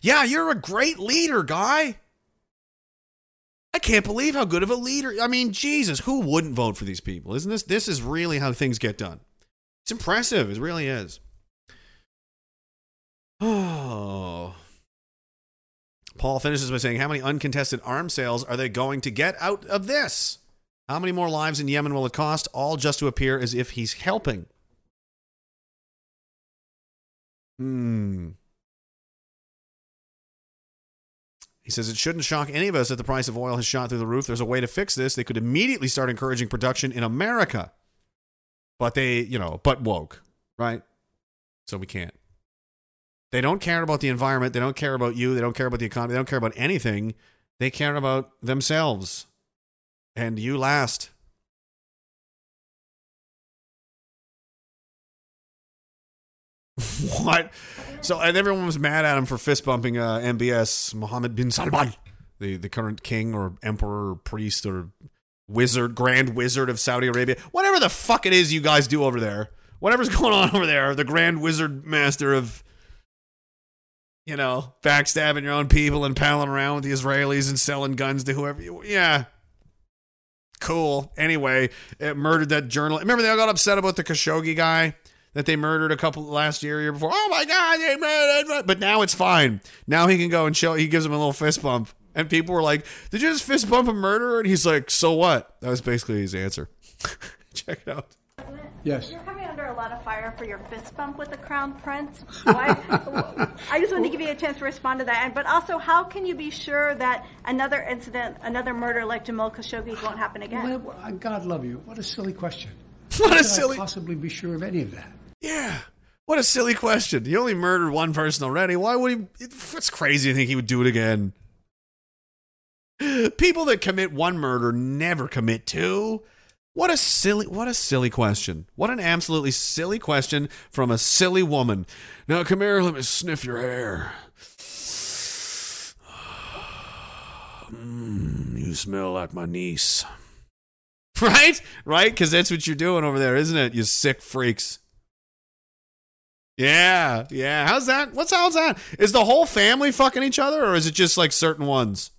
Yeah, you're a great leader, guy. I can't believe how good of a leader. I mean, Jesus, who wouldn't vote for these people? Isn't this this is really how things get done? It's impressive. It really is. Oh. [sighs] Paul finishes by saying, How many uncontested arms sales are they going to get out of this? How many more lives in Yemen will it cost? All just to appear as if he's helping. Hmm. He says it shouldn't shock any of us that the price of oil has shot through the roof. There's a way to fix this. They could immediately start encouraging production in America. But they, you know, but woke, right? So we can't. They don't care about the environment. They don't care about you. They don't care about the economy. They don't care about anything. They care about themselves. And you last. [laughs] what? So, and everyone was mad at him for fist bumping uh, MBS Mohammed bin Salman, the, the current king or emperor or priest or wizard, grand wizard of Saudi Arabia. Whatever the fuck it is you guys do over there. Whatever's [laughs] going on over there, the grand wizard master of you know, backstabbing your own people and palling around with the Israelis and selling guns to whoever you. Yeah. Cool. Anyway, it murdered that journalist. Remember, they all got upset about the Khashoggi guy that they murdered a couple last year, year before. Oh my God, they murdered. But now it's fine. Now he can go and show. He gives him a little fist bump. And people were like, Did you just fist bump a murderer? And he's like, So what? That was basically his answer. [laughs] Check it out. Yes. You're coming under a lot of fire for your fist bump with the crown prince. Why? [laughs] I just want to give you a chance to respond to that. And but also, how can you be sure that another incident, another murder like Jamal Khashoggi won't happen again? What- what- God love you. What a silly question. [laughs] What a How could I possibly be sure of any of that. Yeah. What a silly question. He only murdered one person already. Why would he? It's crazy to think he would do it again. People that commit one murder never commit two. What a silly, what a silly question. What an absolutely silly question from a silly woman. Now, come here, let me sniff your hair. [sighs] Mm, you smell like my niece. [laughs] Right? Right? Because that's what you're doing over there, isn't it? You sick freaks. Yeah, yeah. How's that? What's how's that? Is the whole family fucking each other, or is it just like certain ones?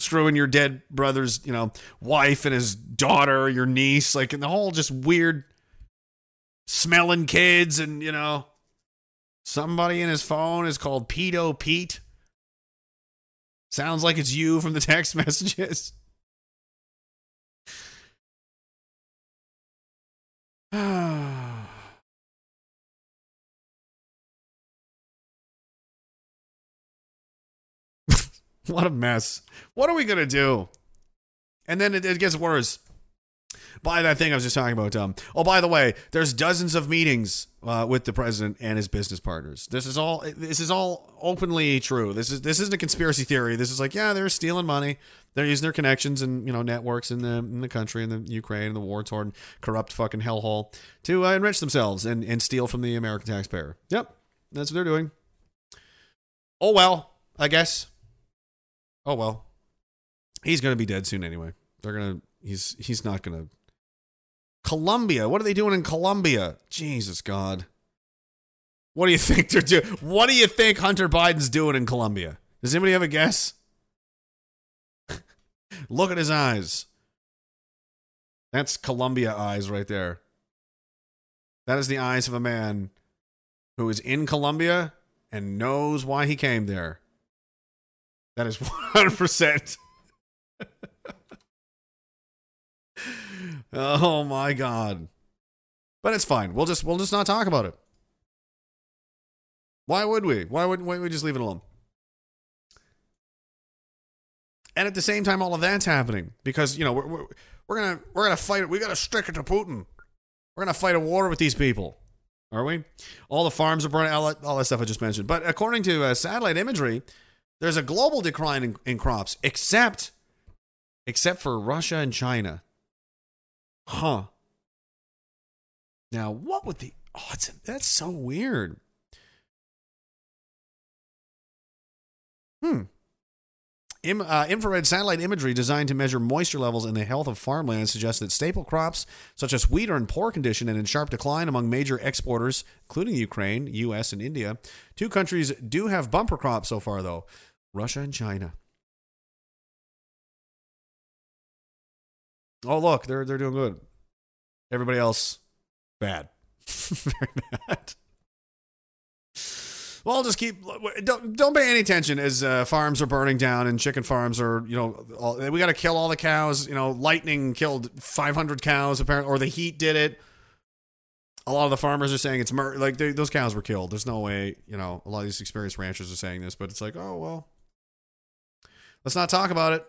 Screwing your dead brother's, you know, wife and his daughter, your niece, like, and the whole just weird smelling kids, and you know, somebody in his phone is called Pedo Pete. Sounds like it's you from the text [laughs] messages. [sighs] [sighs] [laughs] what a mess. What are we going to do? And then it, it gets worse. By that thing I was just talking about. Um, oh, by the way, there's dozens of meetings uh, with the president and his business partners. This is all. This is all openly true. This is this isn't a conspiracy theory. This is like, yeah, they're stealing money. They're using their connections and you know networks in the in the country in the Ukraine and the war torn corrupt fucking hellhole to uh, enrich themselves and and steal from the American taxpayer. Yep, that's what they're doing. Oh well, I guess. Oh well, he's gonna be dead soon anyway. They're gonna. He's he's not gonna. Colombia. What are they doing in Colombia? Jesus God. What do you [laughs] think they're doing? What do you think Hunter Biden's doing in Colombia? Does anybody have a guess? [laughs] Look at his eyes. That's Colombia eyes right there. That is the eyes of a man who is in Colombia and knows why he came there. That is [laughs] 100%. oh my god. But it's fine. We'll just we'll just not talk about it. Why would we? Why would why would we just leave it alone? And at the same time, all of that's happening because you know we're we're, we're gonna we're gonna fight it. We gotta stick it to Putin. We're gonna fight a war with these people. Are we? All the farms are burning. All that, all that stuff I just mentioned. But according to uh, satellite imagery, there's a global decline in, in crops, except except for Russia and China. Huh. Now, what would the? Oh, that's so weird. Hmm. Uh, infrared satellite imagery designed to measure moisture levels and the health of farmland suggests that staple crops such as wheat are in poor condition and in sharp decline among major exporters, including Ukraine, U.S., and India. Two countries do have bumper crops so far, though Russia and China. Oh, look, they're, they're doing good. Everybody else, bad. [laughs] Very bad. Well, I'll just keep don't don't pay any attention as uh, farms are burning down and chicken farms are you know all, we got to kill all the cows. You know, lightning killed 500 cows apparently, or the heat did it. A lot of the farmers are saying it's mur- like they, those cows were killed. There's no way you know. A lot of these experienced ranchers are saying this, but it's like oh well. Let's not talk about it.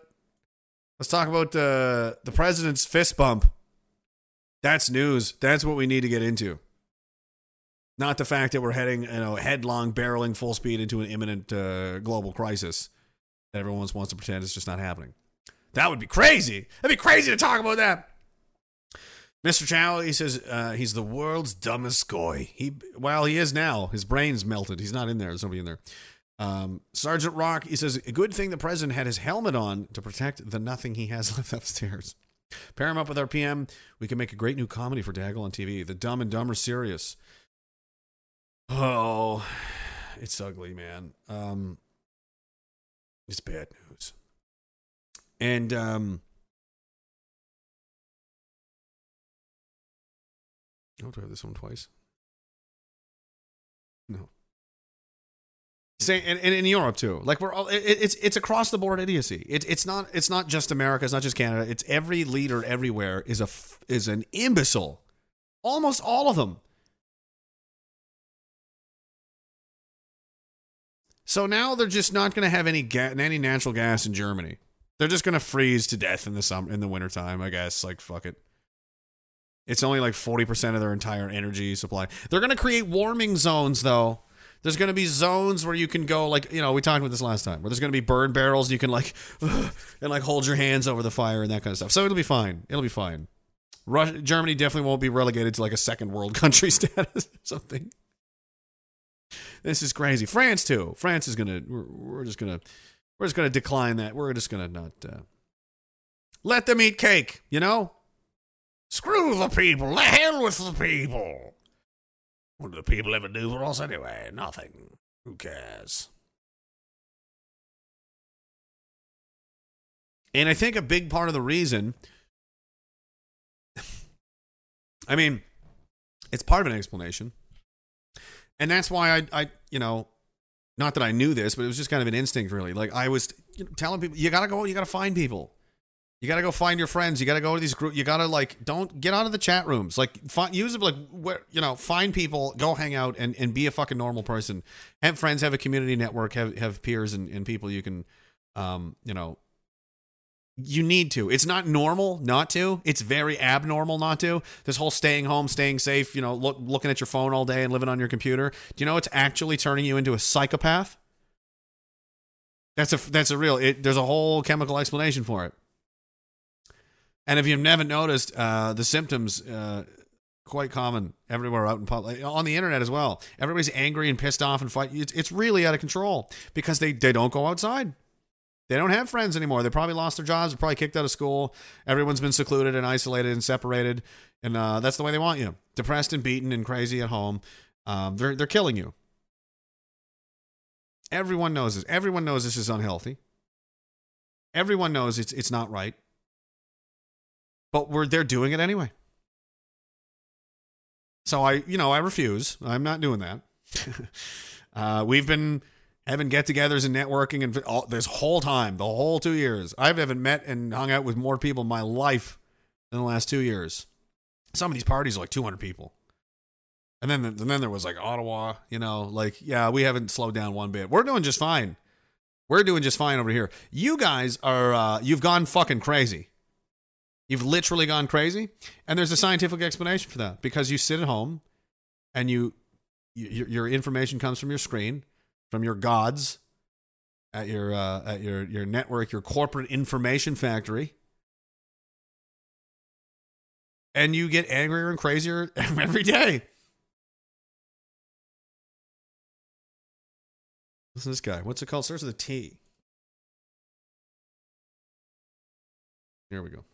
Let's talk about uh, the president's fist bump. That's news. That's what we need to get into. Not the fact that we're heading, you know, headlong, barreling full speed into an imminent uh, global crisis that everyone wants to pretend is just not happening. That would be crazy. That'd be crazy to talk about that. Mr. Chow, he says uh, he's the world's dumbest goy. He, well, he is now. His brain's melted. He's not in there. There's nobody in there. Um, Sergeant Rock, he says, a good thing the president had his helmet on to protect the nothing he has [laughs] left upstairs. Pair him up with our PM. We can make a great new comedy for Diagolon TV. The Dumb and Dumber Serious. Oh, it's ugly, man. Um, it's bad news. And um, oh, do I have this one twice? No. Say, and, and in Europe too. Like we're all, it, it's it's across the board idiocy. It, it's not it's not just America. It's not just Canada. It's every leader everywhere is a is an imbecile. Almost all of them. So now they're just not going to have any ga- any natural gas in Germany. They're just going to freeze to death in the summer in the wintertime, I guess. Like fuck it. It's only like 40% of their entire energy supply. They're going to create warming zones though. There's going to be zones where you can go like, you know, we talked about this last time. Where there's going to be burn barrels and you can like [laughs] and like hold your hands over the fire and that kind of stuff. So it'll be fine. It'll be fine. Russia, Germany definitely won't be relegated to like a second world [laughs] country status or something. This is crazy. France too. France is gonna. We're, we're just gonna. We're just gonna decline that. We're just gonna not uh, let them eat cake. You know. Screw the people. The hell with the people. What do the people ever do for us anyway? Nothing. Who cares? And I think a big part of the reason. [laughs] I mean, it's part of an explanation and that's why I, I, you know, not that I knew this, but it was just kind of an instinct, really. Like I was telling people, you gotta go, you gotta find people, you gotta go find your friends, you gotta go to these groups, you gotta like, don't get out of the chat rooms, like, find, use like, where, you know, find people, go hang out, and and be a fucking normal person. Have friends, have a community network, have have peers and and people you can, um, you know, you need to. It's not normal not to. It's very abnormal not to. This whole staying home, staying safe, you know, look, looking at your phone all day and living on your computer. Do you know it's actually turning you into a psychopath? That's a that's a real. It, there's a whole chemical explanation for it. And if you've never noticed, uh, the symptoms uh, quite common everywhere out in public, on the internet as well. Everybody's angry and pissed off and fight. It's, it's really out of control because they they don't go outside. They don't have friends anymore. They probably lost their jobs. They're probably kicked out of school. Everyone's been secluded and isolated and separated, and uh, that's the way they want you: depressed and beaten and crazy at home. Um, they're they're killing you. Everyone knows this. Everyone knows this is unhealthy. Everyone knows it's it's not right. But we're they're doing it anyway. So I, you know, I refuse. I'm not doing that. [laughs] uh, we've been having get-togethers and networking and all, this whole time, the whole two years. I haven't met and hung out with more people in my life in the last two years. Some of these parties are like 200 people. And then, and then there was like Ottawa, you know, like, yeah, we haven't slowed down one bit. We're doing just fine. We're doing just fine over here. You guys are, uh, you've gone fucking crazy. You've literally gone crazy, and there's a scientific explanation for that because you sit at home, and you, you your information comes from your screen, from your gods, at your uh, at your your network, your corporate information factory, and you get angrier and crazier [laughs] every day. Listen this guy. What's it called? Starts with a T. Here we go.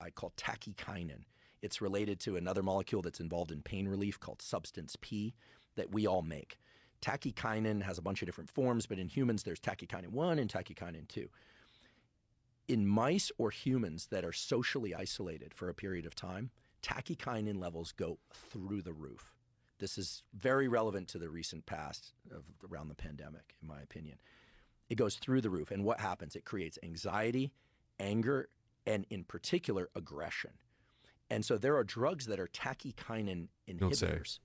I call tachykinin. It's related to another molecule that's involved in pain relief called substance P that we all make. Tachykinin has a bunch of different forms, but in humans, there's tachykinin 1 and tachykinin 2. In mice or humans that are socially isolated for a period of time, tachykinin levels go through the roof. This is very relevant to the recent past of around the pandemic, in my opinion. It goes through the roof, and what happens? It creates anxiety, anger, and in particular, aggression. And so there are drugs that are tachykinin Don't say. inhibitors.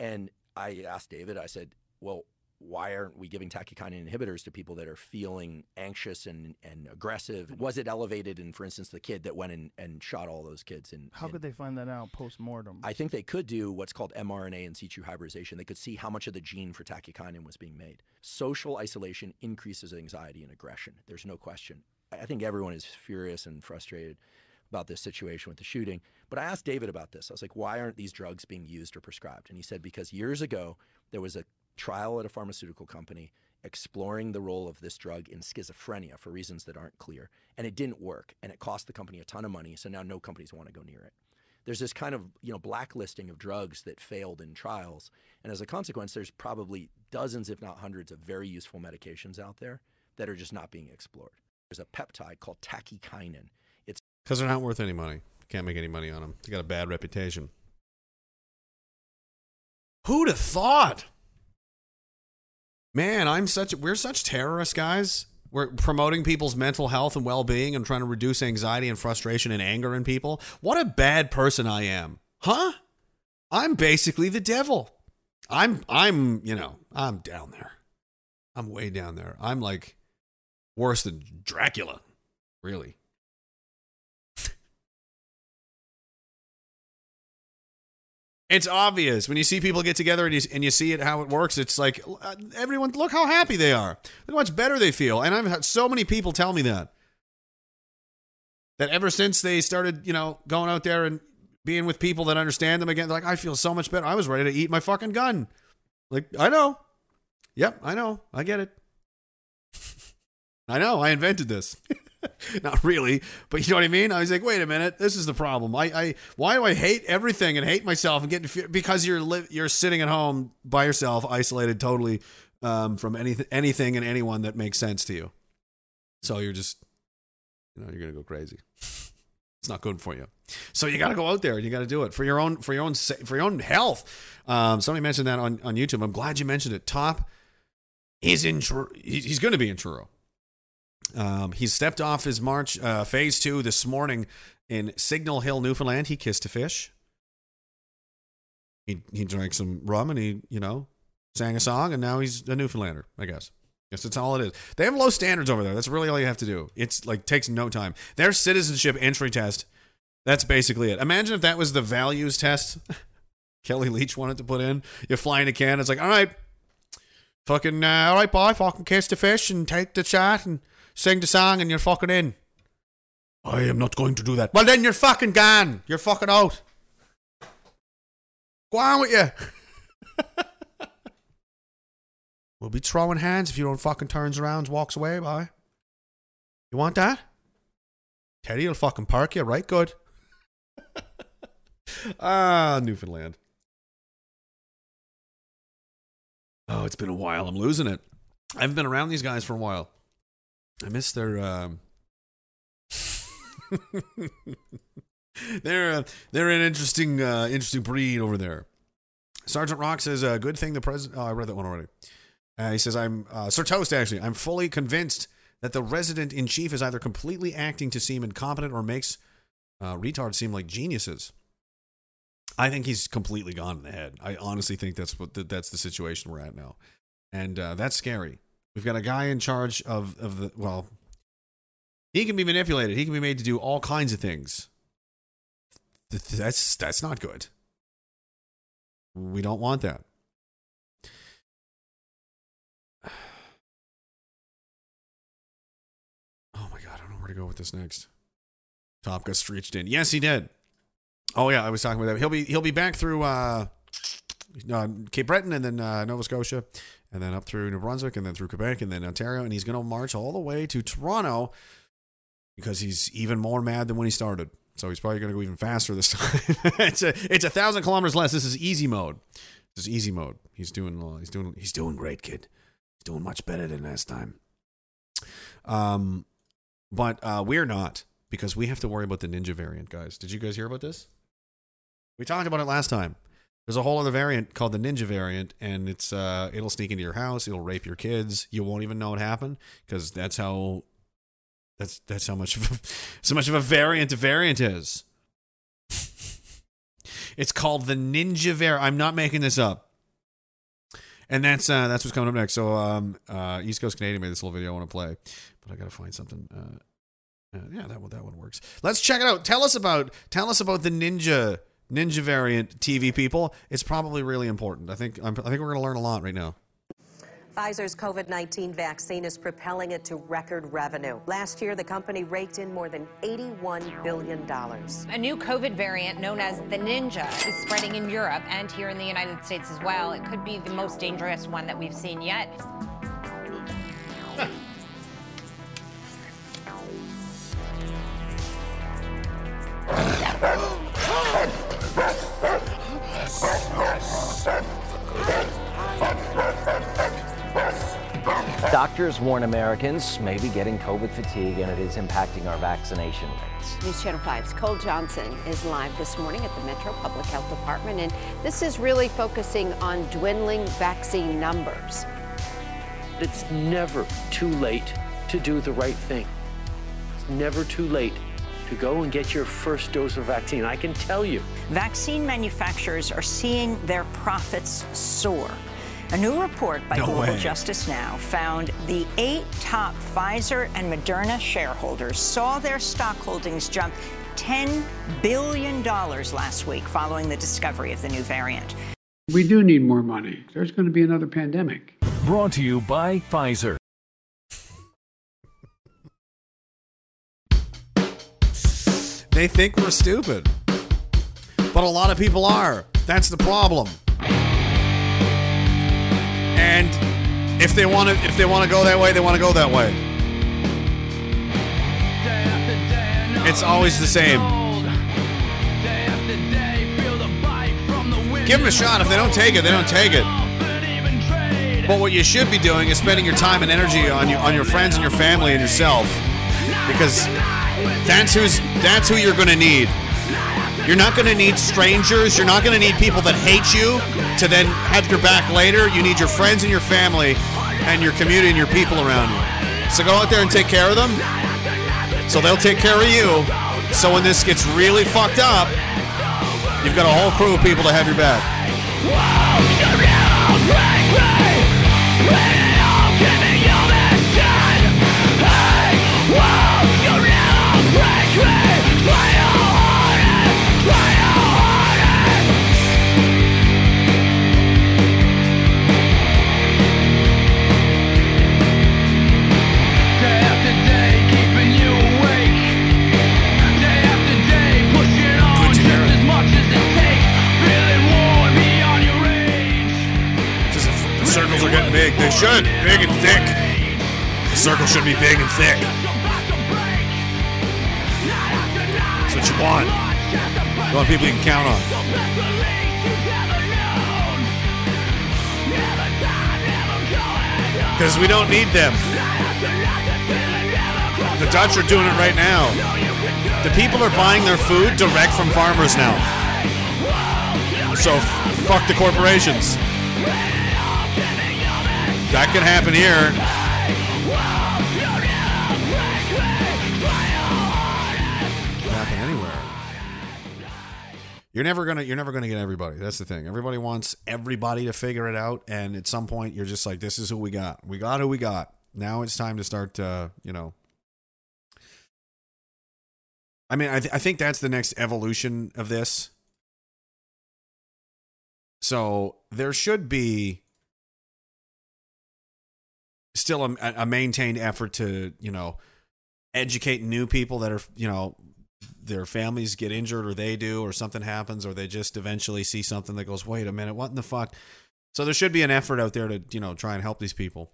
And I asked David, I said, well, why aren't we giving tachykinin inhibitors to people that are feeling anxious and, and aggressive? Mm-hmm. Was it elevated in, for instance, the kid that went and, and shot all those kids? In, How in- could they find that out post mortem? I think they could do what's called mRNA in situ hybridization. They could see how much of the gene for tachykinin was being made. Social isolation increases anxiety and aggression. There's no question. I think everyone is furious and frustrated about this situation with the shooting. But I asked David about this. I was like, why aren't these drugs being used or prescribed? And he said, because years ago, there was a trial at a pharmaceutical company exploring the role of this drug in schizophrenia for reasons that aren't clear. And it didn't work. And it cost the company a ton of money. So now no companies want to go near it there's this kind of you know blacklisting of drugs that failed in trials and as a consequence there's probably dozens if not hundreds of very useful medications out there that are just not being explored there's a peptide called tachykinin it's Because they're not worth any money. Can't make any money on them. They got a bad reputation. Who'd have thought? Man, I'm such we're such terrorists, guys. We're promoting people's mental health and well-being and trying to reduce anxiety and frustration and anger in people. What a bad person I am. Huh? I'm basically the devil. I'm I'm, you know, I'm down there. I'm way down there. I'm like worse than Dracula. Really. It's obvious when you see people get together and you, and you see it how it works. It's like uh, everyone, look how happy they are. Look how much better they feel. And I've had so many people tell me that that ever since they started, you know, going out there and being with people that understand them again, they're like, I feel so much better. I was ready to eat my fucking gun. Like I know. Yep, I know. I get it. I know. I invented this. [laughs] Not really, but you know what I mean. I was like, wait a minute, this is the problem. I, I why do I hate everything and hate myself and get because you're li- you're sitting at home by yourself, isolated totally um, from anything, anything and anyone that makes sense to you. So you're just, you know, you're gonna go crazy. It's not good for you. So you got to go out there and you got to do it for your own for your own for your own health. Um, somebody mentioned that on on YouTube. I'm glad you mentioned it. Topp is in. He's going to be in Truro. Um, he stepped off his march uh, phase two this morning in Signal Hill, Newfoundland. He kissed a fish. He he drank some rum and he you know sang a song and now he's a Newfoundlander. I guess. Guess that's all it is. They have low standards over there. That's really all you have to do. It's like takes no time. Their citizenship entry test. That's basically it. Imagine if that was the values test [laughs] Kellie Leitch wanted to put in. You fly into Canada. It's like, all right, fucking, uh, all right, boy, fucking kiss the fish and take the shot and sing the song and you're fucking in. I am not going to do that. Well, then you're fucking gone. You're fucking out. Go on with you. [laughs] we'll be throwing hands if you don't fucking turns around walks away, boy. You want that? Teddy will fucking park you right good. [laughs] ah, Newfoundland. Oh, it's been a while. I'm losing it. I haven't been around these guys for a while. I miss their. Um... [laughs] they're uh, they're an interesting uh, interesting breed over there. Sergeant Rock says, "A good thing the president." Oh, I read that one already. Uh, he says, "I'm uh, Sir Toast. Actually, I'm fully convinced that the resident in chief is either completely acting to seem incompetent or makes uh, retards seem like geniuses." I think he's completely gone in the head. I honestly think that's what the, that's the situation we're at now, and uh, that's scary. We've got a guy in charge of of the well. He can be manipulated. He can be made to do all kinds of things. Th- th- That's that's not good. We don't want that. [sighs] Oh my god, I don't know where to go with this next. Topka got reached in. Yes, he did. Oh yeah, I was talking about that. He'll be he'll be back through uh, uh, Cape Breton and then uh, Nova Scotia, and then up through New Brunswick and then through Quebec and then Ontario, and he's going to march all the way to Toronto because he's even more mad than when he started. So he's probably going to go even faster this [laughs] time. it's a it's a thousand kilometers less. This is easy mode. This is easy mode. He's doing uh, he's doing he's doing great, kid. He's doing much better than last time. Um, but uh, we're not because we have to worry about the ninja variant, guys. Did you guys hear about this? We talked about it last time. There's a whole other variant called the ninja variant, and it's uh, it'll sneak into your house, it'll rape your kids. You won't even know it happened because that's how that's that's how much of a, [laughs] so much of a variant a variant is. [laughs] it's called the ninja variant. I'm not making this up. And that's uh, that's what's coming up next. So um, uh, East Coast Canadian made this little video I want to play, but I got to find something. Uh, uh, yeah, that one that one works. Let's check it out. Tell us about tell us about the ninja ninja variant TV people. It's probably really important. I think I'm, I think we're going to learn a lot right now. Pfizer's COVID 19 vaccine is propelling it to record revenue. Last year, the company raked in more than $81 billion. A new COVID variant known as the Ninja is spreading in Europe and here in the United States as well. It could be the most dangerous one that we've seen yet. [laughs] Doctors warn Americans may be getting COVID fatigue and it is impacting our vaccination rates. News Channel 5's Cole Johnson is live this morning at the Metro Public Health Department, and this is really focusing on dwindling vaccine numbers. It's never too late to do the right thing. It's never too late to go and get your first dose of vaccine. I can tell you. Vaccine manufacturers are seeing their profits soar. A new report by No Global way. Justice Now found the eight top Pfizer and Moderna shareholders saw their stock holdings jump $10 billion last week following the discovery of the new variant. We do need more money. There's going to be another pandemic. Brought to you by Pfizer. They think we're stupid. But a lot of people are. That's the problem. And if they want to if they want to go that way, they want to go that way. It's always the same. Give them a shot. If they don't take it, they don't take it. But what you should be doing is spending your time and energy on you on your friends and your family and yourself, because that's who's that's who you're going to need. You're not going to need strangers. You're not going to need people that hate you to then have your back later. You need your friends and your family and your community and your people around you. So go out there and take care of them. So they'll take care of you. So when this gets really fucked up, you've got a whole crew of people to have your back. Circles are getting big. They should. Big and thick. The circle should be big and thick. That's what you want. You want people you can count on. Because we don't need them. The Dutch are doing it right now. The people are buying their food direct from farmers now. So fuck the corporations. That could happen here. Anywhere. You're never gonna you're never gonna get everybody. That's the thing. Everybody wants everybody to figure it out, and at some point you're just like, this is who we got. We got who we got. Now it's time to start uh, you know, I mean, I, th- I think that's the next evolution of this. So there should be still a, a maintained effort to, you know, educate new people that are, you know, their families get injured or they do or something happens or they just eventually see something that goes, wait a minute, what in the fuck? So there should be an effort out there to, you know, try and help these people.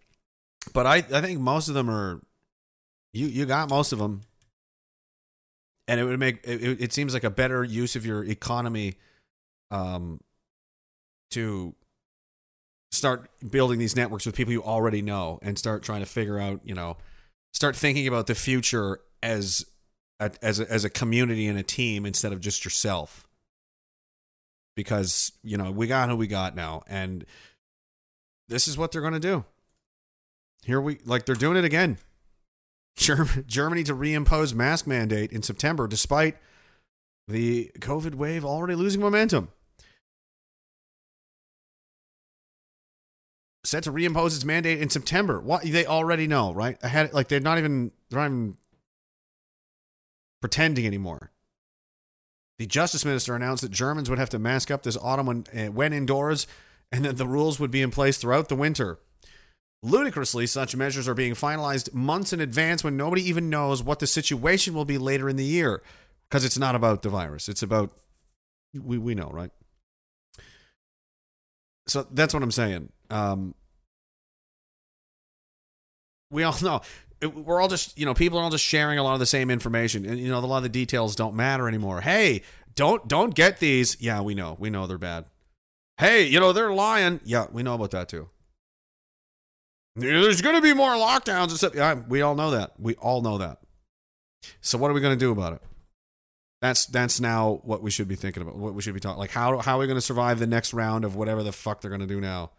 But I, I think most of them are, you, you got most of them. And it would make, it, it seems like a better use of your economy um, to start building these networks with people you already know and start trying to figure out, you know, start thinking about the future as a, as a, as a community and a team instead of just yourself. Because, you know, we got who we got now and this is what they're going to do. Here we like they're doing it again. Germany to reimpose mask mandate in September despite the COVID wave already losing momentum. Set to reimpose its mandate in September. What they already know, right? I had like they're not even they're not even pretending anymore. The justice minister announced that Germans would have to mask up this autumn when, uh, when indoors, and that the rules would be in place throughout the winter. Ludicrously, such measures are being finalized months in advance when nobody even knows what the situation will be later in the year, because it's not about the virus. It's about we we know, right? So that's what I'm saying. Um, we all [laughs] know we're all just you know people are all just sharing a lot of the same information, and you know a lot of the details don't matter anymore. Hey, don't don't get these. Yeah, we know, we know they're bad. Hey, you know they're lying. Yeah, we know about that too. There's going to be more lockdowns and stuff. Yeah, we all know that. We all know that. So what are we going to do about it? That's that's now what we should be thinking about. What we should be talking like how how are we going to survive the next round of whatever the fuck they're going to do now?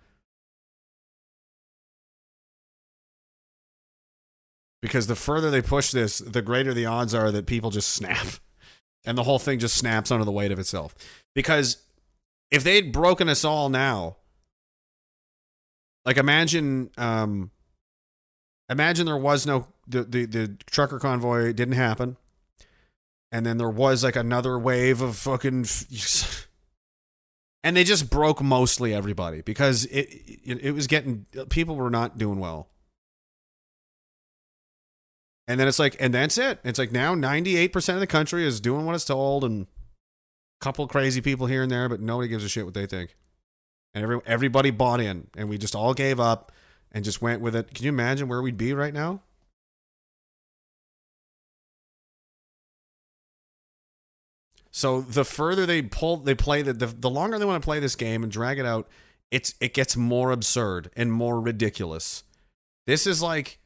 Because the further they push this, the greater the odds are that people just snap, [laughs] and the whole thing just snaps under the weight of itself. Because if they'd broken us all now, like imagine, um, imagine there was no the the, the trucker convoy didn't happen. And then there was like another wave of fucking [laughs] and they just broke mostly everybody because it, it it was getting people were not doing well and then it's like and that's it. It's like now 98% of the country is doing what it's told and a couple crazy people here and there but nobody gives a shit what they think. And every, everybody bought in and we just all gave up and just went with it. Can you imagine where we'd be right now? So the further they pull, they play the, the the longer they want to play this game and drag it out, it's it gets more absurd and more ridiculous. This is like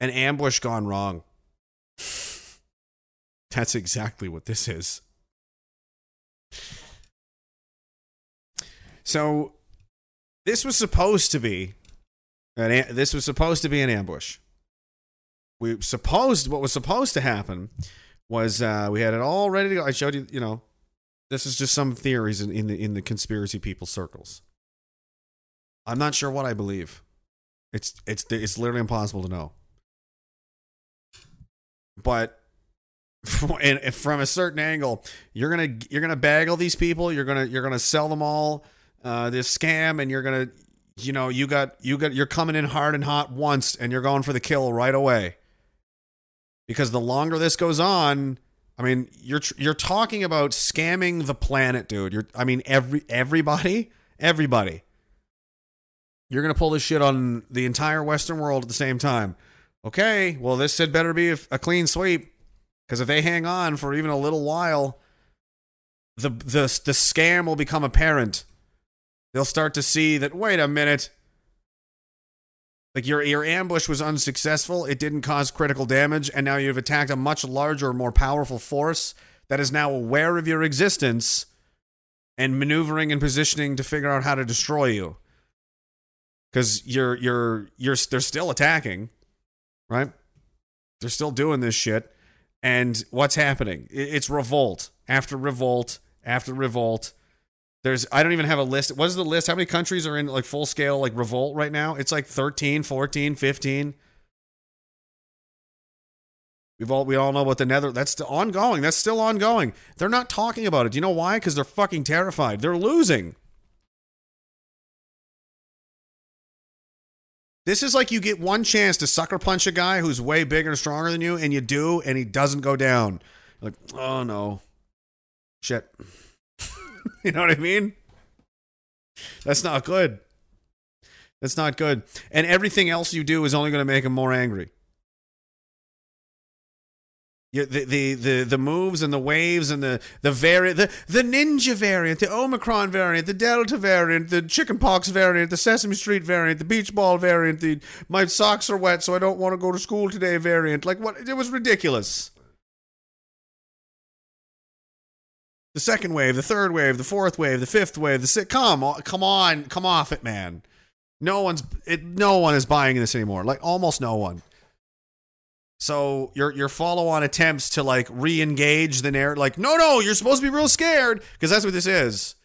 an ambush gone wrong. That's exactly what this is. So this was supposed to be an this was supposed to be an ambush. We supposed what was supposed to happen was uh, we had it all ready to go. I showed you, you know, this is just some theories in, in the in the conspiracy people circles. I'm not sure what I believe. It's it's it's literally impossible to know. But [laughs] from a certain angle, you're gonna you're gonna baggle these people. You're gonna you're gonna sell them all uh, this scam, and you're gonna you know you got you got you're coming in hard and hot once, and you're going for the kill right away. Because the longer this goes on i mean you're you're talking about scamming the planet dude. You're i mean every everybody everybody. You're to pull this shit on the entire western world at the same time okay well this had better be a, clean sweep because if they hang on for even a little while the the the scam will become apparent. They'll start to see that wait a minute. Like your your ambush was unsuccessful, it didn't cause critical damage, and now you've attacked a much larger, more powerful force that is now aware of your existence and maneuvering and positioning to figure out how to destroy you. Cuz you're you're you're they're still attacking, right? They're still doing this shit. And what's happening? It's revolt after revolt after revolt there's I don't even have a list. What is the list? How many countries are in like full scale like revolt right now? It's like 13, 14, 15. We've all we all know what the nether. That's ongoing. That's still ongoing. They're not talking about it. Do you know why? Because they're fucking terrified. They're losing. This is like you get one chance to sucker punch a guy who's way bigger and stronger than you, and you do, and he doesn't go down. Like, oh no, shit. [laughs] you know what I mean? That's not good. That's not good. And everything else you do is only going to make him more angry. The, the the the moves and the waves and the the variant the, the ninja variant, the Omicron variant, the Delta variant, the chickenpox variant, the Sesame Street variant, the beach ball variant, the my socks are wet so I don't want to go to school today variant. Like what it was ridiculous. The second wave, the third wave, the fourth wave, the fifth wave, the sixth. Come come on, come off it, man. No one's it. No one is buying this anymore. Like almost no one. So your your follow on attempts to like re-engage the narrative, like no no, you're supposed to be real scared because that's what this is.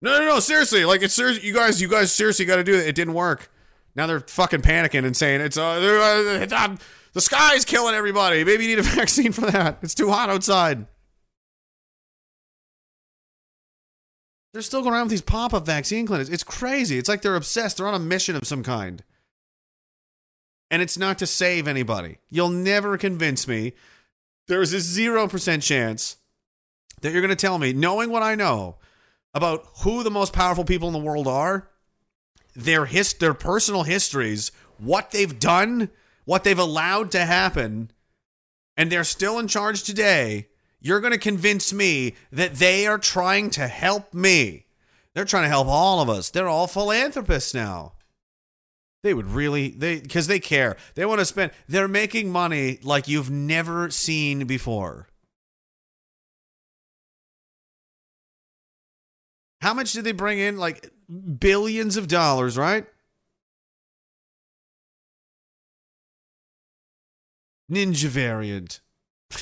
No no no, seriously, like it's serious. You guys you guys seriously got to do it. It didn't work. Now they're fucking panicking and saying it's uh, uh, it's, uh, the sky's killing everybody. Maybe you need a [laughs] vaccine for that. It's too hot outside. They're still going around with these pop up vaccine clinics. It's crazy. It's like they're obsessed. They're on a mission of some kind. And it's not to save anybody. You'll never convince me. There's a 0% chance that you're going to tell me, knowing what I know about who the most powerful people in the world are, their his, their personal histories, what they've done, what they've allowed to happen, and they're still in charge today. You're going to convince me that they are trying to help me. They're trying to help all of us. They're all philanthropists now. They would really they because they care. They want to spend. They're making money like you've never seen before. How much did they bring in? Like billions of dollars, right? Ninja variant. [laughs]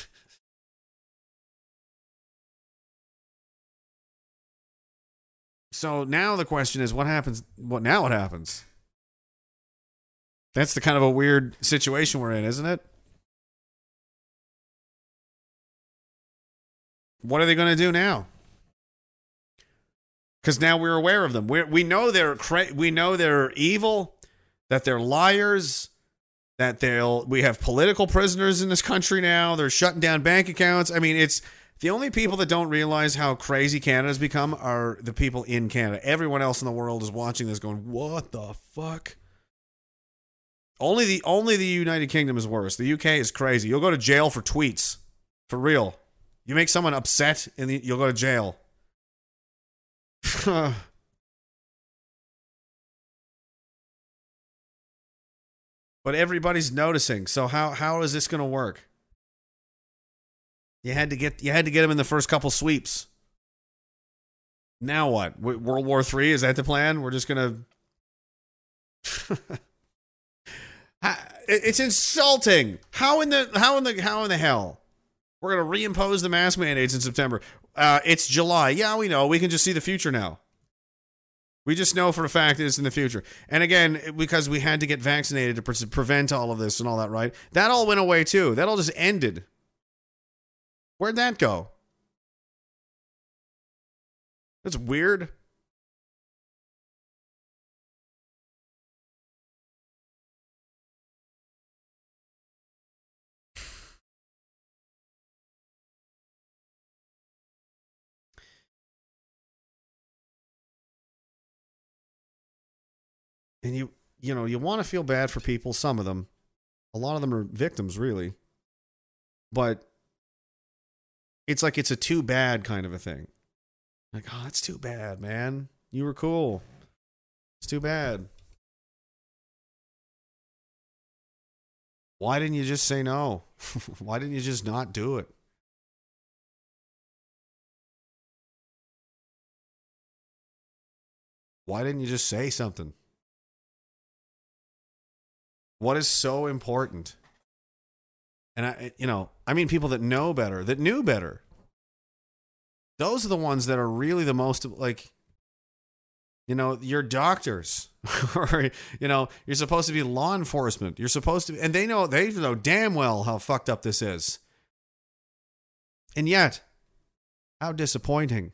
so now the question is what happens what now what happens? That's the kind of a weird situation we're in, isn't it? What are they going to do now? Because now we're aware of them. We we know they're cra- we know they're evil, that they're liars, that they'll we have political prisoners in this country now. They're shutting down bank accounts. I mean, it's the only people that don't realize how crazy Canada's become are the people in Canada. Everyone else in the world is watching this, going, "What the fuck." Only the only the United Kingdom is worse. The UK is crazy. You'll go to jail for tweets. For real. You make someone upset and you'll go to jail. [sighs] but everybody's noticing. So how how is this going to work? You had to get you had to get him in the first couple sweeps. Now what? World War 3 is that the plan? We're just to [laughs] [laughs] It's insulting. How in the how in the how in the hell? We're gonna reimpose the mask mandates in September. Uh, it's July. Yeah, we know. We can just see the future now. We just know for a fact it's in the future. And again, because we had to get vaccinated to pre- prevent all of this and all that, right? That all went away too. That all just ended. Where'd that go? That's weird. And you you know you want to feel bad for people some of them. A lot of them are victims really. But it's like it's a too bad kind of a thing. Like oh that's too bad man. You were cool. It's too bad. Why didn't you just say no? [laughs] Why didn't you just not do it? Why didn't you just say something what is so important? And I, you know, I mean, people that know better, that knew better. Those are the ones that are really the most like. You know, you're doctors, [laughs] or you know, you're supposed to be law enforcement. You're supposed to, and they know they know damn well how fucked up this is. And yet, how disappointing.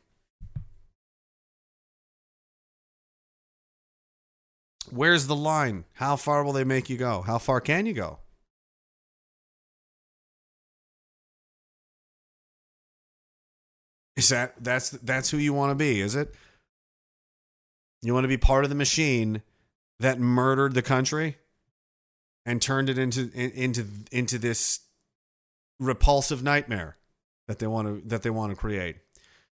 Where's the line? How far will they make you go? How far can you go? Is that that's that's who you want to be, is it? You want to be part of the machine that murdered the country and turned it into into into this repulsive nightmare that they want to that they want to create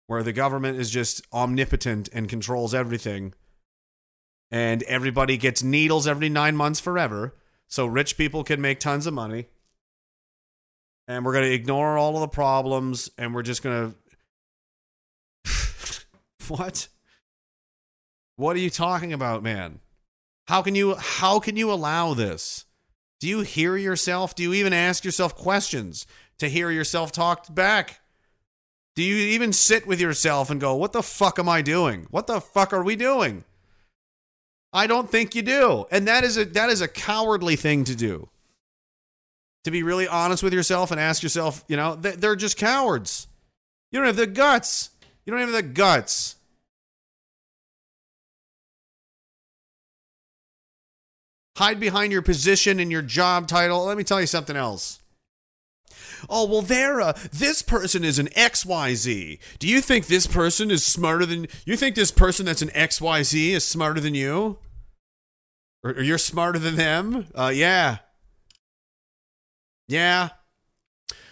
where the government is just omnipotent and controls everything and everybody gets needles every 9 months forever. So rich people can make tons of money. And we're going to ignore all of the problems and we're just going [laughs] to what? What are you talking about man? How can you how can you allow this? Do you hear yourself? Do you even ask yourself questions to hear yourself talk back? Do you even sit with yourself and go what the fuck am i doing? What the fuck are we doing i don't think you do. And that is a that is a cowardly thing to do. To be really honest with yourself and ask yourself you know they- they're just cowards. You don't have the guts. You don't have the guts. Hide behind your position and your job title. Let me tell you something else. Oh, well, uh, this person is an XYZ. Do you think this person is smarter than you think this person that's an XYZ is smarter than you? Or, or you're smarter than them? Uh, yeah. Yeah.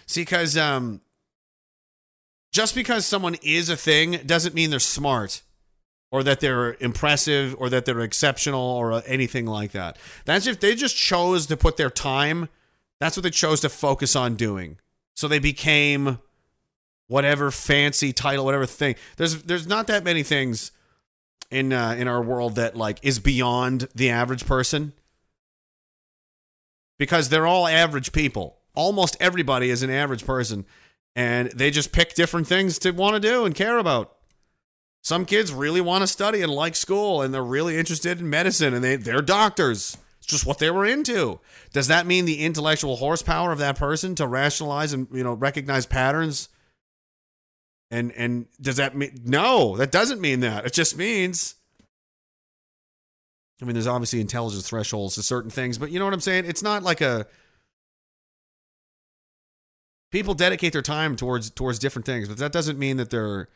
See, because um, just because someone is a thing doesn't mean they're smart or that they're impressive or that they're exceptional or anything like that. That's if they just chose to put their time, that's what they chose to focus on doing. So they became whatever fancy title, whatever thing. There's there's not that many things in uh, in our world that like is beyond the average person because they're all average people. Almost everybody is an average person and they just pick different things to want to do and care about. Some kids really want to study and like school and they're really interested in medicine and they, they're doctors. It's just what they were into. Does that mean the intellectual horsepower of that person to rationalize and you know recognize patterns? And and does that mean no, that doesn't mean that. It just means I mean there's obviously intelligence thresholds to certain things, but you know what I'm saying? It's not like a people dedicate their time towards towards different things, but that doesn't mean that they're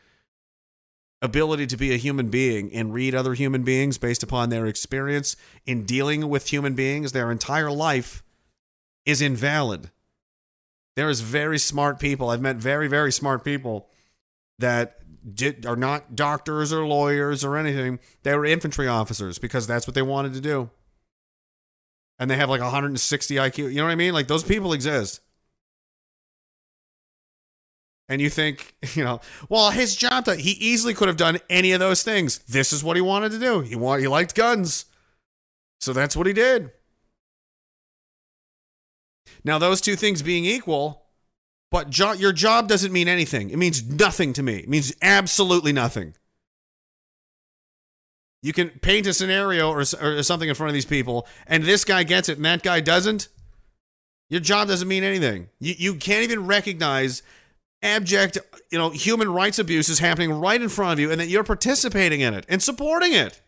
ability to be a human being and read other human beings based upon their experience in dealing with human beings their entire life is invalid. There is very smart people. I've met very very smart people that did, are not doctors or lawyers or anything. They were infantry officers because that's what they wanted to do. And they have like 160 IQ. You know what I mean? Like those people exist and you think, [laughs] you know, well, his job, that he easily could have done any of those things. This is what he wanted to do. He want, he liked guns. So that's what he did. Now, those two things being equal, but jo- your job doesn't mean anything. It means nothing to me. It means absolutely nothing. You can paint a scenario or, or something in front of these people, and this guy gets it and that guy doesn't. Your job doesn't mean anything. You, you can't even recognize abject, you know, human rights abuse is happening right in front of you and that you're participating in it and supporting it.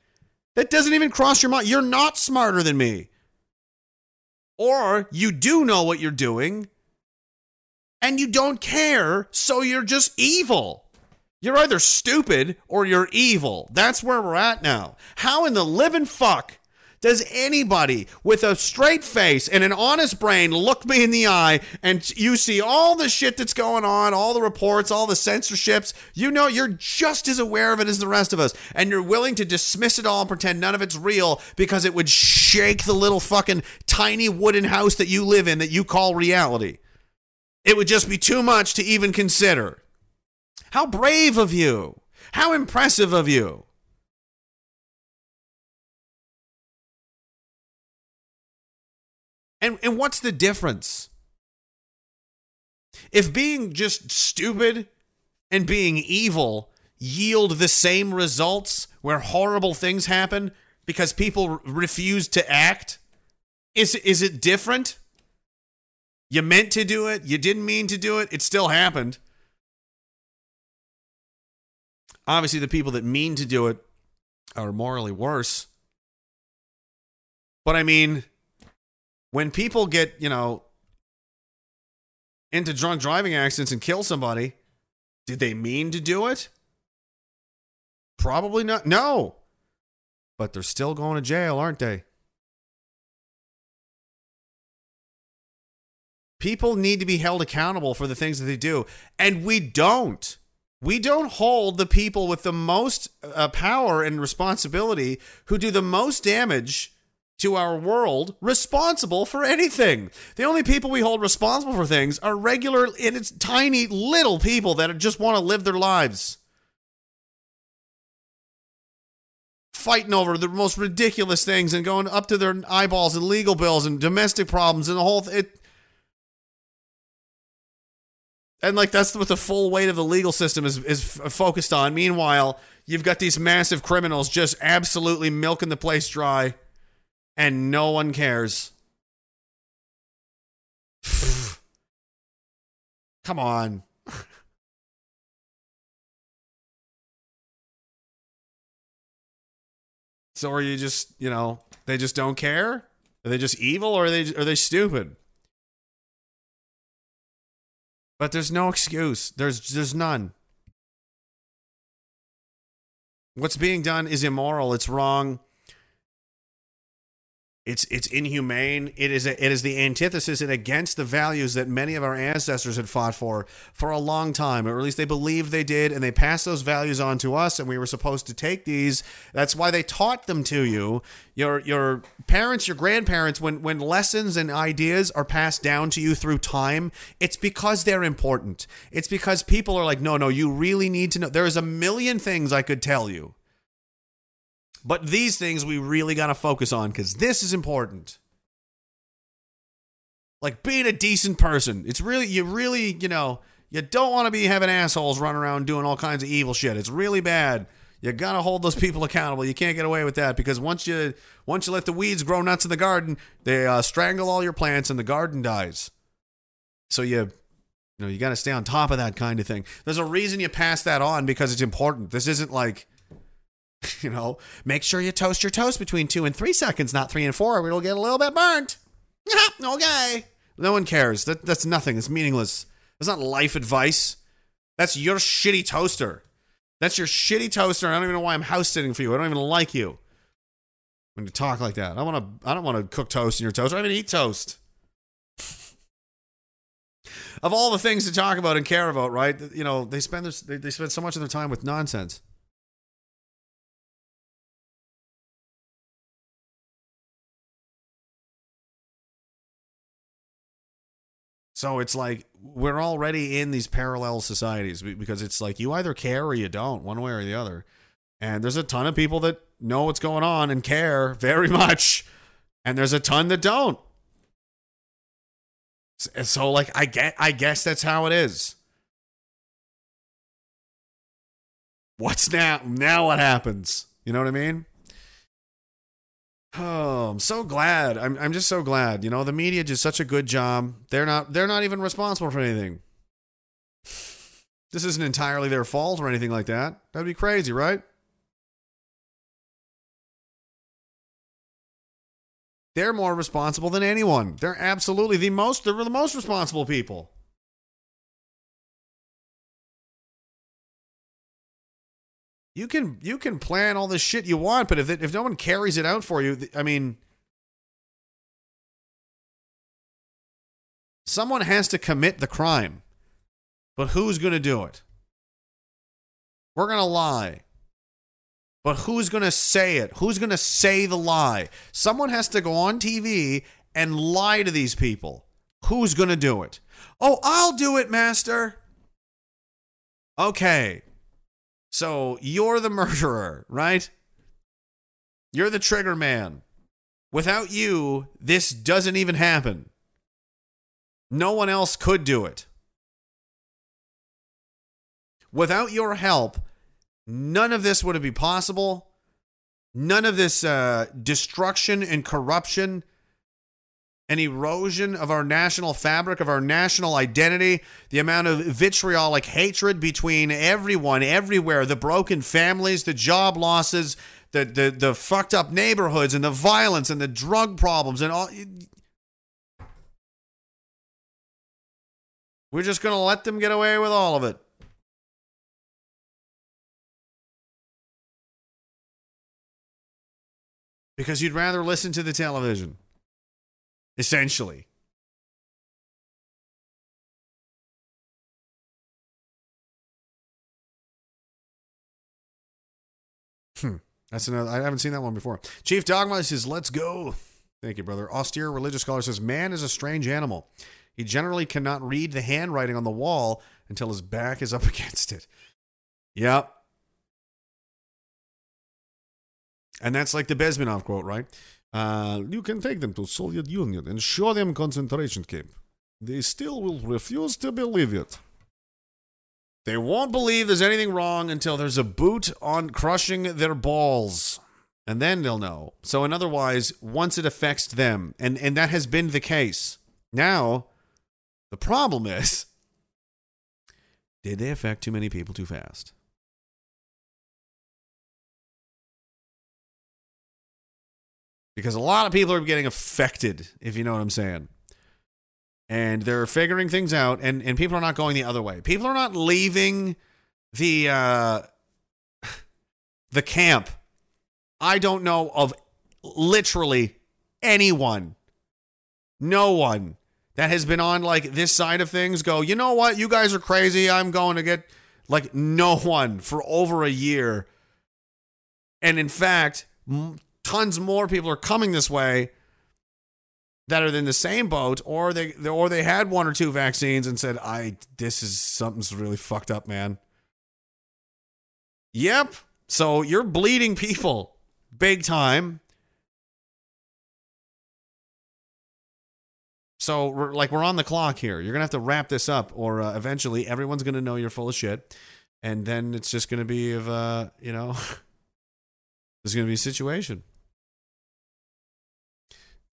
That doesn't even cross your mind. You're not smarter than me. Or you do know what you're doing and you don't care, so you're just evil. You're either stupid or you're evil. That's where we're at now. How in the living fuck does anybody with a straight face and an honest brain look me in the eye and you see all the shit that's going on, all the reports, all the censorships? You know, you're just as aware of it as the rest of us. And you're willing to dismiss it all and pretend none of it's real because it would shake the little fucking tiny wooden house that you live in that you call reality. It would just be too much to even consider. How brave of you! How impressive of you! And and what's the difference? If being just stupid and being evil yield the same results where horrible things happen because people refuse to act? Is is it different? You meant to do it, you didn't mean to do it, it still happened. Obviously, the people that mean to do it are morally worse. But I mean, when people get, you know, into drunk driving accidents and kill somebody, did they mean to do it? Probably not. No. But they're still going to jail, aren't they? People need to be held accountable for the things that they do, and we don't. We don't hold the people with the most uh, power and responsibility who do the most damage to our world responsible for anything. The only people we hold responsible for things are regular and it's tiny little people that just want to live their lives. Fighting over the most ridiculous things and going up to their eyeballs and legal bills and domestic problems and the whole th- it and like that's what the full weight of the legal system is is focused on. Meanwhile, you've got these massive criminals just absolutely milking the place dry, and no one cares. [sighs] Come on. [laughs] so are you just you know they just don't care? Are they just evil or are they are they stupid? But there's no excuse. There's there's none. What's being done is immoral. It's wrong. It's it's inhumane. It is a, it is the antithesis and against the values that many of our ancestors had fought for for a long time, or at least they believed they did, and they passed those values on to us, and we were supposed to take these. That's why they taught them to you. Your your parents, your grandparents, when when lessons and ideas are passed down to you through time, it's because they're important. It's because people are like, no, no, you really need to know. There is a million things I could tell you. But these things we really got to focus on because this is important. Like being a decent person. It's really, you really, you know, you don't want to be having assholes running around doing all kinds of evil shit. It's really bad. You got to hold those [laughs] people accountable. You can't get away with that because once you once you let the weeds grow nuts in the garden, they uh, strangle all your plants and the garden dies. So you you know, you got to stay on top of that kind of thing. There's a reason you pass that on because it's important. This isn't like [laughs] you know, make sure you toast your toast between two and three seconds, not three and four, or it'll get a little bit burnt. [laughs] okay. No one cares. That, that's nothing. It's meaningless. That's not life advice. That's your shitty toaster. That's your shitty toaster. I don't even know why I'm house sitting for you. I don't even like you. When you talk like that, I want to. I don't want to cook toast in your toaster. I even eat toast. of all the things to talk about and care about, right? You know, they spend this. They, they spend so much of their time with nonsense. So it's like we're already in these parallel societies because it's like you either care or you don't, one way or the other. And there's a ton of people that know what's going on and care very [laughs] much, and there's a ton that don't. So like I get I guess that's how it is. What's now? Now what happens? You know what I mean? Oh, I'm so glad. I'm I'm just so glad. You know, the media did such a good job. They're not they're not even responsible for anything. This isn't entirely their fault or anything like that. That'd be crazy, right? They're more responsible than anyone. They're absolutely the most they're the most responsible people. You can you can plan all this shit you want, but if it, if no one carries it out for you, I mean, someone has to commit the crime. But who's going to do it? We're going to lie. But who's going to say it? Who's going to say the lie? Someone has to go on TV and lie to these people. Who's going to do it? Oh, I'll do it, master. Okay. So you're the murderer, right? You're the trigger man. Without you, this doesn't even happen. No one else could do it. Without your help, none of this would have be possible. None of this uh, destruction and corruption and erosion of our national fabric, of our national identity, the amount of vitriolic hatred between everyone, everywhere, the broken families, the job losses, the, the, the fucked up neighborhoods, and the violence and the drug problems, and all. We're just going to let them get away with all of it. Because you'd rather listen to the television, essentially. Hmm. That's another. I haven't seen that one before. Chief Dogma says, "Let's go." Thank you, brother. Austere religious scholar says, "Man is a strange animal. He generally cannot read the handwriting on the wall until his back is up [laughs] against it." Yep. And that's like the Bezmenov quote, right? Uh, you can take them to Soviet Union and show them concentration camp. They still will refuse to believe it. They won't believe there's anything wrong until there's a boot on crushing their balls. And then they'll know. So, in otherwise, once it affects them, and, and that has been the case. Now, the problem is did they affect too many people too fast? Because a lot of people are getting affected, if you know what I'm saying. And they're figuring things out and and people are not going the other way. People are not leaving the uh [sighs] the camp. I don't know of literally anyone no one that has been on like this side of things go you know what? You guys are crazy. I'm going to get like no one for over a year. And in fact tons more people are coming this way that are in the same boat or they or they had one or two vaccines and said i this is something's really fucked up man. Yep. So you're bleeding people big time. So we're, like we're on the clock here. You're gonna have to wrap this up or uh, eventually everyone's gonna know you're full of shit. And then it's just gonna be of uh you know [laughs] there's gonna be a situation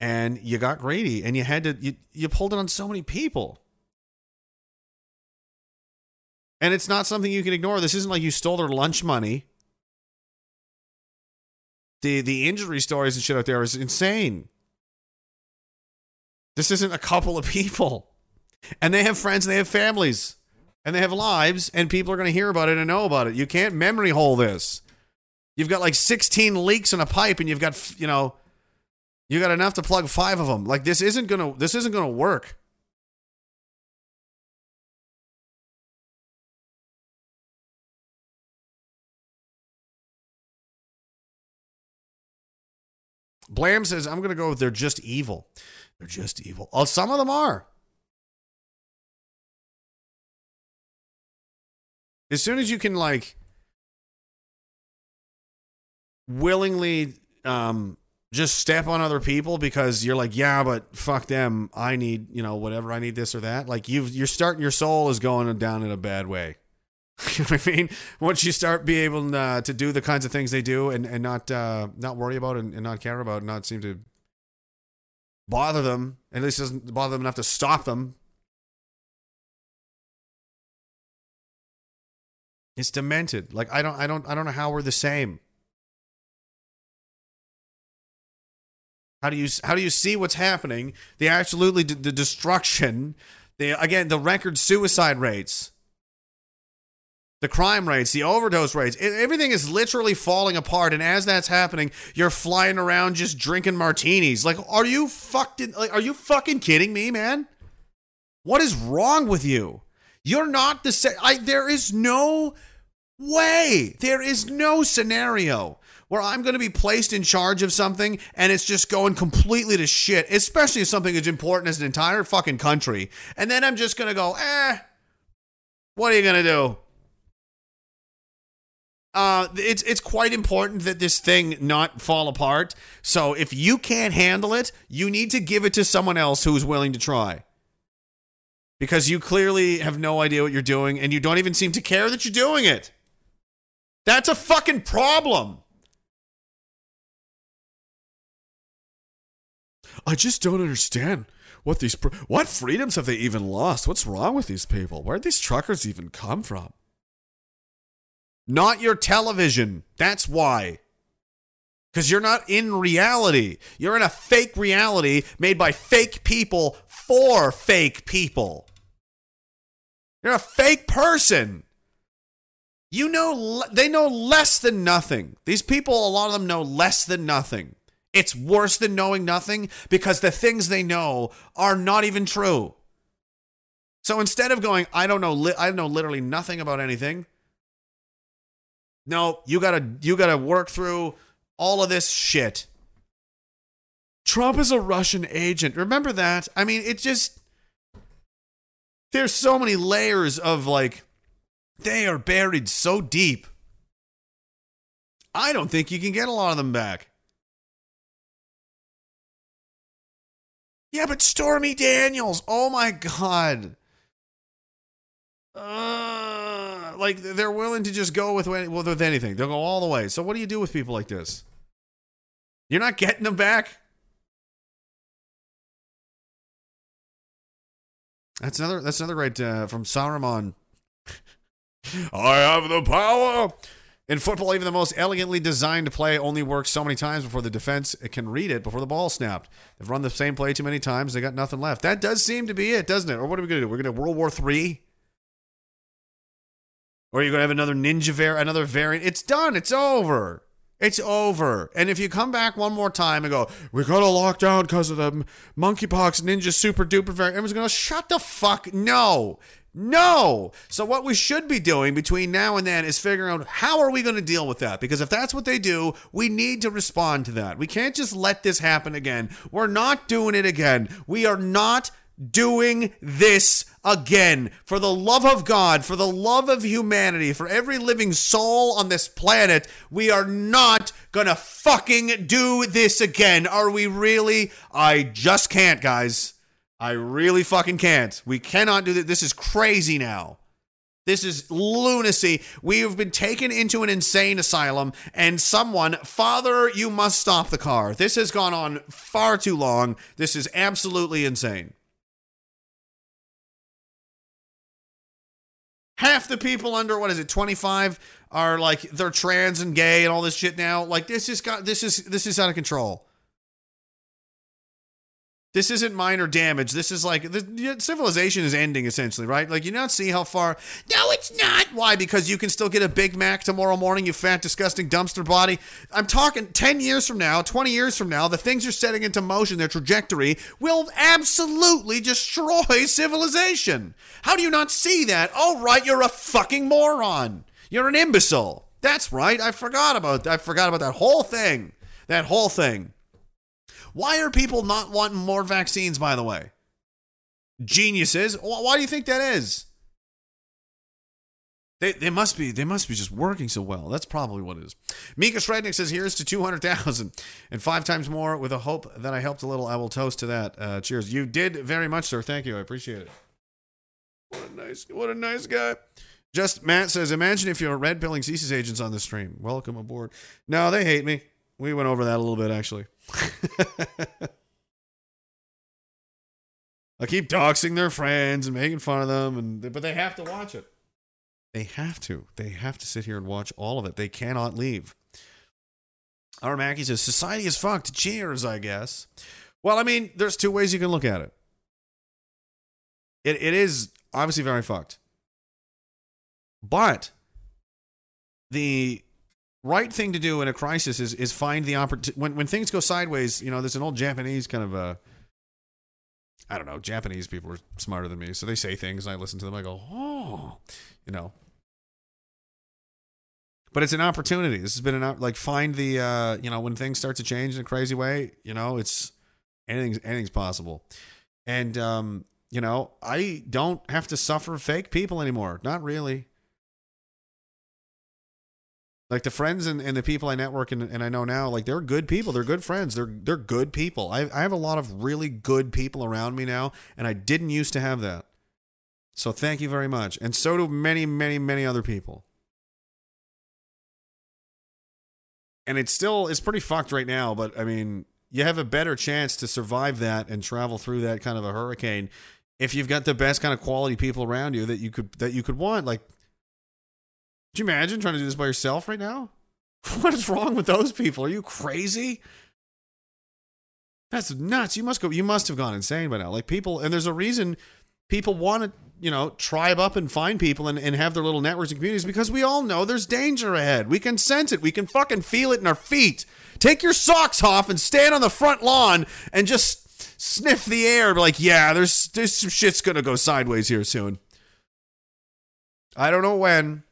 and you got greedy and you had to you, you pulled it on so many people. And it's not something you can ignore. This isn't like you stole their lunch money. The the injury stories and shit out there is insane. This isn't a couple of people. And they have friends and they have families and they have lives and people are going to hear about it and know about it. You can't memory hole this. You've got like 16 leaks in a pipe and you've got you know you got enough to plug five of them. Like this isn't gonna this isn't gonna work. Blam says, I'm gonna go with they're just evil. They're just evil. Oh, some of them are. As soon as you can like willingly um just step on other people because you're like, yeah, but fuck them. I need, you know, whatever. I need this or that. Like you've, you're starting, your soul is going down in a bad way. [laughs] you know what I mean? Once you start be able uh, to do the kinds of things they do and, and not, uh, not worry about and, and not care about and not seem to bother them, at least doesn't bother them enough to stop them. It's demented. Like I don't, I don't, I don't know how we're the same. How do you how do you see what's happening? The absolutely d- the destruction, the again the record suicide rates, the crime rates, the overdose rates, everything is literally falling apart. And as that's happening, you're flying around just drinking martinis. Like, are you fucking like are you fucking kidding me, man? What is wrong with you? You're not the same. There is no way. There is no scenario where I'm going to be placed in charge of something and it's just going completely to shit, especially if something as important as an entire fucking country. And then I'm just going to go, eh, what are you going to do? Uh, it's it's quite important that this thing not fall apart. So if you can't handle it, you need to give it to someone else who's willing to try. Because you clearly have no idea what you're doing and you don't even seem to care that you're doing it. That's a fucking problem. I just don't understand what these pr- what freedoms have they even lost? What's wrong with these people? Where'd these truckers even come from? Not your television. That's why. Because you're not in reality. You're in a fake reality made by fake people for fake people. You're a fake person. You know, they know less than nothing. These people, a lot of them know less than nothing. It's worse than knowing nothing because the things they know are not even true. So instead of going, I don't know, li- I know literally nothing about anything. No, you gotta, you gotta work through all of this shit. Trump is a Russian agent. Remember that? I mean, it just there's so many layers of like they are buried so deep. I don't think you can get a lot of them back. Yeah, but Stormy Daniels, oh my god. Uh, like they're willing to just go with with anything. They'll go all the way. So what do you do with people like this? You're not getting them back. That's another. That's another great uh, from Saruman. [laughs] I have the power. In football, even the most elegantly designed play only works so many times before the defense can read it before the ball snapped. They've run the same play too many times. They got nothing left. That does seem to be it, doesn't it? Or what are we going to do? We're going to World War Three. Or you're going to have another ninja var, another variant. It's done. It's over. It's over. And if you come back one more time and go, we got to lock down because of the monkeypox ninja super duper variant, everyone's going to shut the fuck. No. No. So what we should be doing between now and then is figuring out how are we going to deal with that? Because if that's what they do, we need to respond to that. We can't just let this happen again. We're not doing it again. We are not doing this again. For the love of God, for the love of humanity, for every living soul on this planet, we are not gonna fucking do this again. Are we really? I just can't, guys. I really fucking can't. We cannot do that. This is crazy now. This is lunacy. We have been taken into an insane asylum, and someone, Father, you must stop the car. This has gone on far too long. This is absolutely insane. half the people under what is it 25 are like they're trans and gay and all this shit now like this is got this is this is out of control this isn't minor damage. This is like the civilization is ending essentially right? Like you not see how far no it's not. Why? Because you can still get a big mac tomorrow morning you fat disgusting dumpster body. I'm talking 10 years from now 20 years from now the things you're setting into motion their trajectory will absolutely destroy [laughs] civilization. How do you not see that? Oh right you're a fucking moron. You're an imbecile. That's right. I forgot about i forgot about that whole thing. That whole thing why are people not wanting more vaccines, by the way? Geniuses. Why do you think that is? They, they must be they must be just working so well. That's probably what it is. Mika Shrednick says, "Here's to two hundred thousand and five times more." With a hope that I helped a little, I will toast to that. Uh, cheers! You did very much, sir. Thank you. I appreciate it. What a nice what a nice guy. Just Matt says, "Imagine if you're red pilling CSIS agents on the stream. Welcome aboard." No, they hate me. We went over that a little bit actually. [laughs] I keep doxing their friends and making fun of them, and but they have to watch it. They have to. They have to sit here and watch all of it. They cannot leave. Our Mackie says society is fucked. Cheers, I guess. Well, I mean, there's two ways you can look at it. It it is obviously very fucked. But the right thing to do in a crisis is is find the opportunity when when things go sideways. You know, there's an old Japanese kind of a. I don't know. Japanese people are smarter than me, so they say things. And I listen to them. I go, oh, you know. But it's an opportunity. This has been an like find the uh, you know when things start to change in a crazy way. You know, it's anything's anything's possible, and um, you know I don't have to suffer fake people anymore. Not really. Like the friends and, and the people I network and, and I know now, like they're good people. They're good friends. They're they're good people. I I have a lot of really good people around me now, and I didn't used to have that. So thank you very much. And so do many, many, many other people. And it's still it's pretty fucked right now, but I mean, you have a better chance to survive that and travel through that kind of a hurricane if you've got the best kind of quality people around you that you could that you could want. Like, you imagine trying to do this by yourself right now? [laughs] What is wrong with those people? Are you crazy? That's nuts. You must go. You must have gone insane by now. Like people, and there's a reason people want to, you know, tribe up and find people and, and have their little networks and communities because we all know there's danger ahead. We can sense it. We can fucking feel it in our feet. Take your socks off and stand on the front lawn and just sniff the air. Like, yeah, there's there's some shit's gonna go sideways here soon. I don't know when.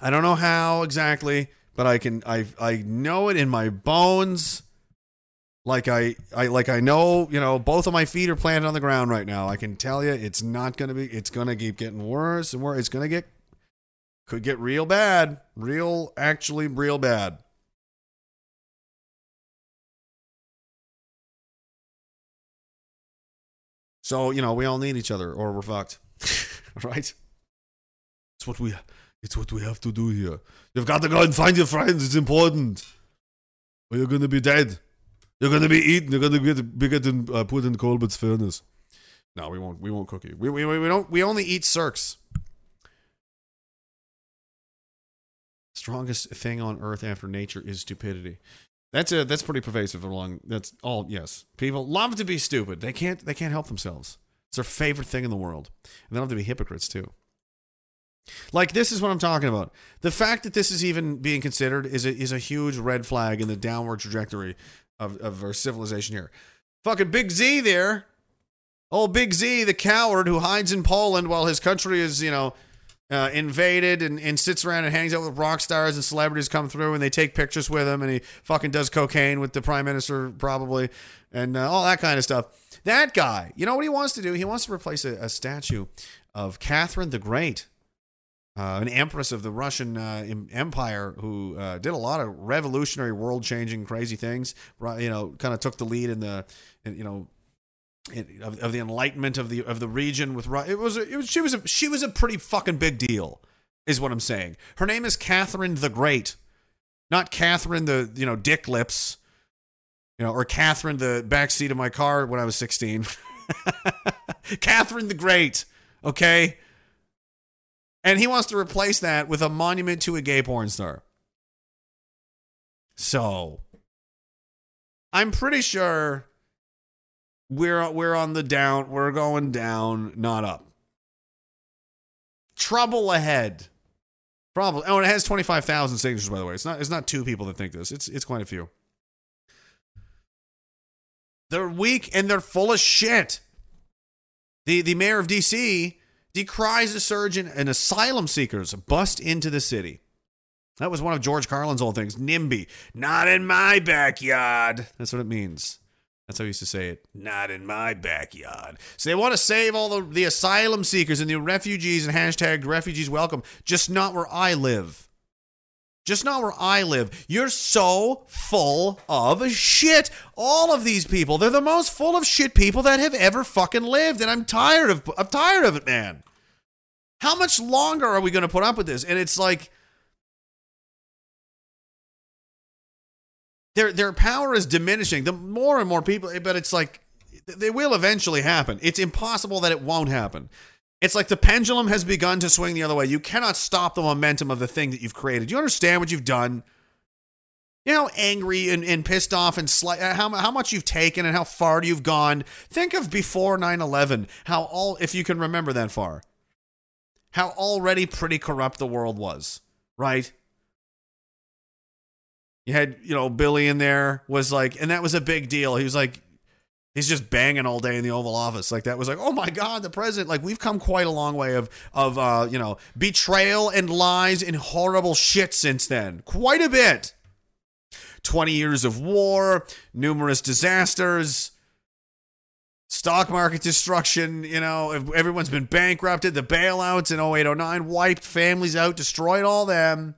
I don't know how exactly, but I can I I know it in my bones. Like I, I like I know, you know, both of my feet are planted on the ground right now. I can tell you it's not gonna be it's gonna keep getting worse and worse. It's gonna get could get real bad. Real actually real bad. So, you know, we all need each other or we're fucked. [laughs] right? It's what we it's what we have to do here. You've got to go and find your friends. It's important. Or you're gonna be dead. You're gonna be eaten. You're gonna get be getting uh, put in Colbert's furnace. No, we won't. We won't cook you. We, we, we don't. We only eat circs. Strongest thing on earth after nature is stupidity. That's a that's pretty pervasive along. That's all. Yes, people love to be stupid. They can't. They can't help themselves. It's their favorite thing in the world, and they love to be hypocrites too. Like this is what I'm talking about. The fact that this is even being considered is a, is a huge red flag in the downward trajectory of, of our civilization here. Fucking Big Z there. Old Big Z, the coward who hides in Poland while his country is, you know, uh, invaded and, and sits around and hangs out with rock stars and celebrities come through and they take pictures with him and he fucking does cocaine with the prime minister probably and uh, all that kind of stuff. That guy, you know what he wants to do? He wants to replace a, a statue of Catherine the Great uh, an empress of the Russian uh, em- Empire who uh, did a lot of revolutionary, world-changing, crazy things. You know, kind of took the lead in the, in, you know, in, of, of the enlightenment of the of the region with Ru- it was it was she was a, she was a pretty fucking big deal, is what I'm saying. Her name is Catherine the Great, not Catherine the you know Dick Lips, you know, or Catherine the backseat of my car when I was 16. [laughs] Catherine the Great, okay. And he wants to replace that with a monument to a gay porn star. So, I'm pretty sure we're we're on the down, we're going down, not up. Trouble ahead. Probably. Oh, and it has 25,000 signatures by the way. It's not it's not two people that think this. It's it's quite a few. They're weak and they're full of shit. The the mayor of DC decries a surge in, in asylum seekers bust into the city. That was one of George Carlin's old things. NIMBY, not in my backyard. That's what it means. That's how he used to say it. Not in my backyard. So they want to save all the, the asylum seekers and the refugees and hashtag refugees welcome. Just not where I live. Just not where I live. You're so full of shit. All of these people, they're the most full of shit people that have ever fucking lived. And I'm tired of I'm tired of it, man. How much longer are we going to put up with this? And it's like their their power is diminishing. The more and more people, but it's like they will eventually happen. It's impossible that it won't happen. It's like the pendulum has begun to swing the other way. You cannot stop the momentum of the thing that you've created. You understand what you've done? You know angry and, and pissed off and sli- uh, how, how much you've taken and how far you've gone. Think of before 9 11, how all, if you can remember that far, how already pretty corrupt the world was, right? You had, you know, Billy in there was like, and that was a big deal. He was like, he's just banging all day in the Oval Office. Like that was like, oh my God, the president. Like we've come quite a long way of of uh, you know, betrayal and lies and horrible shit since then. Quite a bit. 20 years of war, numerous disasters, stock market destruction, you know, everyone's been bankrupted, the bailouts in 0809 wiped families out, destroyed all them.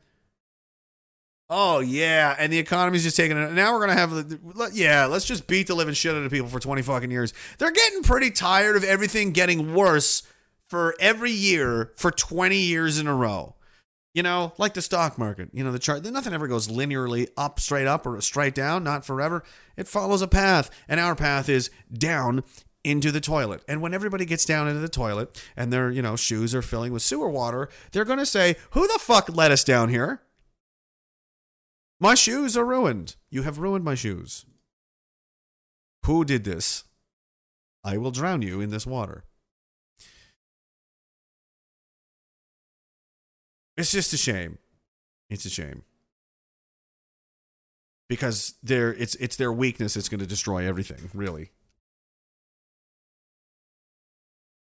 Oh yeah, and the economy's just taking it. Now we're gonna have, the yeah, let's just beat the living shit out of people for twenty fucking years. They're getting pretty tired of everything getting worse for every year for twenty years in a row. You know, like the stock market, you know, the chart, nothing ever goes linearly up, straight up, or straight down, not forever. It follows a path, and our path is down into the toilet. And when everybody gets down into the toilet and their, you know, shoes are filling with sewer water, they're going to say, Who the fuck let us down here? My shoes are ruined. You have ruined my shoes. Who did this? I will drown you in this water. It's just a shame. It's a shame. Because their it's it's their weakness that's going to destroy everything, really.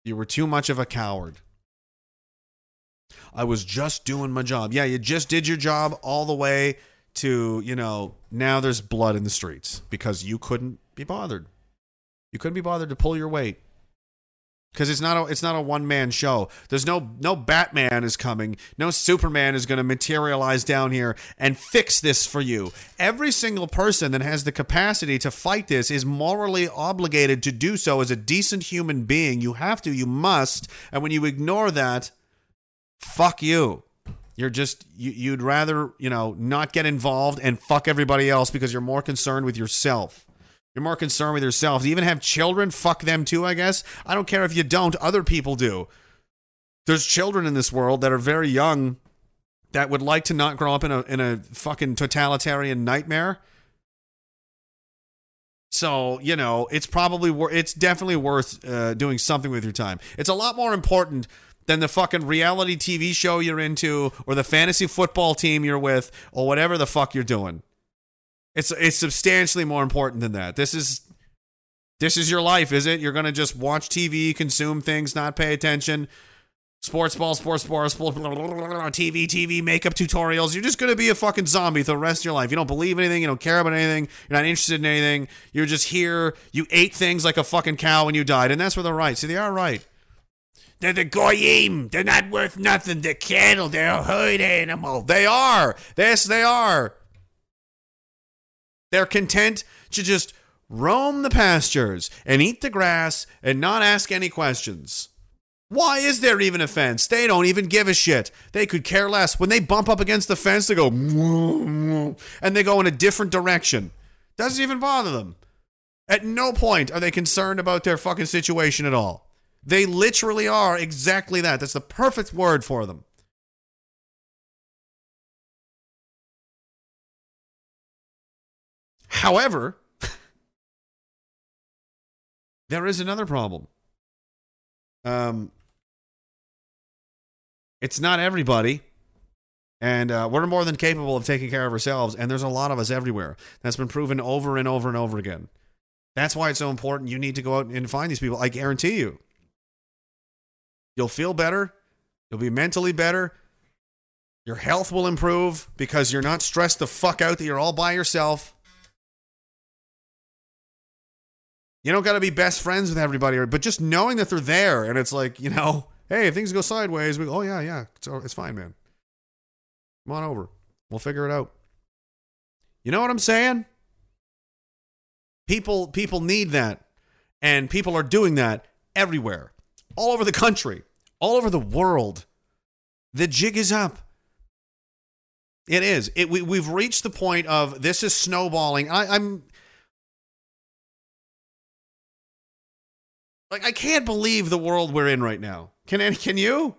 You were too much of a coward. I was just doing my job. Yeah, you just did your job all the way to, you know, now there's blood in the streets because you couldn't be bothered. You couldn't be bothered to pull your weight. Because it's not a it's not a one man show. There's no no Batman is coming. No Superman is going to materialize down here and fix this for you. Every single person that has the capacity to fight this is morally obligated to do so as a decent human being. You have to, you must. And when you ignore that, fuck you. You're just you, you'd rather you know not get involved and fuck everybody else because you're more concerned with yourself. You're more concerned with yourself. You even have children? Fuck them too, I guess. I don't care if you don't. Other people do. There's children in this world that are very young that would like to not grow up in a in a fucking totalitarian nightmare. So you know, it's probably wor- it's definitely worth uh, doing something with your time. It's a lot more important than the fucking reality TV show you're into, or the fantasy football team you're with, or whatever the fuck you're doing. It's it's substantially more important than that. This is this is your life, is it? You're gonna just watch TV, consume things, not pay attention. Sports ball, sports ball, sports blah, blah, blah, TV, TV, makeup tutorials. You're just gonna be a fucking zombie for the rest of your life. You don't believe anything, you don't care about anything, you're not interested in anything. You're just here. You ate things like a fucking cow when you died, and that's where they're right. See, they are right. They're the goyim. They're not worth nothing. They're cattle. They're a herd animal. They are. Yes, they are. They're content to just roam the pastures and eat the grass and not ask any questions. Why is there even a fence? They don't even give a shit. They could care less. When they bump up against the fence, they go [laughs] and they go in a different direction. Doesn't even bother them. At no point are they concerned about their fucking situation at all. They literally are exactly that. That's the perfect word for them. However, [laughs] there is another problem. Um, it's not everybody, and uh, we're more than capable of taking care of ourselves. And there's a lot of us everywhere. That's been proven over and over and over again. That's why it's so important. You need to go out and find these people. I guarantee you, you'll feel better. You'll be mentally better. Your health will improve because you're not stressed the fuck out that you're all by yourself. You don't got to be best friends with everybody, but just knowing that they're there and it's like, you know, hey, if things go sideways, we go, oh, yeah, yeah, it's, oh, it's fine, man. Come on over. We'll figure it out. You know what I'm saying? People people need that. And people are doing that everywhere. All over the country, all over the world. The jig is up. It is. It, we, we've reached the point of this is snowballing. I, I'm Like I can't believe the world we're in right now. Can any, can you?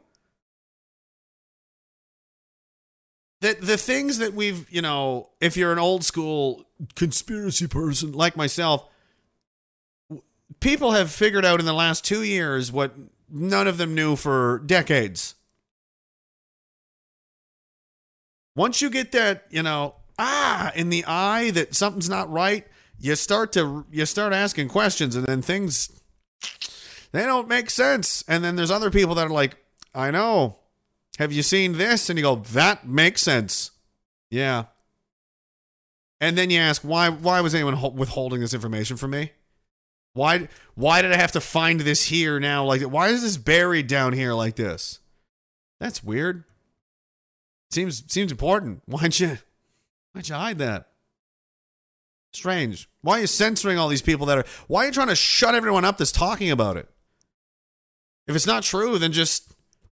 The the things that we've, you know, if you're an old school conspiracy person like myself, people have figured out in the last 2 years what none of them knew for decades. Once you get that, you know, ah, in the eye that something's not right, you start to you start asking questions and then things they don't make sense. And then there's other people that are like, I know. Have you seen this? And you go, that makes sense. Yeah. And then you ask, why why was anyone ho- withholding this information from me? Why why did I have to find this here now? Like why is this buried down here like this? That's weird. Seems seems important. [laughs] Why'd you why'd you hide that? Strange. Why are you censoring all these people that are why are you trying to shut everyone up that's talking about it? If it's not true, then just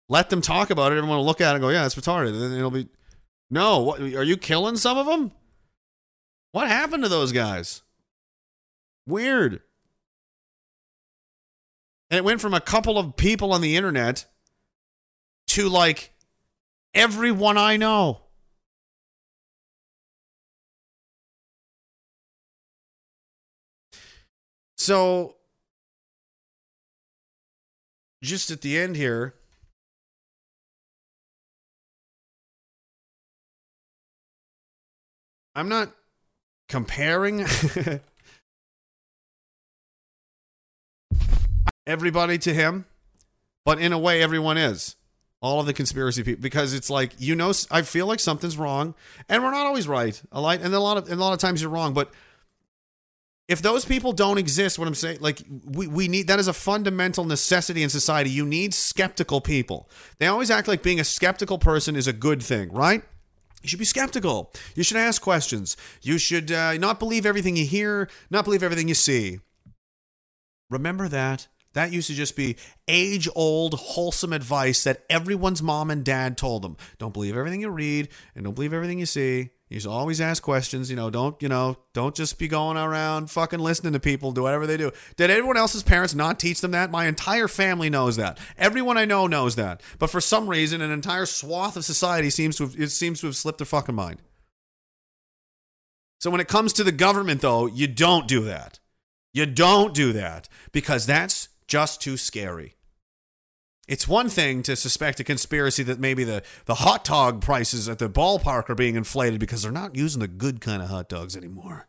let them talk about it. Everyone will look at it and go, yeah, it's retarded. Then it'll be, no, what, are you killing some of them? What happened to those guys? Weird. And it went from a couple of people on the internet to like everyone I know. So, just at the end here, I'm not comparing [laughs] everybody to him, but in a way, everyone is. All of the conspiracy people, because it's like you know, I feel like something's wrong, and we're not always right. A lot, and a lot of, and a lot of times you're wrong. But if those people don't exist, what I'm saying, like we, we need that is a fundamental necessity in society. You need skeptical people. They always act like being a skeptical person is a good thing, right? You should be skeptical. You should ask questions. You should uh, not believe everything you hear, not believe everything you see. Remember that. That used to just be age old, wholesome advice that everyone's mom and dad told them. Don't believe everything you read and don't believe everything you see. You should always ask questions. You know, don't, you know, don't just be going around fucking listening to people do whatever they do. Did everyone else's parents not teach them that? My entire family knows that. Everyone I know knows that. But for some reason, an entire swath of society seems to have, it seems to have slipped their fucking mind. So when it comes to the government, though, you don't do that. You don't do that because that's just too scary. It's one thing to suspect a conspiracy that maybe the, the hot dog prices at the ballpark are being inflated because they're not using the good kind of hot dogs anymore.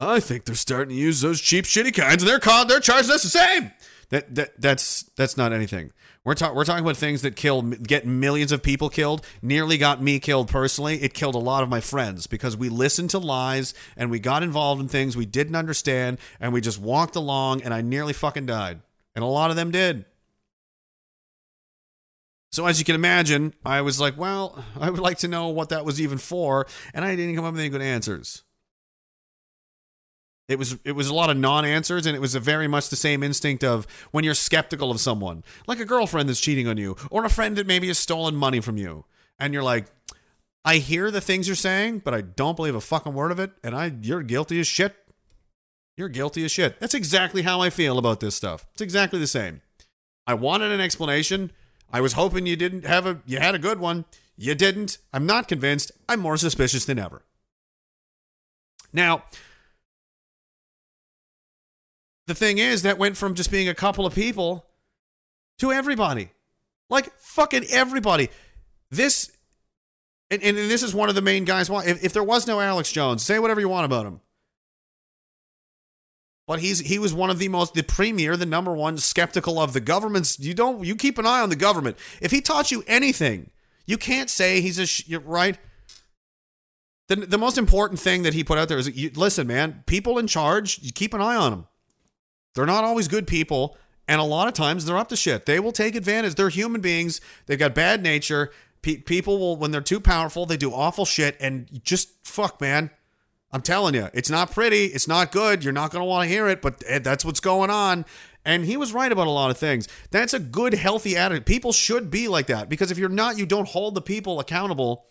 I think they're starting to use those cheap, shitty kinds, and they're called, they're charging us the same. That, that that's that's not anything. We're talking we're talking about things that kill get millions of people killed. Nearly got me killed personally. It killed a lot of my friends because we listened to lies and we got involved in things we didn't understand and we just walked along and I nearly fucking died. And a lot of them did. So as you can imagine, I was like, well, I would like to know what that was even for, and I didn't come up with any good answers. It was it was a lot of non-answers, and it was very much the same instinct of when you're skeptical of someone, like a girlfriend that's cheating on you, or a friend that maybe has stolen money from you, and you're like, I hear the things you're saying, but I don't believe a fucking word of it, and I you're guilty as shit. You're guilty as shit. That's exactly how I feel about this stuff. It's exactly the same. I wanted an explanation. I was hoping you didn't have a you had a good one. You didn't. I'm not convinced. I'm more suspicious than ever. Now, the thing is that went from just being a couple of people to everybody. Like fucking everybody. This and, and this is one of the main guys. Why if, if there was no Alex Jones, say whatever you want about him. But he's he was one of the most the premier, the number one skeptical of the government's. You don't you keep an eye on the government. If he taught you anything, you can't say he's a sh- right. The the most important thing that he put out there is you, listen, man. People in charge, you keep an eye on them. They're not always good people, and a lot of times they're up to shit. They will take advantage. They're human beings. They've got bad nature. Pe- people will when they're too powerful, they do awful shit, and just fuck, man. I'm telling you, it's not pretty. It's not good. You're not going to want to hear it, but eh, that's what's going on. And he was right about a lot of things. That's a good, healthy attitude. People should be like that because if you're not, you don't hold the people accountable.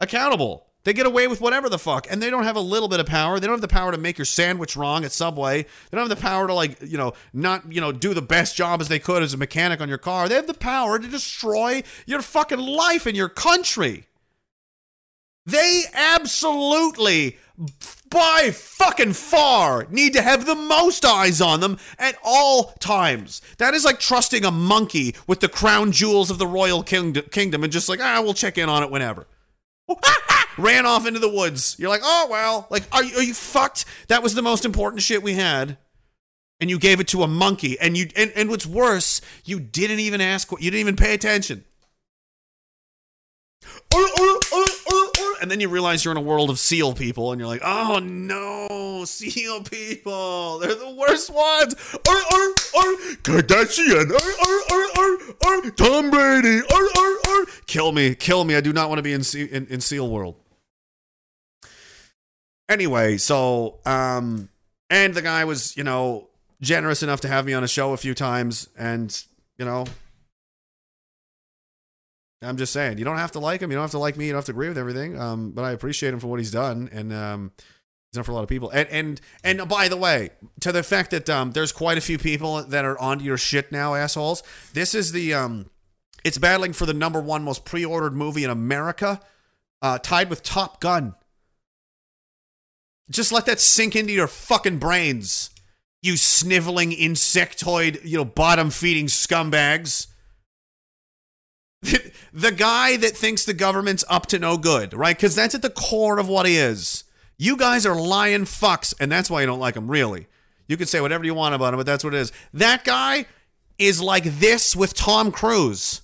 Accountable. They get away with whatever the fuck, and they don't have a little bit of power. They don't have the power to make your sandwich wrong at Subway. They don't have the power to like, you know, not, you know, do the best job as they could as a mechanic on your car. They have the power to destroy your fucking life in your country. They absolutely by fucking far need to have the most eyes on them at all times. That is like trusting a monkey with the crown jewels of the royal kingdom and just like, ah, we'll check in on it whenever. [laughs] Ran off into the woods. You're like, oh, well, like, are you, are you fucked? That was the most important shit we had. And you gave it to a monkey. And you, and, and what's worse, you didn't even ask, you didn't even pay attention [gasps] oh, oh, and then you realize you're in a world of seal people, and you're like, oh no, seal people, they're the worst ones. Or or or Kardashian, or or or or Tom Brady, or or or Kill me, kill me. I do not want to be in, in, in seal world. Anyway, so, um, and the guy was, you know, generous enough to have me on a show a few times, and, you know, I'm just saying, you don't have to like him. You don't have to like me. You don't have to agree with everything. Um, but I appreciate him for what he's done, and um, he's done for a lot of people. And and and by the way, to the fact that um, there's quite a few people that are onto your shit now, assholes. This is the um, it's battling for the number one most pre-ordered movie in America, uh, tied with Top Gun. Just let that sink into your fucking brains, you sniveling insectoid, you know, bottom feeding scumbags. The guy that thinks the government's up to no good, right? Because that's at the core of what he is. You guys are lying fucks, and that's why you don't like him, really. You can say whatever you want about him, but that's what it is. That guy is like this with Tom Cruise.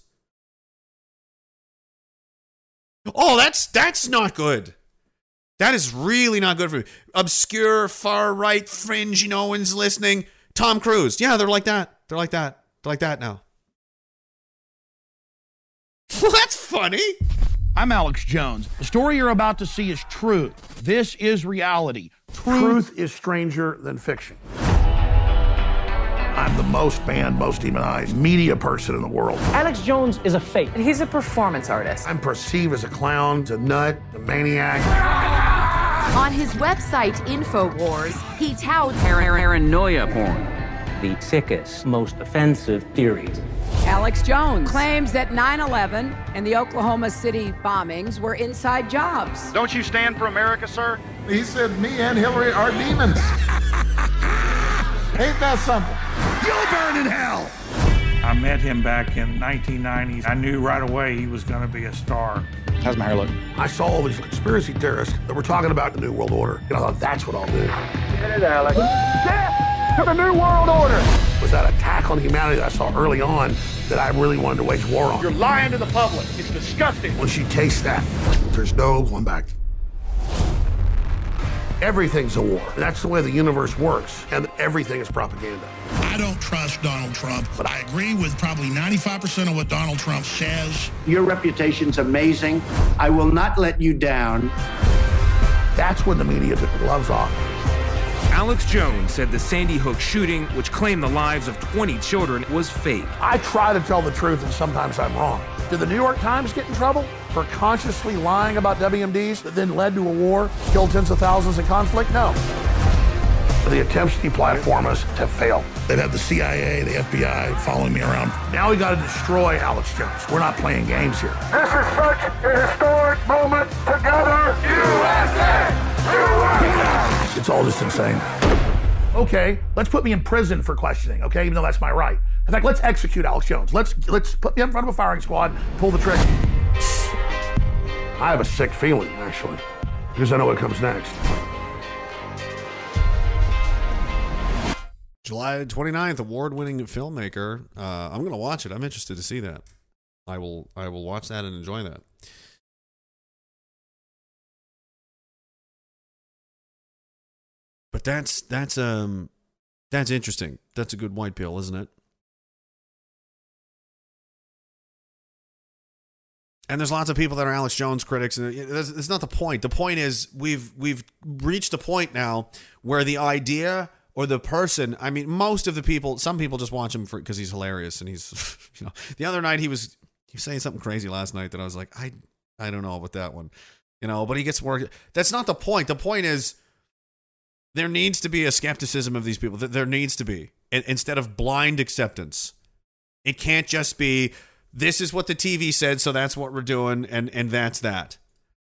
Oh, that's that's not good. That is really not good for you. Obscure, far right, fringe, no one's listening. Tom Cruise. Yeah, they're like that. They're like that. They're like that now. Well, [laughs] that's funny. I'm Alex Jones. The story you're about to see is true. This is reality. Truth, is stranger than fiction. I'm the most banned, most demonized media person in the world. Alex Jones is a fake. And He's a performance artist. I'm perceived as a clown, a nut, a maniac. On his website, InfoWars, he touts paranoia porn, the sickest, most offensive theories. Alex Jones claims that 9 11 and the Oklahoma City bombings were inside jobs. Don't you stand for America, sir? He said, Me and Hillary are demons. Ain't that something? You'll burn in hell! I met him back in 1990s. I knew right away he was going to be a star. How's my hair look? I saw all these conspiracy theorists that were talking about the New World Order. And I thought, that's what I'll do. Get it, Alex. Death to the New World Order! Was that attack on humanity that I saw early on that I really wanted to wage war on? You're lying to the public. It's disgusting. Once you taste that, there's no going back. Everything's a war. That's the way the universe works, and everything is propaganda. I don't trust Donald Trump, but I agree with probably 95% of what Donald Trump says. Your reputation's amazing. I will not let you down. That's when the media took the gloves off. Alex Jones said the Sandy Hook shooting, which claimed the lives of 20 children, was fake. I try to tell the truth, and sometimes I'm wrong. Did the New York Times get in trouble for consciously lying about WMDs that then led to a war, killed tens of thousands in conflict? No. The attempts to deplatform us have failed. They've had the CIA, the FBI following me around. Now we got to destroy Alex Jones. We're not playing games here. This is such a historic moment together. USA! It's all just insane. Okay, let's put me in prison for questioning, okay, even though that's my right. In fact, let's execute Alex Jones. Let's let's put me in front of a firing squad, pull the trigger. I have a sick feeling, actually, because I know what comes next. July 29th, award-winning filmmaker. Uh, I'm going to watch it. I'm interested to see that. I will I will watch that and enjoy that. But that's that's um that's interesting. That's a good white pill, isn't it? And there's lots of people that are Alex Jones critics, and it's it's not the point. The point is we've we've reached a point now where the idea or the person. I mean, most of the people. Some people just watch him for because he's hilarious, and he's [laughs] you know. The other night he was he was saying something crazy last night that I was like, I I don't know about that one, you know. But he gets work. That's not the point. The point is there needs to be a skepticism of these people. There needs to be instead of blind acceptance. It can't just be this is what the TV said, so that's what we're doing, and and that's that.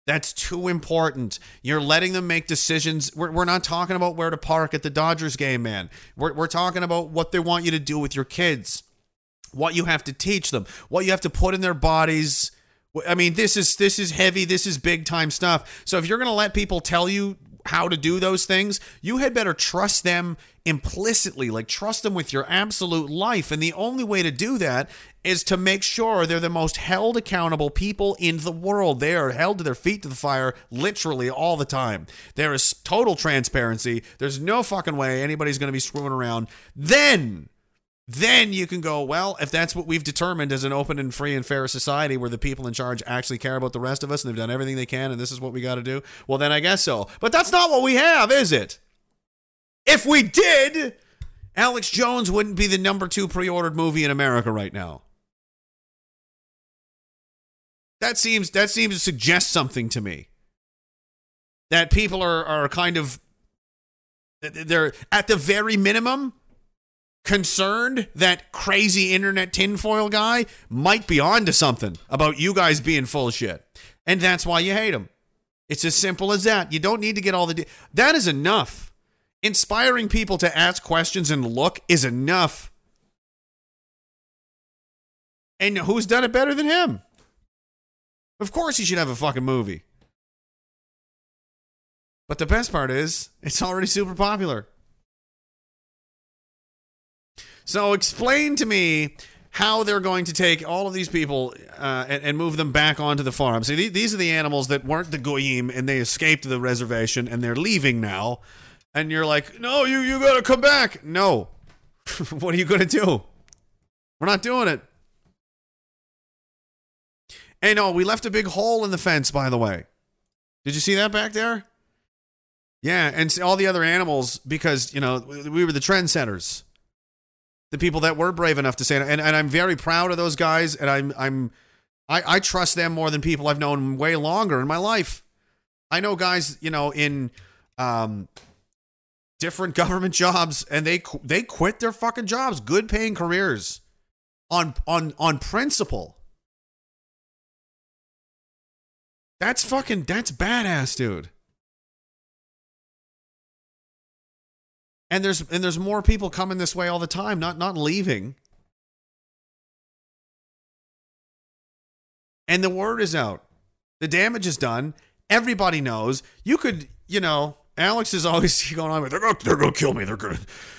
That's too important. You're letting them make decisions. We're, we're not talking about where to park at the Dodgers game, man. We're, we're talking about what they want you to do with your kids, what you have to teach them, what you have to put in their bodies. I mean, this is this is heavy. This is big time stuff. So if you're to let people tell you how to do those things, you had better trust them implicitly, like trust them with your absolute life. And the only way to do that is to make sure they're the most held accountable people in the world. They are held to their feet to the fire literally all the time. There is total transparency. There's no fucking way anybody's going to be screwing around. Then then you can go, well, if that's what we've determined as an open and free and fair society where the people in charge actually care about the rest of us and they've done everything they can and this is what we got to do, well, then I guess so. But that's not what we have, is it? If we did, Alex Jones wouldn't be the number two pre ordered movie in America right now. That seems that seems to suggest something to me. That people are are kind of they're at the very minimum concerned that crazy internet tinfoil guy might be onto something about you guys being full shit. And that's why you hate him. It's as simple as that. You don't need to get all the. De- that is enough. Inspiring people to ask questions and look is enough. And who's done it better than him? Of course, he should have a fucking movie. But the best part is, it's already super popular. So explain to me how they're going to take all of these people uh, and, and, move them back onto the farm. See, these are the animals that weren't the goyim and they escaped the reservation and they're leaving now. And you're like, no, you you gotta come back. No, [laughs] what are you gonna do? We're not doing it. Hey, no, we left a big hole in the fence. By the way, did you see that back there? Yeah, and all the other animals because you know we were the trendsetters the people that were brave enough to say. And, and I'm very proud of those guys. And I'm, I'm, I, I trust them more than people I've known way longer in my life. I know guys, you know, in, um, different [laughs] government jobs and they, they quit their fucking jobs, good paying careers on, on, on principle. That's fucking, that's badass, dude. And there's and there's more people coming this way all the time not not leaving. And the word is out. The damage is done. Everybody knows. You could you know alex is always [laughs] going on with they're gonna, they're gonna kill me. They're gonna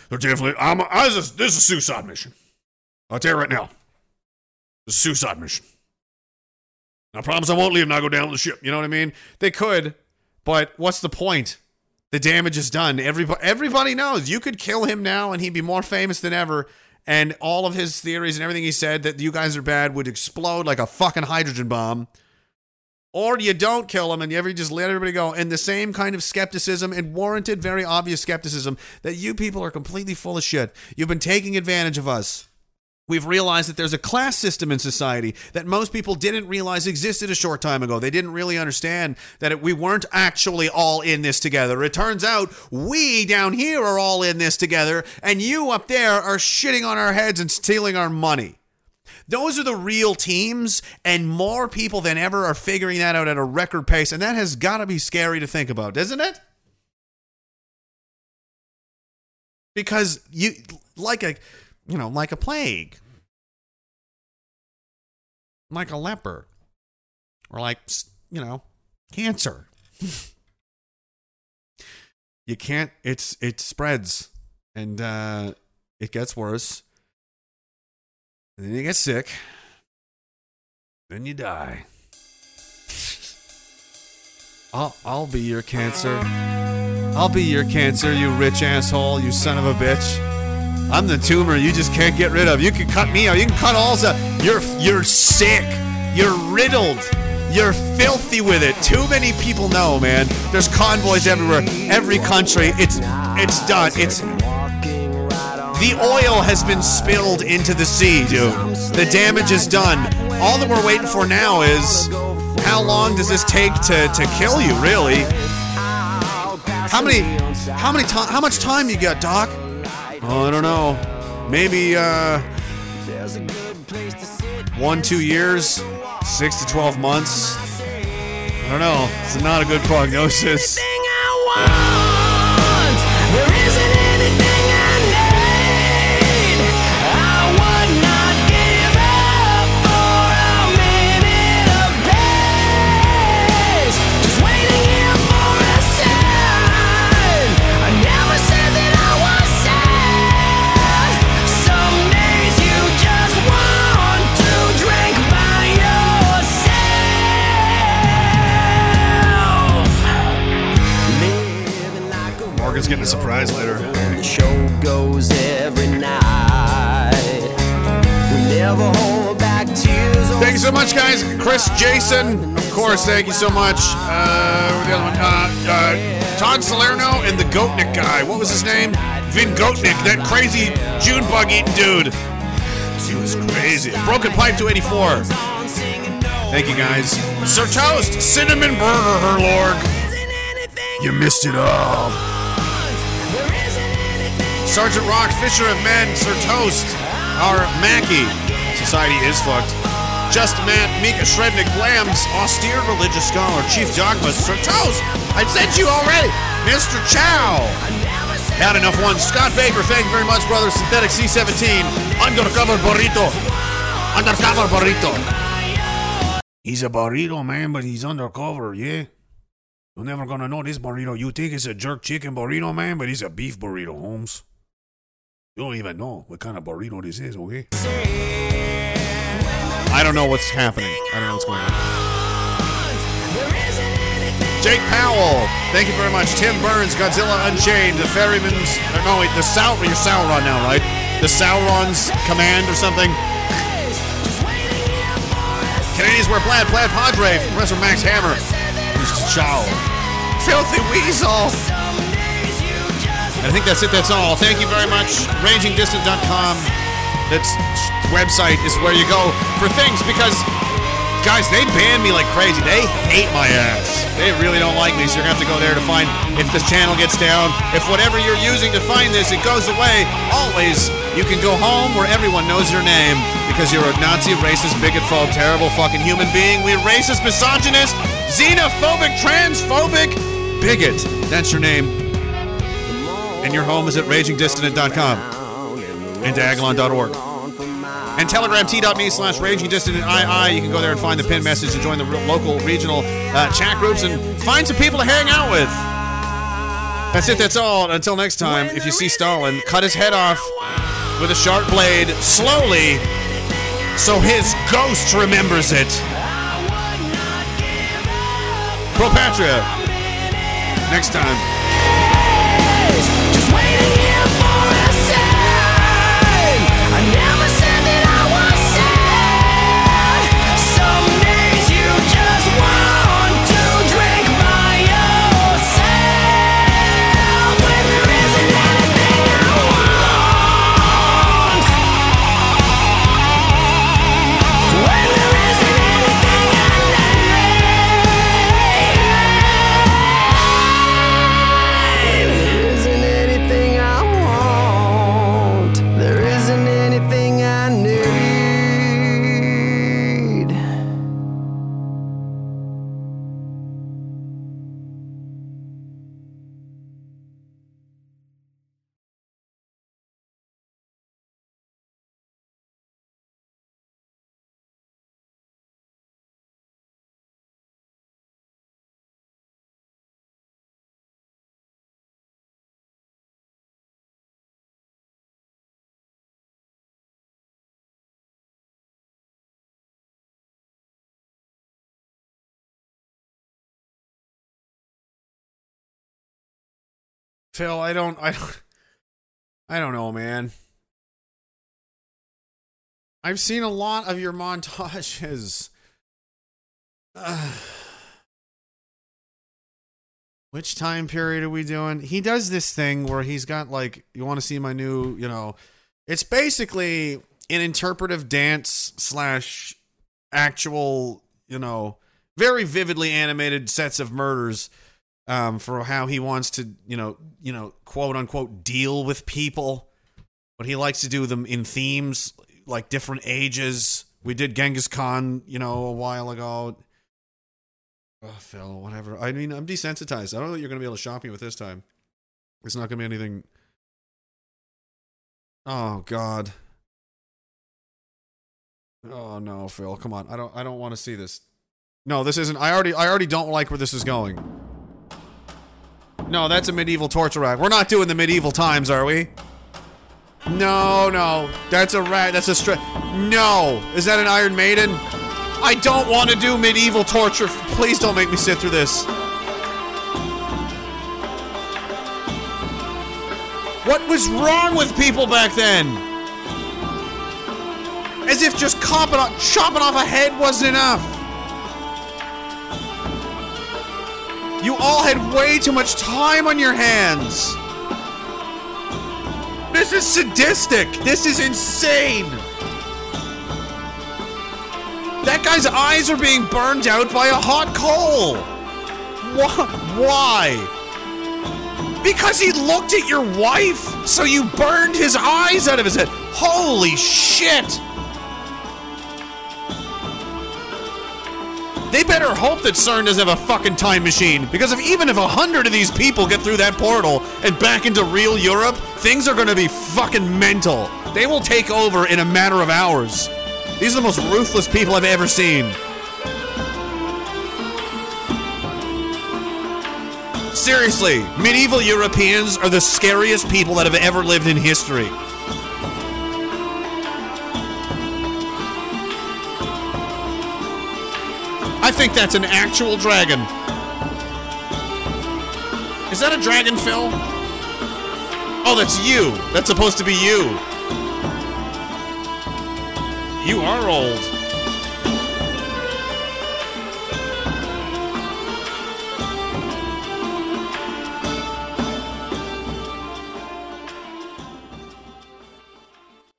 they're definitely i'm I, this, this is a suicide mission. I'll tell you right now. It's a suicide mission. I promise i won't leave and i'll go down to the ship. You know what i mean? They could but what's the point the damage is done. Everybody, everybody knows you could kill him now and he'd be more famous than ever. And all of his theories and everything he said that you guys are bad would explode like a fucking hydrogen bomb. Or you don't kill him and you ever just let everybody go. And the same kind of skepticism and warranted, very obvious skepticism that you people are completely full of shit. You've been taking advantage of us. We've realized that there's a class system in society that most people didn't realize existed a short time ago. They didn't really understand that it, we weren't actually all in this together. It turns out we down here are all in this together, and you up there are shitting on our heads and stealing our money. Those are the real teams, and more people than ever are figuring that out at a record pace, and that has got to be scary to think about, doesn't it? Because you, like a, you know, like a plague like a leper or like, you know, cancer. [laughs] you can't, it's, it spreads and uh, it gets worse. And then you get sick. Then you die. [laughs] I'll, I'll be your cancer. I'll be your cancer, you rich asshole, you son of a bitch. I'm the tumor you just can't get rid of. You can cut me out. You can cut all the. You're you're sick. You're riddled. You're filthy with it. Too many people know, man. There's convoys everywhere. Every country. It's it's done. It's the oil has been spilled into the sea, dude. The damage is done. All that we're waiting for now is how long does this take to, to kill you, really? How many how many time how much time you got, Doc? Oh, I don't know. Maybe uh, one, two years, six to 12 months. I don't know. It's not a good prognosis. Getting a surprise later. And The show goes every night. We never hold back tears. Thank you so much, guys. Chris, Jason, of course. Thank you so much. Uh, the other one, uh, uh, Todd Salerno and the Goatnik guy. What was his name? Vin Goatnik, that crazy June bug eating dude. He was crazy. Broken Pipe 284. Thank you guys. Sir Toast, cinnamon burger, her lord. You missed it all. Sergeant Rock, Fisher of Men, Sir Toast, our Mackie. Society is fucked. Just Matt, Mika Shrednick, Glams, austere religious scholar, Chief Dogma, Sir Toast. I sent you already. Mr. Chow. Had enough one. Scott Baker, thank you very much, brother. Synthetic C17. Undercover burrito. Undercover burrito. He's a burrito, man, but he's undercover, yeah? You're never gonna know this burrito. You think it's a jerk chicken burrito, man, but he's a beef burrito, Holmes. You don't even know what kind of burrito this is, okay? I don't know what's happening. I don't know what's going on. Jake Powell, thank you very much. Tim Burns, Godzilla Unchained, the Ferryman's. Or no, wait, the Sau. You're Sauron now, right? The Sauron's Command or something. Canadians wear plaid, plaid Padre, Professor Max Hammer, Mr. Chow, Filthy Weasel. And I think that's it. That's all. Thank you very much. RagingDissident.com. That's website is where you go for things because guys, they ban me like crazy. They hate my ass. They really don't like me, so you're gonna have to go there to find if this channel gets down. If whatever you're using to find this, it goes away. Always, you can go home where everyone knows your name because you're a Nazi, racist, bigot, phobe, terrible fucking human being. We're racist, misogynist, xenophobic, transphobic, bigot. That's your name. And your home is at ragingdissident.com and diagolon.org. And telegram t.me slash raging dissident II. You can go there and find the pin message and join the local, regional uh, chat groups and find some people to hang out with. That's it, that's all. Until next time, if you see Stalin, cut his head off with a sharp blade slowly so his ghost remembers it. Pro Patria. Next time. Phil, I don't, I don't, I don't know, man. I've seen a lot of your montages. Ugh. [sighs] Which time period are we doing? He does this thing where he's got like, you want to see my new, you know, it's basically an interpretive dance slash actual, you know, very vividly animated sets of murders um, for how he wants to, you know, you know, quote unquote, deal with people. But he likes to do them in themes, like different ages. We did Genghis Khan, you know, a while ago. Oh, Phil, whatever. I mean, I'm desensitized. I don't know that you're going to be able to shop me with this time. It's not going to be anything. Oh God. Oh no, Phil, come on. I don't. I don't want to see this. No, this isn't. I already. I already don't like where this is going. No, that's a medieval torture rack. We're not doing the medieval times, are we? No, no. That's a rat. That's a straight. No. Is that an Iron Maiden? I don't want to do medieval torture. Please don't make me sit through this. What was wrong with people back then? As if just chopping off a head wasn't enough. You all had way too much time on your hands. This is sadistic. This is insane. That guy's eyes are being burned out by a hot coal. Wh- Why? Because he looked at your wife, so you burned his eyes out of his head. Holy shit! They better hope that CERN doesn't have a fucking time machine, because if even if a hundred of these people get through that portal and back into real Europe, things are gonna be fucking mental. They will take over in a matter of hours. These are the most ruthless people I've ever seen. Seriously, medieval Europeans are the scariest people that have ever lived in history. I think that's an actual dragon. Is that a dragon, Phil? Oh, that's you. That's supposed to be you. You are old.